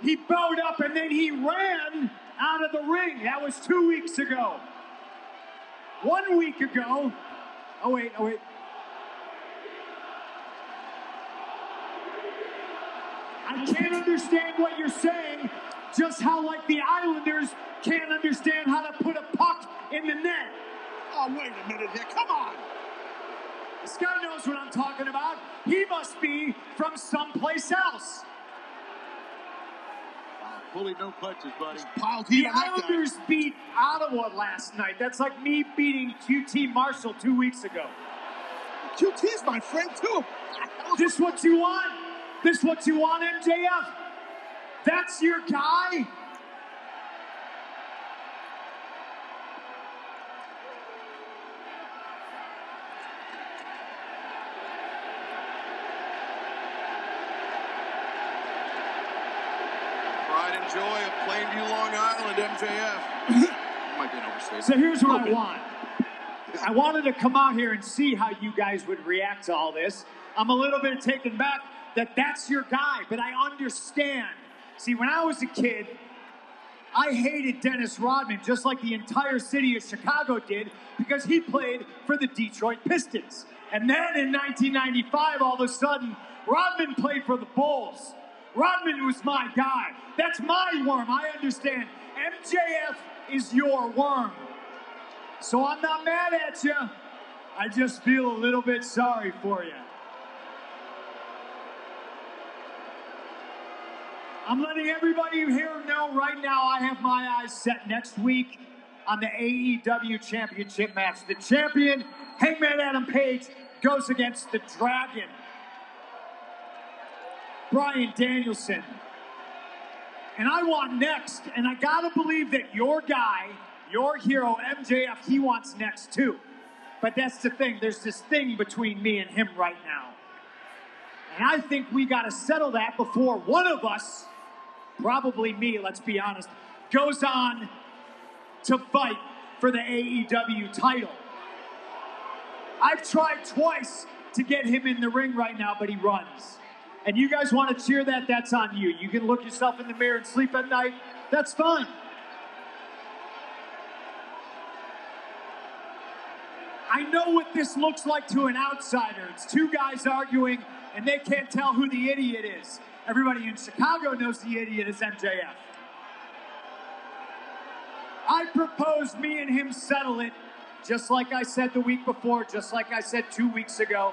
Speaker 12: he bowed up, and then he ran out of the ring. That was two weeks ago. One week ago, oh wait, oh wait. I can't understand what you're saying, just how, like, the Islanders can't understand how to put a puck in the net.
Speaker 10: Oh, wait a minute here. Come on.
Speaker 12: This guy knows what I'm talking about. He must be from someplace else.
Speaker 11: Pulling no punches, buddy.
Speaker 10: Piled
Speaker 12: The
Speaker 10: heat guy.
Speaker 12: Islanders beat Ottawa last night. That's like me beating QT Marshall two weeks ago.
Speaker 10: QT's my friend, too.
Speaker 12: This what you want? This what you want, MJF? That's your guy?
Speaker 4: Pride and joy of Plainview, Long Island, MJF. Might be an overstatement.
Speaker 12: So here's what I want. I wanted to come out here and see how you guys would react to all this. I'm a little bit taken back that that's your guy, but I understand. See, when I was a kid, I hated Dennis Rodman just like the entire city of Chicago did because he played for the Detroit Pistons. And then in 1995, all of a sudden, Rodman played for the Bulls. Rodman was my guy. That's my worm. I understand. MJF is your worm. So I'm not mad at you. I just feel a little bit sorry for you. I'm letting everybody here know right now I have my eyes set next week on the AEW Championship match. The champion, Hangman Adam Page, goes against the Dragon, Bryan Danielson. And I want next, and I gotta believe that your guy, your hero, MJF, he wants next too. But that's the thing, there's this thing between me and him right now. And I think we gotta settle that before one of us, probably me, let's be honest, goes on to fight for the AEW title. I've tried twice to get him in the ring right now, but he runs. And you guys want to cheer that, that's on you. You can look yourself in the mirror and sleep at night. That's fine. I know what this looks like to an outsider. It's two guys arguing, and they can't tell who the idiot is. Everybody in Chicago knows the idiot is MJF. I propose me and him settle it, just like I said the week before, just like I said two weeks ago.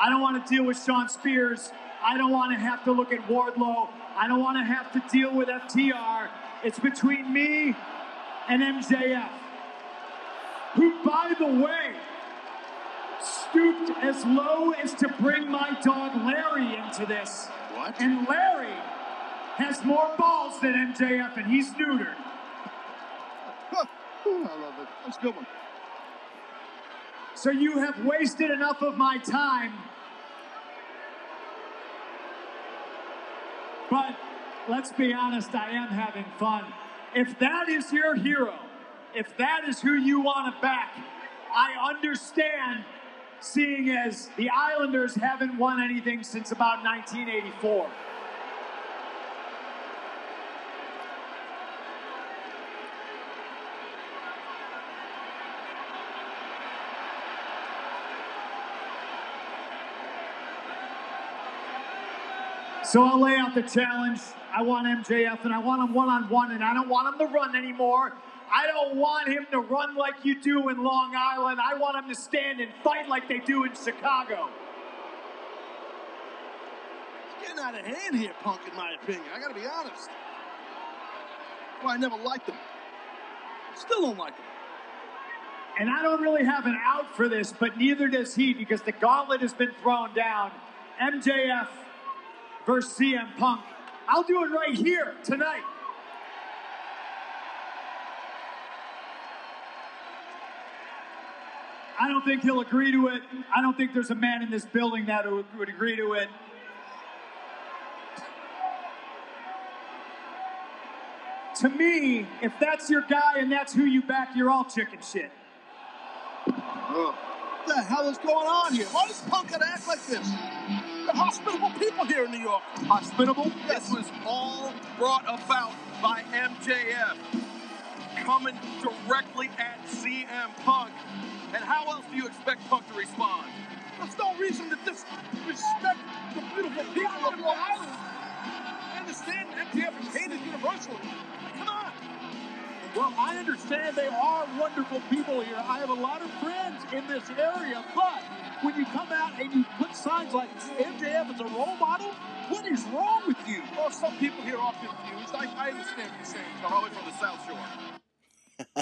Speaker 12: I don't want to deal with Shawn Spears. I don't want to have to look at Wardlow. I don't want to have to deal with FTR. It's between me and MJF, who, by the way, stooped as low as to bring my dog Larry into this.
Speaker 10: What?
Speaker 12: And Larry has more balls than MJF, and he's neutered.
Speaker 10: Ooh, I love it. That's a good one.
Speaker 12: So you have wasted enough of my time. But let's be honest, I am having fun. If that is your hero, if that is who you want to back, I understand seeing as the Islanders haven't won anything since about 1984. So I'll lay out the challenge. I want MJF and I want him one on one, and I don't want him to run anymore. I don't want him to run like you do in Long Island. I want him to stand and fight like they do in Chicago.
Speaker 10: It's getting out of hand here, Punk, in my opinion. I gotta be honest. Well, I never liked him. Still don't like him.
Speaker 12: And I don't really have an out for this, but neither does he because the gauntlet has been thrown down. MJF versus CM Punk. I'll do it right here tonight. I don't think he'll agree to it. I don't think there's a man in this building that would, agree to it. To me, if that's your guy and that's who you back, you're all chicken shit.
Speaker 10: What the hell is going on here? Why does Punk gotta act like this? They're hospitable people here in New York.
Speaker 4: Hospitable? This was all brought about by MJF coming directly at CM Punk. And how else do you expect Punk to respond?
Speaker 10: There's no reason to disrespect the beautiful people of Long Island. I understand MJF is hated universally. Come on.
Speaker 11: Well, I understand they are wonderful people here. I have a lot of friends in this area, but when you come out and you put signs like MJF is a role model, what is wrong with you?
Speaker 10: Well, some people here are confused. I, I understand what you're saying.
Speaker 4: Probably from the South Shore.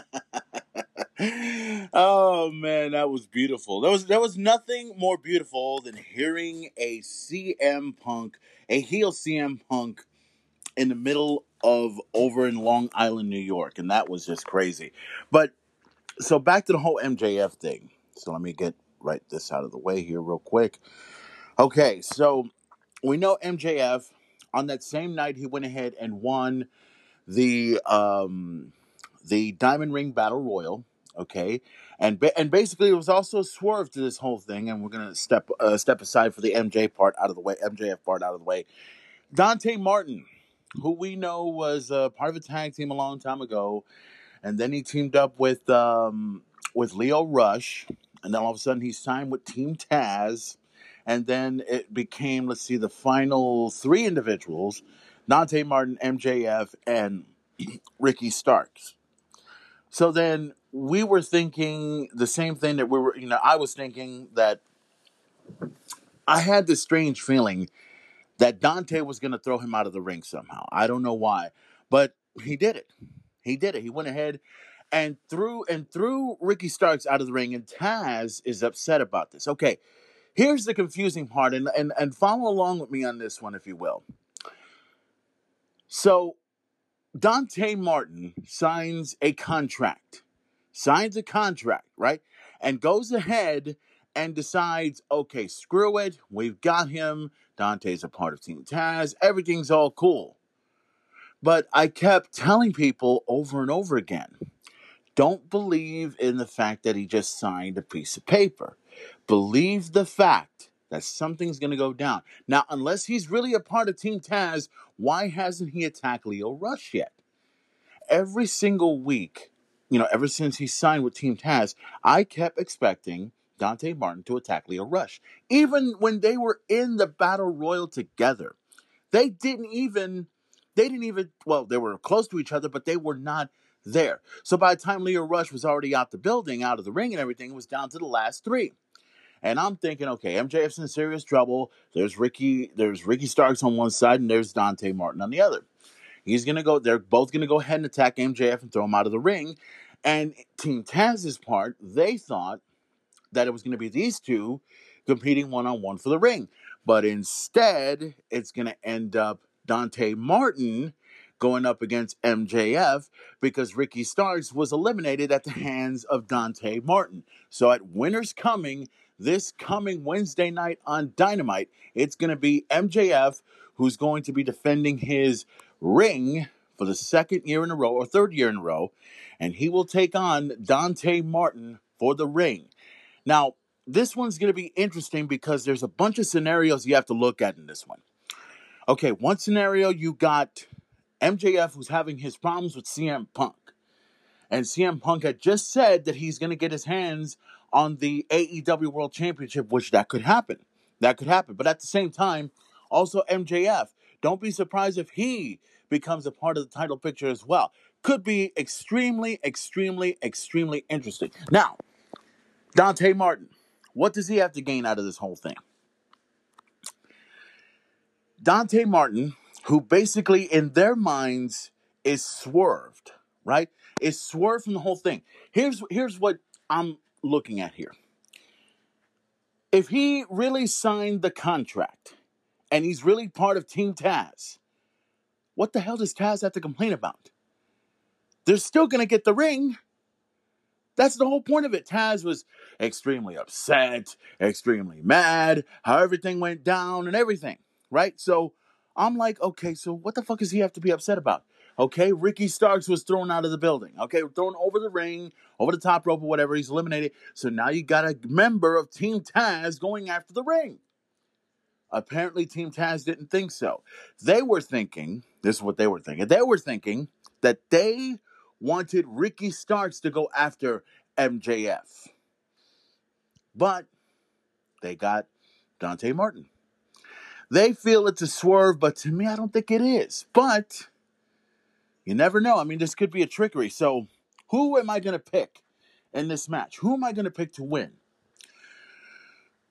Speaker 1: oh man, that was beautiful. There was there was nothing more beautiful than hearing a CM Punk, a heel CM Punk, in the middle of over in Long Island, New York, and that was just crazy. But so back to the whole MJF thing. So let me get right this out of the way here real quick. Okay, so we know MJF on that same night he went ahead and won the um the Diamond Ring Battle Royal. Okay, and ba- and basically it was also a swerve to this whole thing, and we're gonna step uh, step aside for the MJ part out of the way, MJF part out of the way. Dante Martin, who we know was uh, part of a tag team a long time ago, and then he teamed up with um, with Lio Rush, and then all of a sudden he signed with Team Taz, and then it became let's see the final three individuals: Dante Martin, MJF, and Ricky Starks. So then we were thinking the same thing that we were, you know, I was thinking that I had this strange feeling that Dante was going to throw him out of the ring somehow. I don't know why, but he did it. He did it. He went ahead and threw and threw Ricky Starks out of the ring, and Taz is upset about this. Okay, here's the confusing part, and and and follow along with me on this one, if you will. So Dante Martin signs a contract, signs a contract, right? And goes ahead and decides, okay, screw it. We've got him. Dante's a part of Team Taz. Everything's all cool. But I kept telling people over and over again don't believe in the fact that he just signed a piece of paper. Believe the fact that something's going to go down. Now, unless he's really a part of Team Taz, why hasn't he attacked Lio Rush yet? Every single week, you know, ever since he signed with Team Taz, I kept expecting Dante Martin to attack Lio Rush. Even when they were in the Battle Royal together, they didn't even, they didn't even, well, they were close to each other, but they were not there. So by the time Lio Rush was already out the building, out of the ring and everything, it was down to the last three. And I'm thinking, okay, MJF's in serious trouble. There's Ricky, there's Ricky Starks on one side, and there's Dante Martin on the other. He's gonna go. They're both gonna go ahead and attack MJF and throw him out of the ring. And Team Taz's part, they thought that it was gonna be these two competing one on one for the ring, but instead, it's gonna end up Dante Martin going up against MJF because Ricky Starks was eliminated at the hands of Dante Martin. So at Winter's Coming, this coming Wednesday night on Dynamite, it's going to be MJF who's going to be defending his ring for the second year in a row or third year in a row, and he will take on Dante Martin for the ring. Now, this one's going to be interesting because there's a bunch of scenarios you have to look at in this one. Okay, one scenario you got MJF who's having his problems with CM Punk. And CM Punk had just said that he's going to get his hands on the AEW World Championship, which that could happen. That could happen. But at the same time, also MJF, don't be surprised if he becomes a part of the title picture as well. Could be extremely, extremely, extremely interesting. Now, Dante Martin, what does he have to gain out of this whole thing? Dante Martin, who basically in their minds is swerved, right? Is swerved from the whole thing. Here's here's what I'm looking at here. If he really signed the contract and he's really part of Team Taz, what the hell does Taz have to complain about? They're still going to get the ring. That's the whole point of it. Taz was extremely upset, extremely mad, how everything went down and everything, right? So I'm like, okay, so what the fuck does he have to be upset about? Okay, Ricky Starks was thrown out of the building. Okay, thrown over the ring, over the top rope or whatever. He's eliminated. So now you got a member of Team Taz going after the ring. Apparently, Team Taz didn't think so. They were thinking, this is what they were thinking. They were thinking that they wanted Ricky Starks to go after MJF. But they got Dante Martin. They feel it's a swerve, but to me, I don't think it is. But you never know. I mean, this could be a trickery. So, who am I going to pick in this match? Who am I going to pick to win?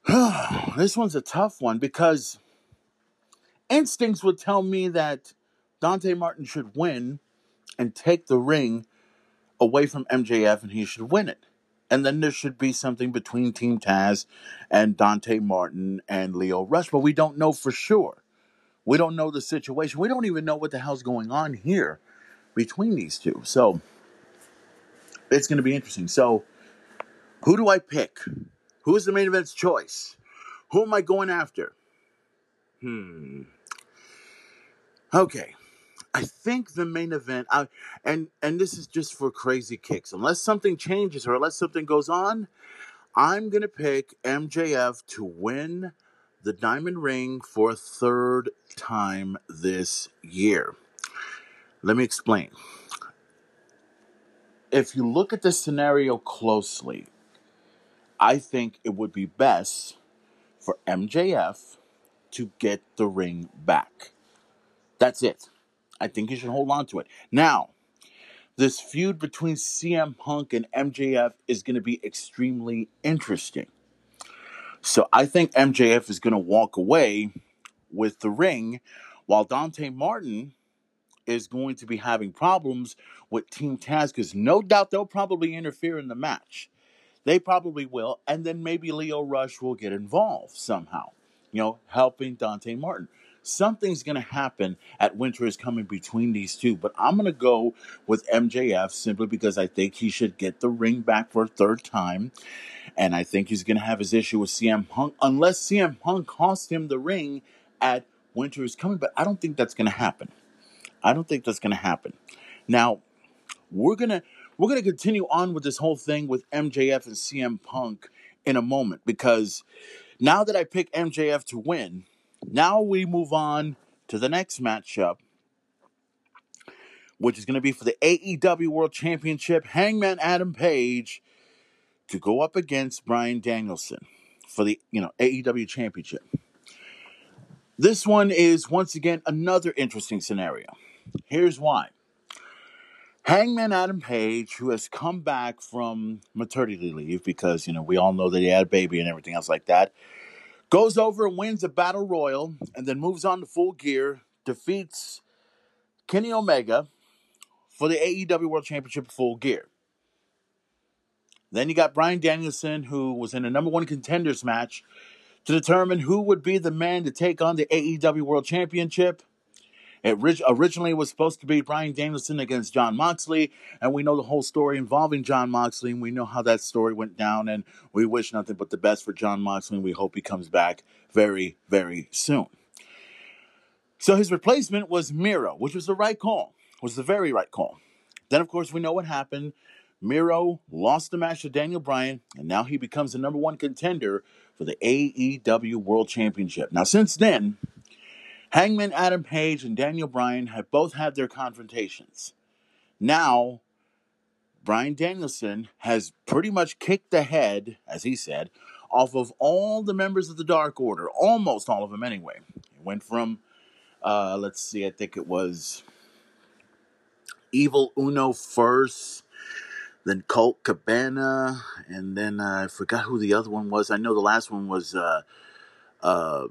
Speaker 1: this one's a tough one because instincts would tell me that Dante Martin should win and take the ring away from MJF and he should win it. And then there should be something between Team Taz and Dante Martin and Lio Rush, but we don't know for sure. We don't know the situation. We don't even know what the hell's going on here between these two. So it's going to be interesting. So, who do I pick? Who is the main event's choice? Who am I going after? Hmm. Okay. I think the main event, I, and and this is just for crazy kicks. Unless something changes or unless something goes on, I'm gonna pick MJF to win the Diamond Ring for a third time this year. Let me explain. If you look at this scenario closely, I think it would be best for MJF to get the ring back. That's it. I think you should hold on to it. Now, this feud between CM Punk and MJF is going to be extremely interesting. So I think MJF is going to walk away with the ring while Dante Martin is going to be having problems with Team Taz because no doubt they'll probably interfere in the match. They probably will. And then maybe Lio Rush will get involved somehow, you know, helping Dante Martin something's going to happen at Winter is coming between these two. But I'm going to go with MJF simply because I think he should get the ring back for a third time. And I think he's going to have his issue with CM Punk unless CM Punk cost him the ring at Winter is coming. But I don't think that's going to happen. I don't think that's going to happen. Now, we're going to we're going to continue on with this whole thing with MJF and CM Punk in a moment because Now that I pick MJF to win, now we move on to the next matchup, which is going to be for the AEW World Championship. Hangman Adam Page to go up against Bryan Danielson for the you know AEW Championship. This one is once again another interesting scenario. Here's why. Hangman Adam Page, who has come back from maternity leave because, you know, we all know that he had a baby and everything else like that, goes over and wins a battle royal and then moves on to full gear, defeats Kenny Omega for the AEW World Championship full gear. Then you got Bryan Danielson, who was in a number one contenders match to determine who would be the man to take on the AEW World Championship. It originally was supposed to be Bryan Danielson against Jon Moxley, and we know the whole story involving Jon Moxley, and we know how that story went down, and we wish nothing but the best for Jon Moxley, and we hope he comes back very, very soon. So his replacement was Miro, which was the right call, was the very right call. Then, of course, we know what happened. Miro lost the match to Daniel Bryan, and now he becomes the number one contender for the AEW World Championship. Now, since then, Hangman Adam Page and Daniel Bryan have both had their confrontations. Now, Bryan Danielson has pretty much kicked the head, as he said, off of all the members of the Dark Order, almost all of them anyway. He went from, uh, let's see, I think it was Evil Uno first, then Colt Cabana, and then uh, I forgot who the other one was. I know the last one was uh, uh,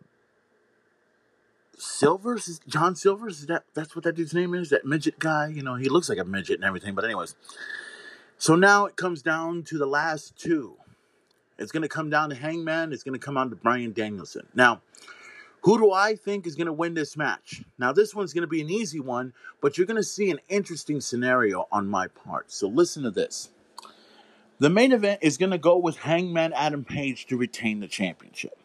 Speaker 1: Silvers, is John Silvers, is that that's what that dude's name is? That midget guy, you know, he looks like a midget and everything. But anyways, so now it comes down to the last two. It's going to come down to Hangman. It's going to come down to Bryan Danielson. Now, who do I think is going to win this match? Now, this one's going to be an easy one, but you're going to see an interesting scenario on my part. So listen to this. The main event is going to go with Hangman Adam Page to retain the championship.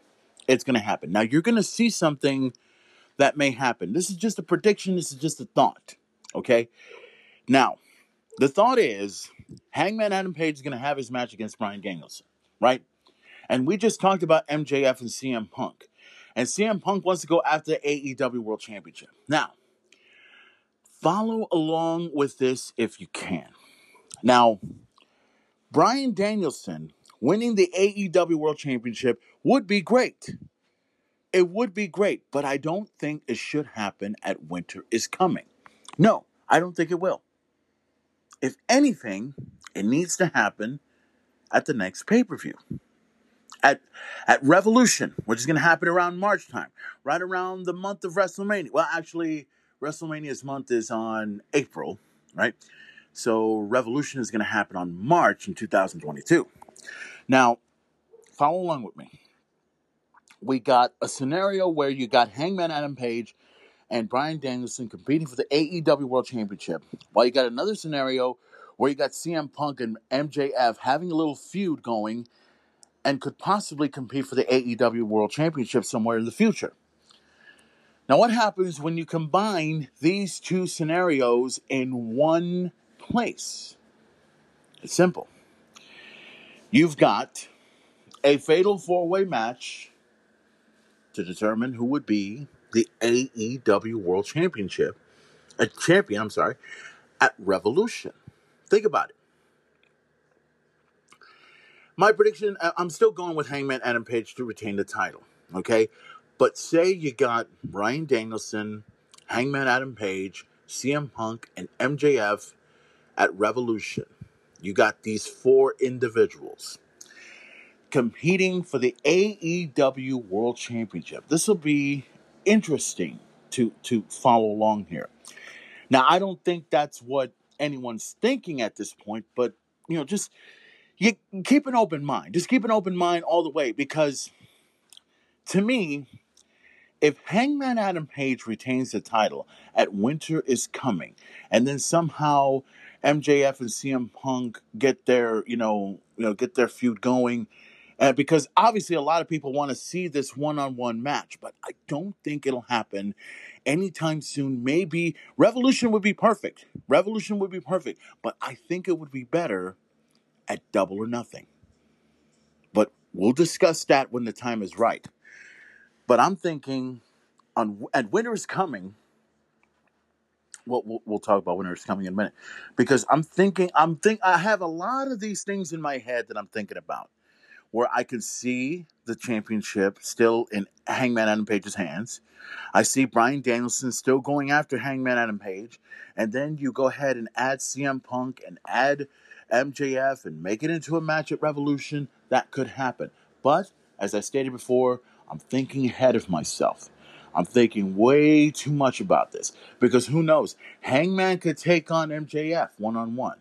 Speaker 1: It's going to happen. Now, you're going to see something that may happen. This is just a prediction, this is just a thought. Okay? Now, the thought is Hangman Adam Page is going to have his match against Bryan Danielson, right? And we just talked about MJF and CM Punk. And CM Punk wants to go after the AEW World Championship. Now, follow along with this if you can. Now, Bryan Danielson winning the AEW World Championship would be great. It would be great, but I don't think it should happen at Winter is Coming. No, I don't think it will. If anything, it needs to happen at the next pay per view. At, at Revolution, which is going to happen around March time, right around the month of WrestleMania. Well, actually, WrestleMania's month is on April, right? So Revolution is going to happen on March in 2022. Now, follow along with me we got a scenario where you got Hangman Adam Page and Bryan Danielson competing for the AEW World Championship, while you got another scenario where you got CM Punk and MJF having a little feud going and could possibly compete for the AEW World Championship somewhere in the future. Now, what happens when you combine these two scenarios in one place? It's simple. You've got a fatal four way match to determine who would be the AEW World Championship, a champion, I'm sorry, at Revolution. Think about it. My prediction, I'm still going with Hangman Adam Page to retain the title, okay? But say you got Bryan Danielson, Hangman Adam Page, CM Punk, and MJF at Revolution. You got these four individuals competing for the AEW World Championship. This will be interesting to to follow along here. Now, I don't think that's what anyone's thinking at this point, but you know, just you keep an open mind. Just keep an open mind all the way because to me, if Hangman Adam Page retains the title at Winter is Coming, and then somehow MJF and CM Punk get their, you know, you know, get their feud going uh, because obviously a lot of people want to see this one-on-one match, but I don't think it'll happen anytime soon. Maybe Revolution would be perfect. Revolution would be perfect, but I think it would be better at Double or Nothing. But We'll discuss that when the time is right. But I'm thinking on and winter is coming. Well, we'll, we'll talk about winter is coming in a minute because I'm thinking I'm think I have a lot of these things in my head that I'm thinking about where I can see the championship still in Hangman Adam Page's hands. I see Bryan Danielson still going after Hangman Adam Page, and then you go ahead and add CM Punk and add MJF and make it into a match at Revolution. That could happen, but as I stated before, I'm thinking ahead of myself. I'm thinking way too much about this because who knows? Hangman could take on MJF one on one,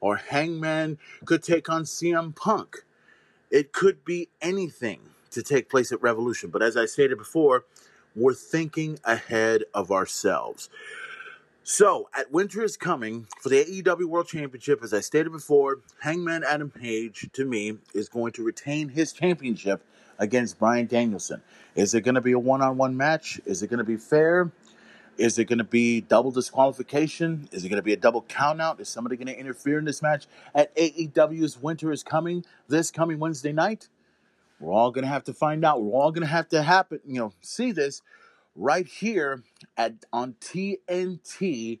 Speaker 1: or Hangman could take on CM Punk. It could be anything to take place at Revolution. But as I stated before, we're thinking ahead of ourselves. So, at Winter is Coming for the AEW World Championship, as I stated before, Hangman Adam Page, to me, is going to retain his championship against Bryan Danielson. Is it going to be a one on one match? Is it going to be fair? Is it going to be double disqualification? Is it going to be a double countout? Is somebody going to interfere in this match at AEW's Winter is Coming this coming Wednesday night? We're all going to have to find out. We're all going to have to happen, you know, see this right here at on TNT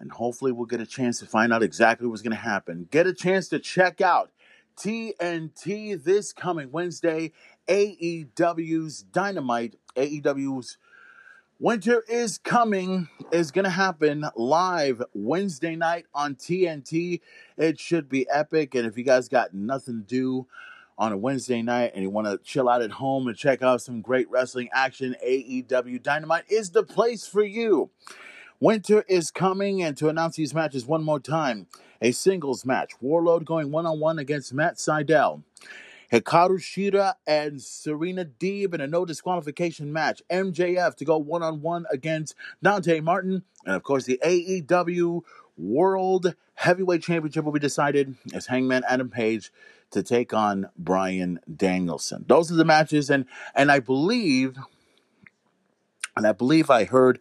Speaker 1: and hopefully we'll get a chance to find out exactly what's going to happen. Get a chance to check out TNT this coming Wednesday, AEW's Dynamite, AEW's Winter is Coming is going to happen live Wednesday night on TNT. It should be epic. And if you guys got nothing to do on a Wednesday night and you want to chill out at home and check out some great wrestling action, AEW Dynamite is the place for you. Winter is coming, and to announce these matches one more time a singles match Wardlow going one on one against Matt Sydal. Hikaru Shida and Serena Deeb in a no disqualification match. MJF to go one on one against Dante Martin. And of course, the AEW World Heavyweight Championship will be decided as Hangman Adam Page to take on Bryan Danielson. Those are the matches, and and I believe, and I believe I heard,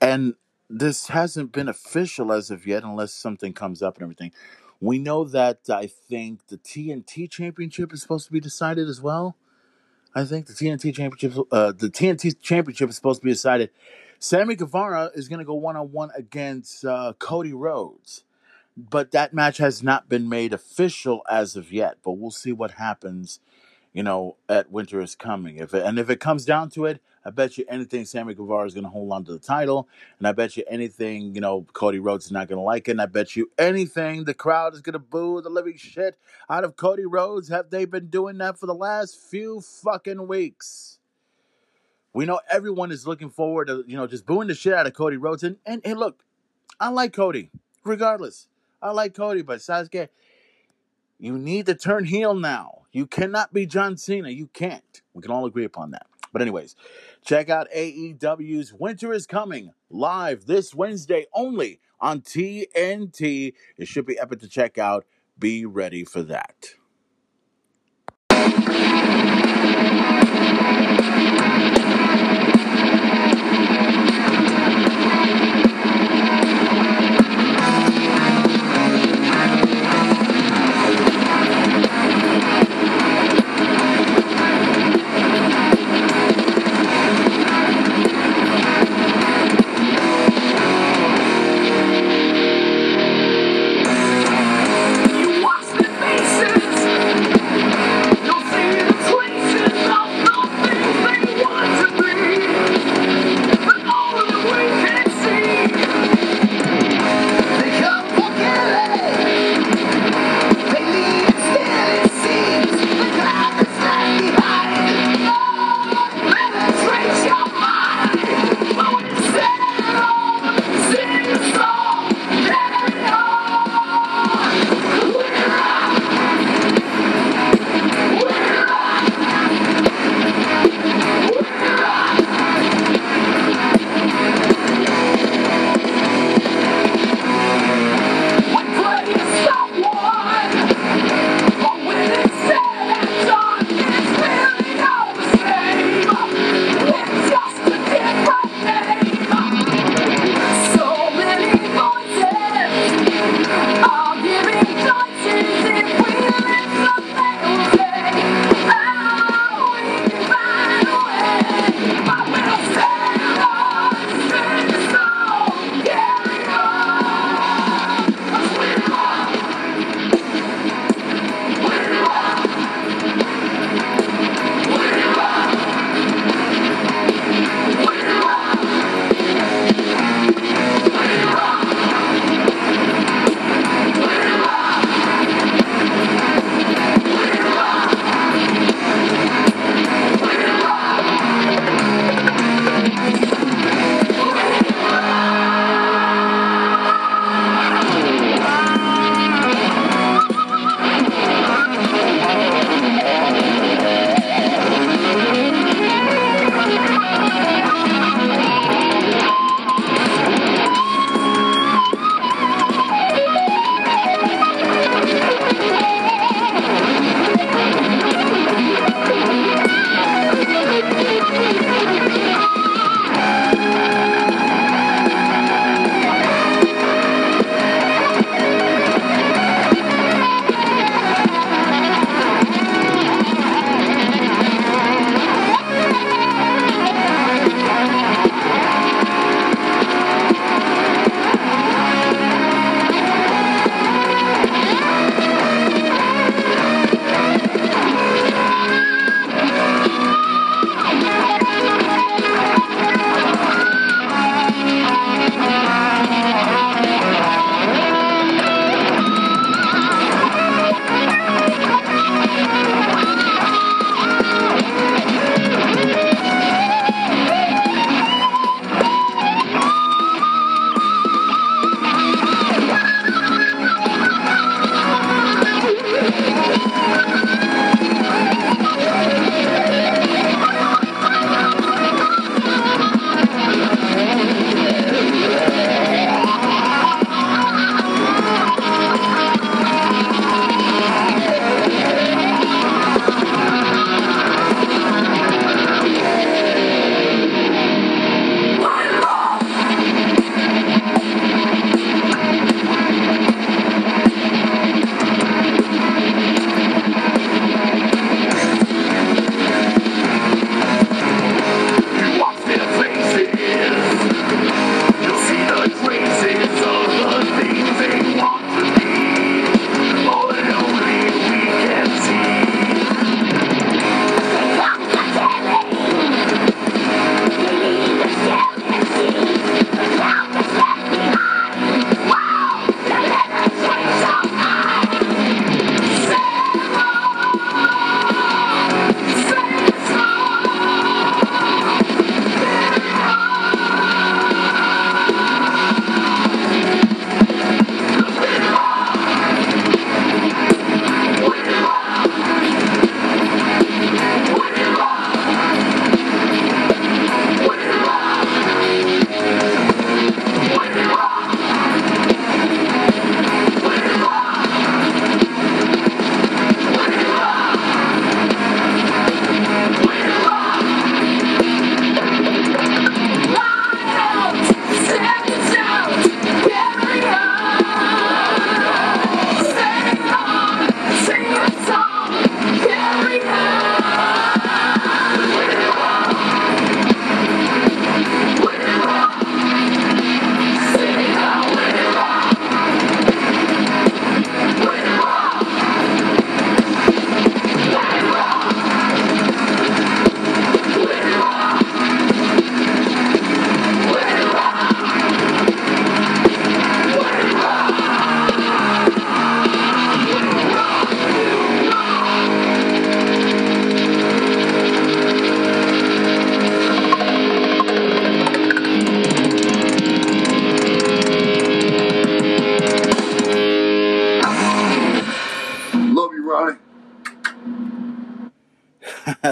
Speaker 1: and this hasn't been official as of yet, unless something comes up and everything. We know that I think the TNT Championship is supposed to be decided as well. I think the TNT Championship, uh, the TNT Championship is supposed to be decided. Sammy Guevara is going to go one on one against uh, Cody Rhodes, but that match has not been made official as of yet. But we'll see what happens you know, at Winter is Coming. If it, and if it comes down to it, I bet you anything Sammy Guevara is going to hold on to the title, and I bet you anything you know Cody Rhodes is not going to like it, and I bet you anything the crowd is going to boo the living shit out of Cody Rhodes. Have they been doing that for the last few fucking weeks? We know everyone is looking forward to you know just booing the shit out of Cody Rhodes, and and, and look, I like Cody regardless. I like Cody, but Sasuke, you need to turn heel now. You cannot be John Cena. You can't. We can all agree upon that. But, anyways, check out AEW's Winter is Coming live this Wednesday only on TNT. It should be epic to check out. Be ready for that.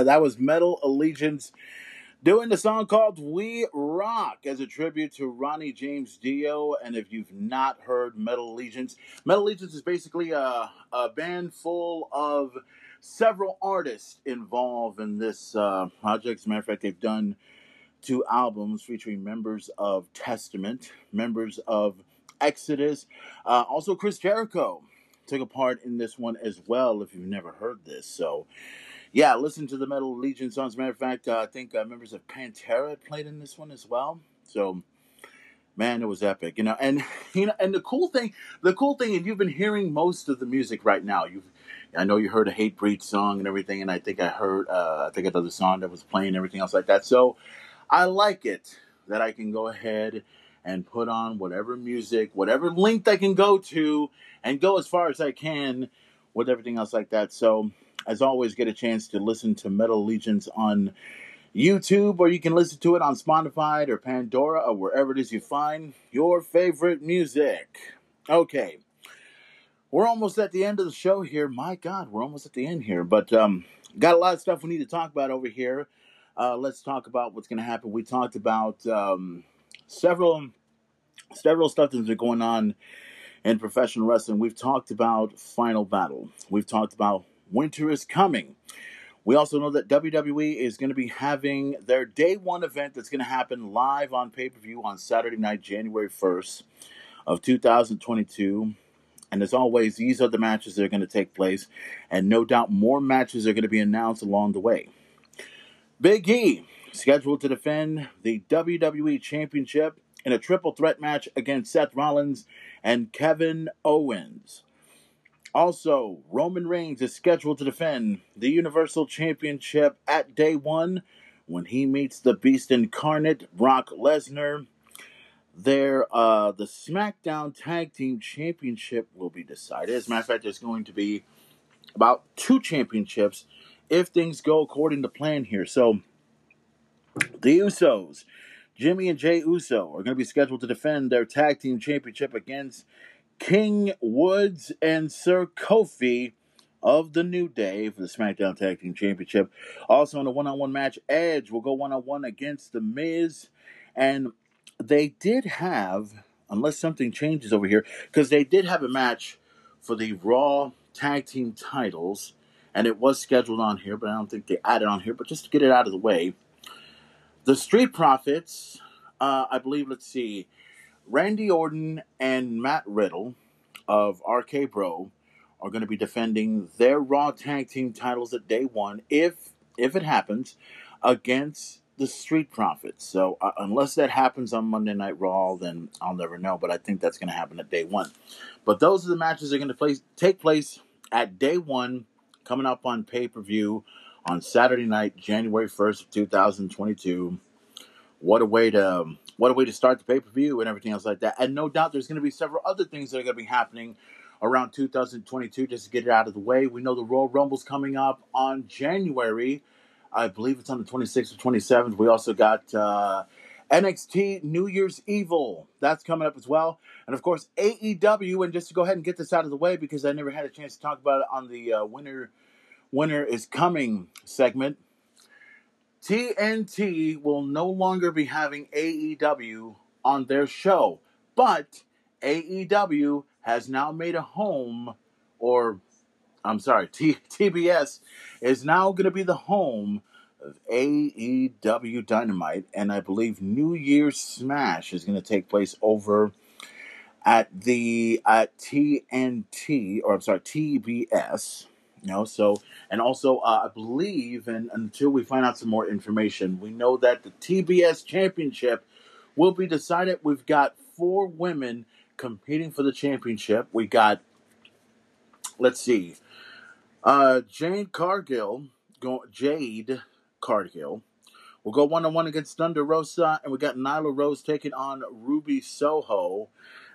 Speaker 1: That was Metal Allegiance doing the song called We Rock as a tribute to Ronnie James Dio. And if you've not heard Metal Allegiance, Metal Allegiance is basically a, a band full of several artists involved in this uh, project. As a matter of fact, they've done two albums featuring members of Testament, members of Exodus, uh, also Chris Jericho took a part in this one as well. If you've never heard this, so yeah, listen to the Metal Allegiance songs. Matter of fact, uh, I think uh, members of Pantera played in this one as well. So, man, it was epic, you know. And you know, and the cool thing, the cool thing, if you've been hearing most of the music right now, you've, I know you heard a Hatebreed song and everything, and I think I heard, uh, I think another song that was playing, and everything else like that. So, I like it that I can go ahead and put on whatever music, whatever length I can go to, and go as far as I can with everything else like that. So as always, get a chance to listen to Metal Allegiance on YouTube, or you can listen to it on Spotify or Pandora or wherever it is you find your favorite music. Okay. We're almost at the end of the show here. My God, we're almost at the end here. But um, got a lot of stuff we need to talk about over here. Uh, let's talk about what's going to happen. We talked about um, several several stuff that's been going on in professional wrestling. We've talked about Final Battle. We've talked about winter is coming. We also know that WWE is going to be having their day one event that's going to happen live on pay per view on Saturday night, January 1st of 2022. And as always, these are the matches that are going to take place, and no doubt more matches are going to be announced along the way. Big E scheduled to defend the WWE Championship in a triple threat match against Seth Rollins and Kevin Owens. Also, Roman Reigns is scheduled to defend the Universal Championship at day one when he meets the Beast Incarnate, Brock Lesnar. There, uh, the SmackDown Tag Team Championship will be decided. As a matter of fact, there's going to be about two championships if things go according to plan here. So, the Usos, Jimmy and Jay Uso, are going to be scheduled to defend their tag team championship against King Woods and Sir Kofi of the New Day for the SmackDown Tag Team Championship. Also in a one-on-one match, Edge will go one-on-one against The Miz, and they did have, unless something changes over here, because they did have a match for the Raw Tag Team titles, and it was scheduled on here, but I don't think they added on here. But just to get it out of the way, the Street Profits, uh, I believe. Let's see. Randy Orton and Matt Riddle of RK Bro are going to be defending their Raw Tag Team titles at day one, if if it happens, against the Street Profits. So uh, unless that happens on Monday Night Raw, then I'll never know. But I think that's going to happen at day one. But those are the matches that are going to place, take place at day one, coming up on pay per view on Saturday night, January first, two thousand twenty-two. What a way to what a way to start the pay per view and everything else like that. And no doubt there's going to be several other things that are going to be happening around 2022 just to get it out of the way. We know the Royal Rumble's coming up on January. I believe it's on the 26th or 27th. We also got uh, NXT New Year's Evil. That's coming up as well. And of course, AEW. And just to go ahead and get this out of the way because I never had a chance to talk about it on the uh, Winter, Winter is Coming segment. TNT will no longer be having AEW on their show, but AEW has now made a home, or I'm sorry, T- TBS is now going to be the home of AEW Dynamite, and I believe New Year's Smash is going to take place over at the at TNT, or I'm sorry, TBS. You know, so and also uh, I believe, and until we find out some more information, we know that the TBS Championship will be decided. We've got four women competing for the championship. We got, let's see, uh, Jane Cargill, go, Jade Cargill. We'll go one on one against Thunder Rosa, and we got Nyla Rose taking on Ruby Soho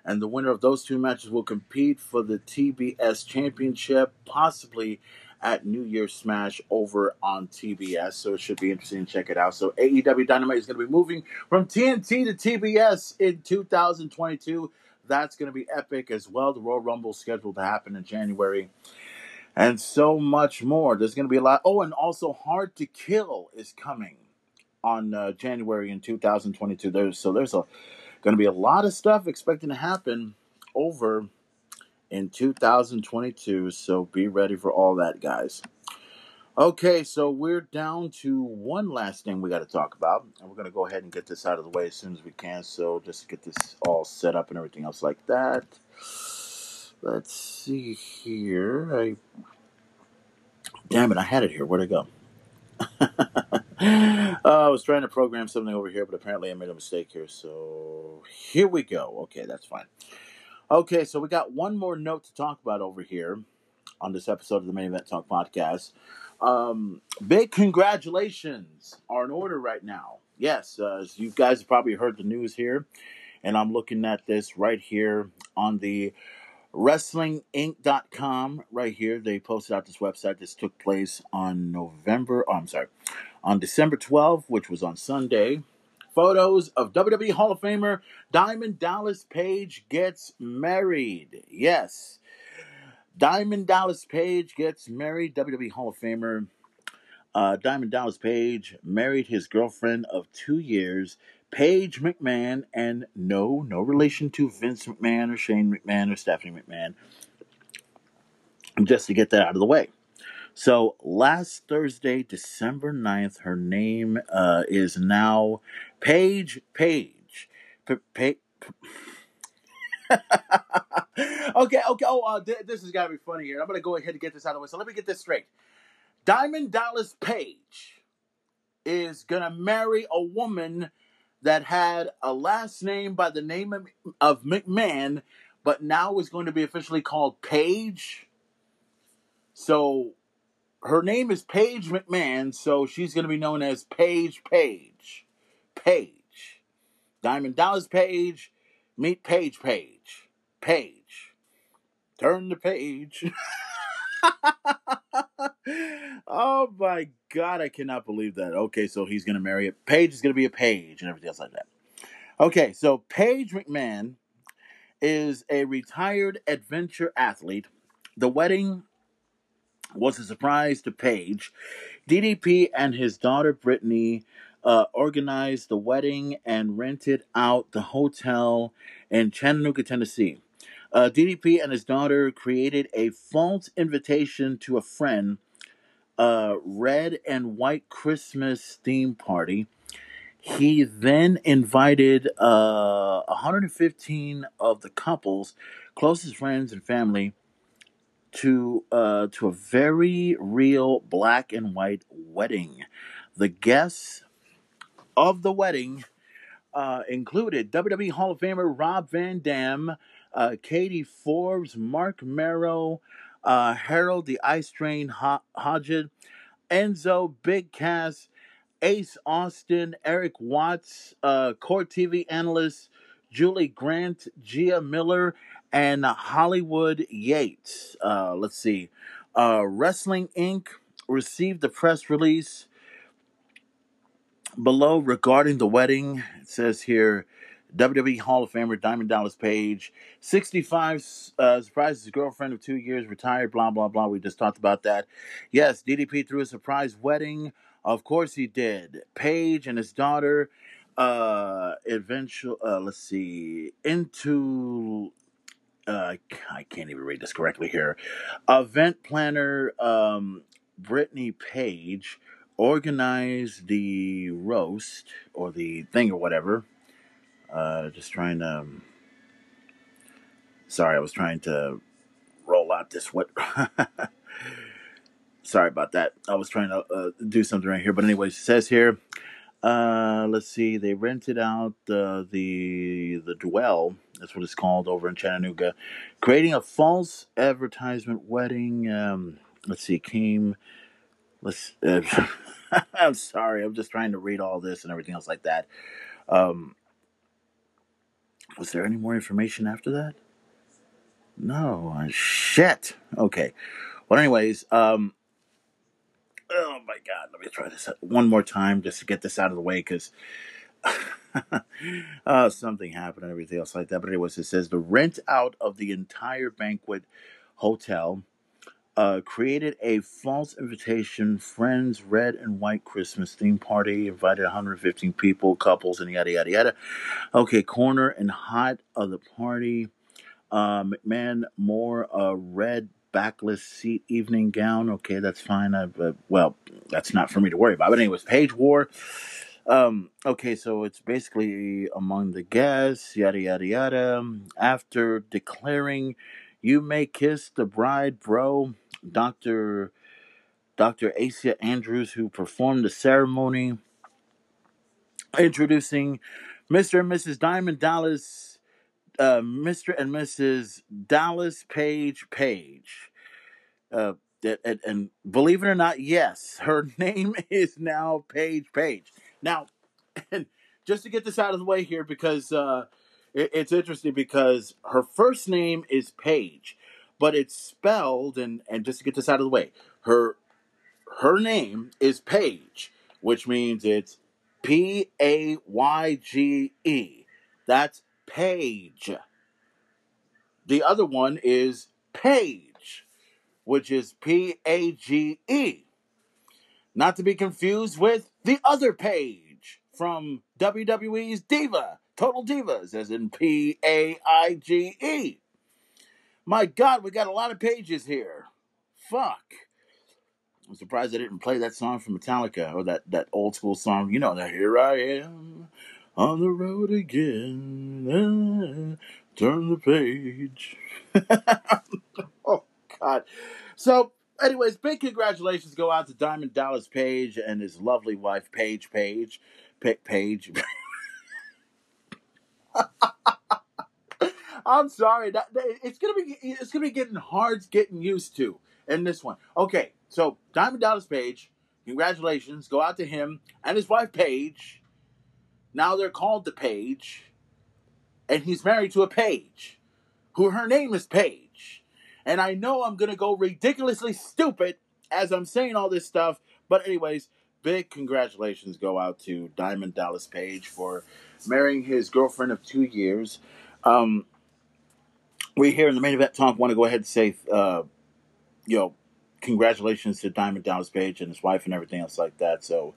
Speaker 1: and the winner of those two matches will compete for the TBS Championship, possibly at New Year's Smash over on TBS. So it should be interesting to check it out. So AEW Dynamite is going to be moving from TNT to TBS in 2022. That's going to be epic as well. The Royal Rumble scheduled to happen in January. and so much more. There's going to be a lot. Oh, and also Hard to Kill is coming on uh, January in 2022. There's so there's a going to be a lot of stuff expecting to happen over in 2022. So be ready for all that, guys. Okay, so we're down to one last thing we got to talk about, and we're going to go ahead and get this out of the way as soon as we can. So just get this all set up and everything else like that. Let's see here. I damn it, I had it here. Where'd it go? uh, I was trying to program something over here, but apparently I made a mistake here. So here we go. Okay, that's fine. Okay, so we got one more note to talk about over here on this episode of the Main Event Talk podcast. Um, big congratulations are in order right now. Yes, uh, you guys have probably heard the news here, and I'm looking at this right here on the WrestlingInc.com right here. They posted out this website. This took place on November, oh, I'm sorry, on December 12th, which was on Sunday. Photos of WWE Hall of Famer Diamond Dallas Page gets married. Yes. Diamond Dallas Page gets married. WWE Hall of Famer uh, Diamond Dallas Page married his girlfriend of two years, Paige McMahon, and no, no relation to Vince McMahon or Shane McMahon or Stephanie McMahon. Just to get that out of the way. So last Thursday, December 9th, her name uh, is now Paige Page. P- okay, okay. Oh, uh, th- this has got to be funny here. I'm going to go ahead and get this out of the way. So let me get this straight. Diamond Dallas Page is going to marry a woman that had a last name by the name of, of McMahon, but now is going to be officially called Page. So her name is Paige McMahon, so she's going to be known as Paige Page. Page. Diamond Dallas Page, meet Paige Page. Page. Turn the page. oh my god, I cannot believe that. Okay, so he's gonna marry it. Paige is gonna be a page and everything else like that. Okay, so Paige McMahon is a retired adventure athlete. The wedding was a surprise to Paige. DDP and his daughter Brittany uh, organized the wedding and rented out the hotel in Chattanooga, Tennessee. Uh, DDP and his daughter created a false invitation to a friend, a red and white Christmas theme party. He then invited uh, 115 of the couple's closest friends and family to uh, to a very real black and white wedding. The guests of the wedding uh, included WWE Hall of Famer Rob Van Dam, uh, Katie Forbes, Marc Mero, uh, Harold the Ice Train Ho- Hodgett, Enzo Big Cass, Ace Austin, Erik Watts, uh, Court TV analyst Julie Grant, Gia Miller, and Hollywood Yates. Uh, let's see. Uh, Wrestling Inc. received the press release below regarding the wedding. It says here WWE Hall of Famer Diamond Dallas Page, 65, uh, surprises his girlfriend of two years, retired, blah, blah, blah. We just talked about that. Yes, DDP threw a surprise wedding. Of course he did. Page and his daughter, uh, eventual, uh, let's see, into, uh, I can't even read this correctly here. Event planner, um, Brittany Page organized the roast or the thing or whatever. Uh, just trying to. Um, sorry, I was trying to roll out this what. sorry about that. I was trying to uh, do something right here, but anyway, it says here. Uh, let's see. They rented out uh, the the dwell. That's what it's called over in Chattanooga, creating a false advertisement wedding. Um, let's see. Came. Let's. Uh, I'm sorry. I'm just trying to read all this and everything else like that. Um, was there any more information after that? No. uh, Shit. Okay. Well, anyways, um, oh my god, let me try this one more time just to get this out of the way because uh, something happened and everything else like that. But anyways, it says the rent out of the entire banquet hotel uh, created a false invitation, friends, red and white Christmas theme party, invited 115 people, couples, and yada, yada, yada. Okay, corner and hot of the party. Uh, McMahon more a red backless seat evening gown. Okay, that's fine. I've, uh, well, that's not for me to worry about. But anyways, Page wore. Um, okay, so it's basically among the guests, yada yada yada. After declaring, "You may kiss the bride, bro," Doctor Doctor Asia Andrews, who performed the ceremony, introducing Mr. and Mrs. Diamond Dallas, uh, Mr. and Mrs. Dallas Page Page. Uh, and, and believe it or not, yes, her name is now Paige Page. Now, and just to get this out of the way here, because uh, it, it's interesting because her first name is Paige, but it's spelled and and just to get this out of the way, her her name is Paige, which means it's P A Y G E. That's Paige. The other one is Page, which is P A G E. Not to be confused with the other Page from WWE's Diva, Total Divas, as in P A I G E. My God, we got a lot of pages here. Fuck. I'm surprised I didn't play that song from Metallica or that, that old school song. You know that here I am on the road again. Ah, turn the page. oh God. So, anyways, big congratulations go out to Diamond Dallas Page and his lovely wife Paige Page. Pa- Page. I'm sorry. That, it's gonna be it's gonna be getting hard getting used to in this one. Okay, so Diamond Dallas Page, congratulations go out to him and his wife Paige. Now they're called the Page, and he's married to a Page, who her name is Paige. And I know I'm gonna go ridiculously stupid as I'm saying all this stuff, but anyways, big congratulations go out to Diamond Dallas Page for marrying his girlfriend of two years. Um, we here in the main event talk want to go ahead and say, uh, you know, congratulations to Diamond Dallas Page and his wife and everything else like that. So,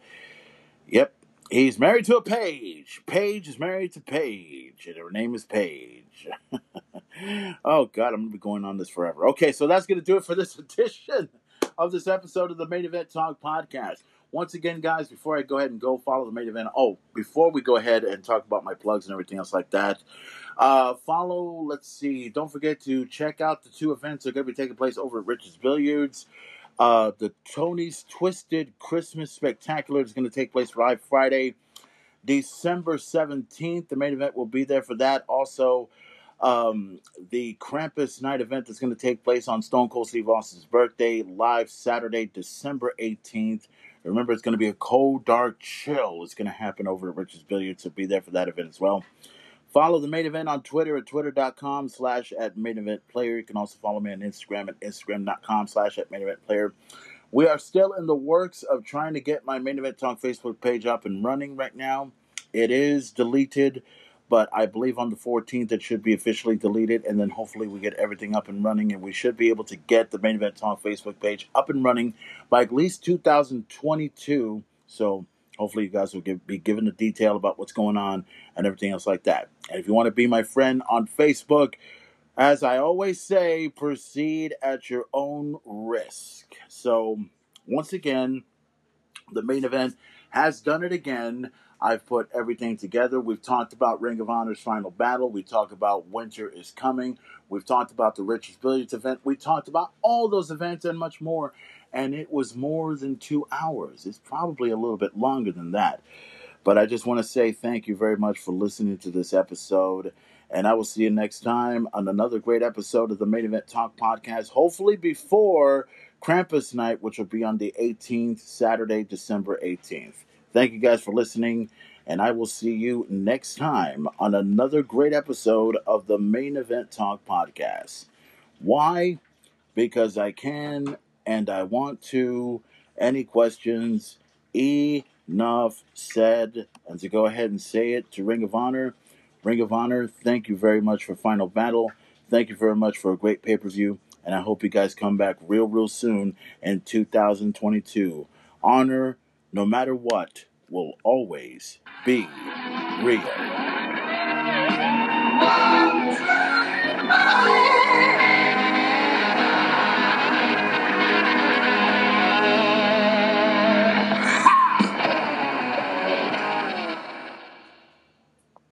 Speaker 1: yep, he's married to a Page. Page is married to Page, and her name is Page. oh God, I'm gonna be going on this forever. Okay, so that's gonna do it for this edition of this episode of the Main Event Talk podcast. Once again, guys, before I go ahead and go follow the main event, oh, before we go ahead and talk about my plugs and everything else like that, uh, follow, let's see, don't forget to check out the two events that are going to be taking place over at Richard's Billiards. Uh, the Tony's Twisted Christmas Spectacular is going to take place live Friday, December 17th. The main event will be there for that. Also, um, the Krampus night event is going to take place on Stone Cold Steve Austin's birthday, live Saturday, December 18th. Remember, it's going to be a cold, dark chill. It's going to happen over at Richard's Billiards, so be there for that event as well. Follow the main event on Twitter at twitter.com slash at main event player. You can also follow me on Instagram at instagram.com slash at main event player. We are still in the works of trying to get my main event talk Facebook page up and running right now. It is deleted, but I believe on the 14th it should be officially deleted, and then hopefully we get everything up and running, and we should be able to get the main event talk Facebook page up and running by at least 2022. So hopefully you guys will give, be given the detail about what's going on and everything else like that. And if you want to be my friend on Facebook, as I always say, proceed at your own risk. So, once again, the main event has done it again. I've put everything together. We've talked about Ring of Honor's final battle. We talked about Winter is Coming. We've talked about the Richards Billiards event. We talked about all those events and much more. And it was more than two hours. It's probably a little bit longer than that. But I just want to say thank you very much for listening to this episode. And I will see you next time on another great episode of the Main Event Talk podcast, hopefully before Krampus night, which will be on the 18th, Saturday, December 18th. Thank you guys for listening, and I will see you next time on another great episode of the Main Event Talk podcast. Why? Because I can and I want to. Any questions? Enough said. And to go ahead and say it to Ring of Honor. Ring of Honor, thank you very much for Final Battle. Thank you very much for a great pay per view. and I hope you guys come back real, real soon in 2022. Honor, no matter what, will always be real.